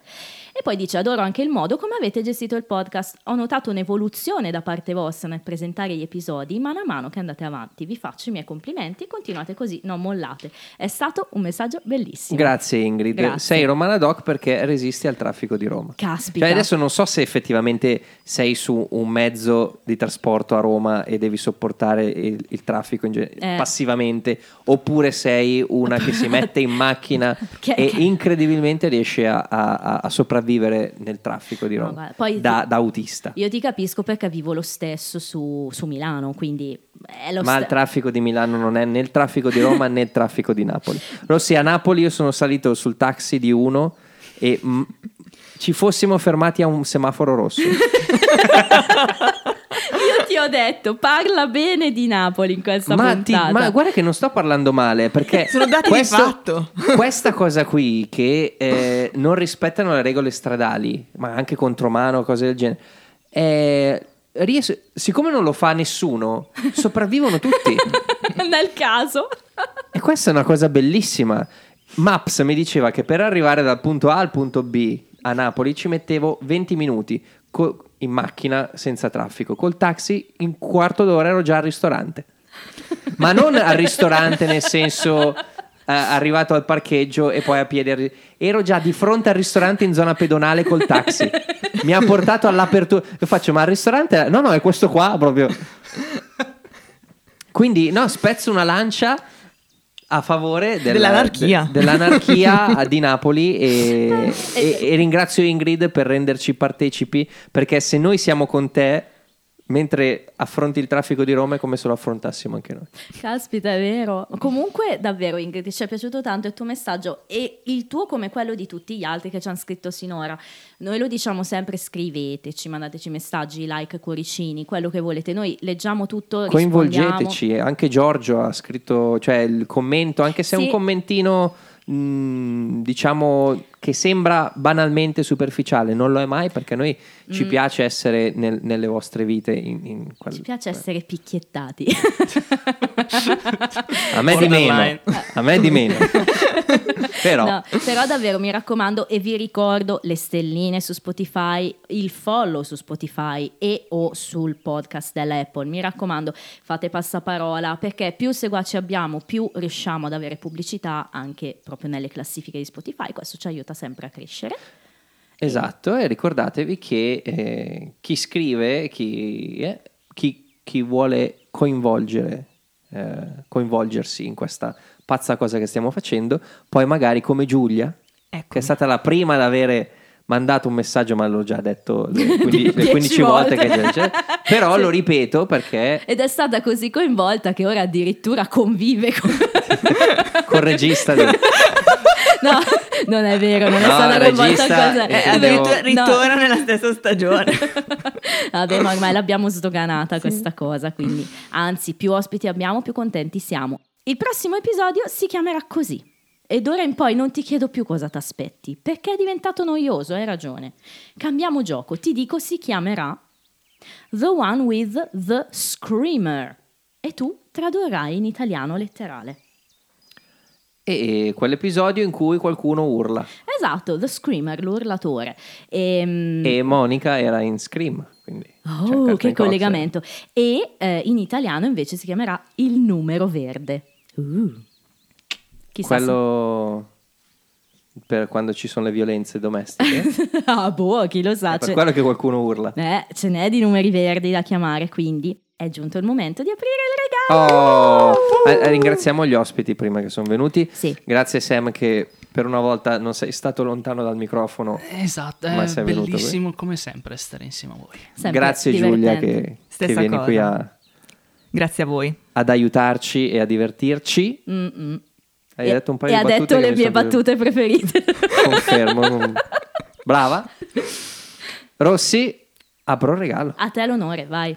E poi dice: Adoro anche il modo come avete gestito il podcast. Ho notato un'evoluzione da parte vostra nel presentare gli episodi. Mano a mano che andate avanti, vi faccio i miei complimenti. Continuate così, non mollate. È stato un messaggio bellissimo. Grazie Ingrid. Grazie. Sei romana doc perché resisti al traffico di Roma. Caspita. Cioè adesso non so se effettivamente sei su un mezzo di trasporto a Roma e devi sopportare il, il traffico ge- Eh. passivamente oppure sei una che si mette in macchina Che- e incredibilmente riesce a, a- a sopravvivere nel traffico di No, Roma guarda, poi da, ti- da autista. Io ti capisco perché vivo lo stesso su, su Milano, quindi è lo Ma il ste- traffico di Milano non è né il traffico di Roma né il traffico di Napoli. Rossi, a Napoli io sono salito sul taxi di uno e mm, ci fossimo fermati a un semaforo rosso. Io ti ho detto, parla bene di Napoli in questa ma, ti- puntata. ma guarda che non sto parlando male perché Sono dati di questo- fatto. questa cosa qui che eh, non rispettano le regole stradali, ma anche contromano, cose del genere, eh, ries- siccome non lo fa nessuno, sopravvivono tutti. Nel caso. E questa è una cosa bellissima. Maps mi diceva che per arrivare dal punto A al punto B a Napoli ci mettevo 20 minuti co- in macchina senza traffico. Col taxi in quarto d'ora ero già al ristorante. Ma non al ristorante nel senso eh, arrivato al parcheggio e poi a piedi. Ero già di fronte al ristorante in zona pedonale col taxi. Mi ha portato all'apertura. Io faccio, ma al ristorante? No, no, è questo qua proprio. Quindi, no, spezzo una lancia a favore del- Dell'anarchia. de- dell'anarchia di Napoli e, e- e ringrazio Ingrid per renderci partecipi perché se noi siamo con te mentre affronti il traffico di Roma è come se lo affrontassimo anche noi. Caspita, è vero. Comunque, davvero, Ingrid, ci è piaciuto tanto il tuo messaggio e il tuo come quello di tutti gli altri che ci hanno scritto sinora. Noi lo diciamo sempre, scriveteci, mandateci messaggi, like, cuoricini, quello che volete. Noi leggiamo tutto. Coinvolgeteci, anche Giorgio ha scritto, cioè il commento, anche se è Sì. un commentino mh, diciamo che sembra banalmente superficiale, non lo è mai perché noi ci Mm. piace essere nel- nelle vostre vite in, in quel- Ci piace essere picchiettati. A me di meno, a me di meno. Però No, però davvero mi raccomando e vi ricordo le stelline su Spotify, il follow su Spotify e o sul podcast della Apple. Mi raccomando, fate passaparola perché più seguaci abbiamo, più riusciamo ad avere pubblicità anche proprio nelle classifiche di Spotify. Questo ci aiuta sempre a crescere. Esatto, e ricordatevi che eh, chi scrive, chi, eh, chi- chi vuole coinvolgere, eh, coinvolgersi in questa pazza cosa che stiamo facendo, poi magari come Giulia, che è stata la prima ad avere mandato un messaggio, ma l'ho già detto le, quindi- le Dieci 15 volte, volte. che già- però Sì. lo ripeto perché Ed è stata così coinvolta che ora addirittura convive con... col regista del- No, non è vero, non è No, stata coinvolta cosa. eh, addirittura No. ritorna nella stessa stagione. Vabbè, ma ormai l'abbiamo sdoganata questa cosa, quindi anzi, più ospiti abbiamo, più contenti siamo. Il prossimo episodio si chiamerà così. Ed ora in poi non ti chiedo più cosa ti aspetti, perché è diventato noioso, hai ragione. Cambiamo gioco, ti dico si chiamerà The One with the Screamer. E tu tradurrai in italiano letterale. E quell'episodio in cui qualcuno urla Esatto, The Screamer, l'urlatore. Ehm, e Monica era in Scream, quindi Oh, che collegamento! E eh, in italiano invece si chiamerà Il numero verde. Uh. Chissà quello per quando ci sono le violenze domestiche se- ah, boh, chi lo sa. è per ce- quello che qualcuno urla Eh, ce n'è di numeri verdi da chiamare, quindi è giunto il momento di aprire il regalo. Oh, eh, ringraziamo gli ospiti prima che sono venuti. Sì. Grazie Sam che per una volta non sei stato lontano dal microfono. Esatto, ma è sei venuto qui. bellissimo come sempre stare insieme a voi. Sempre Grazie Giulia divertente. che, che Stessa vieni cosa. qui a- Grazie a voi. ad aiutarci e a divertirci. Mm-mm. Hai e, detto un paio e di ha battute detto che le mi mie battute preferite. Confermo. non- Brava. Rossi, apro il regalo. A te l'onore, vai.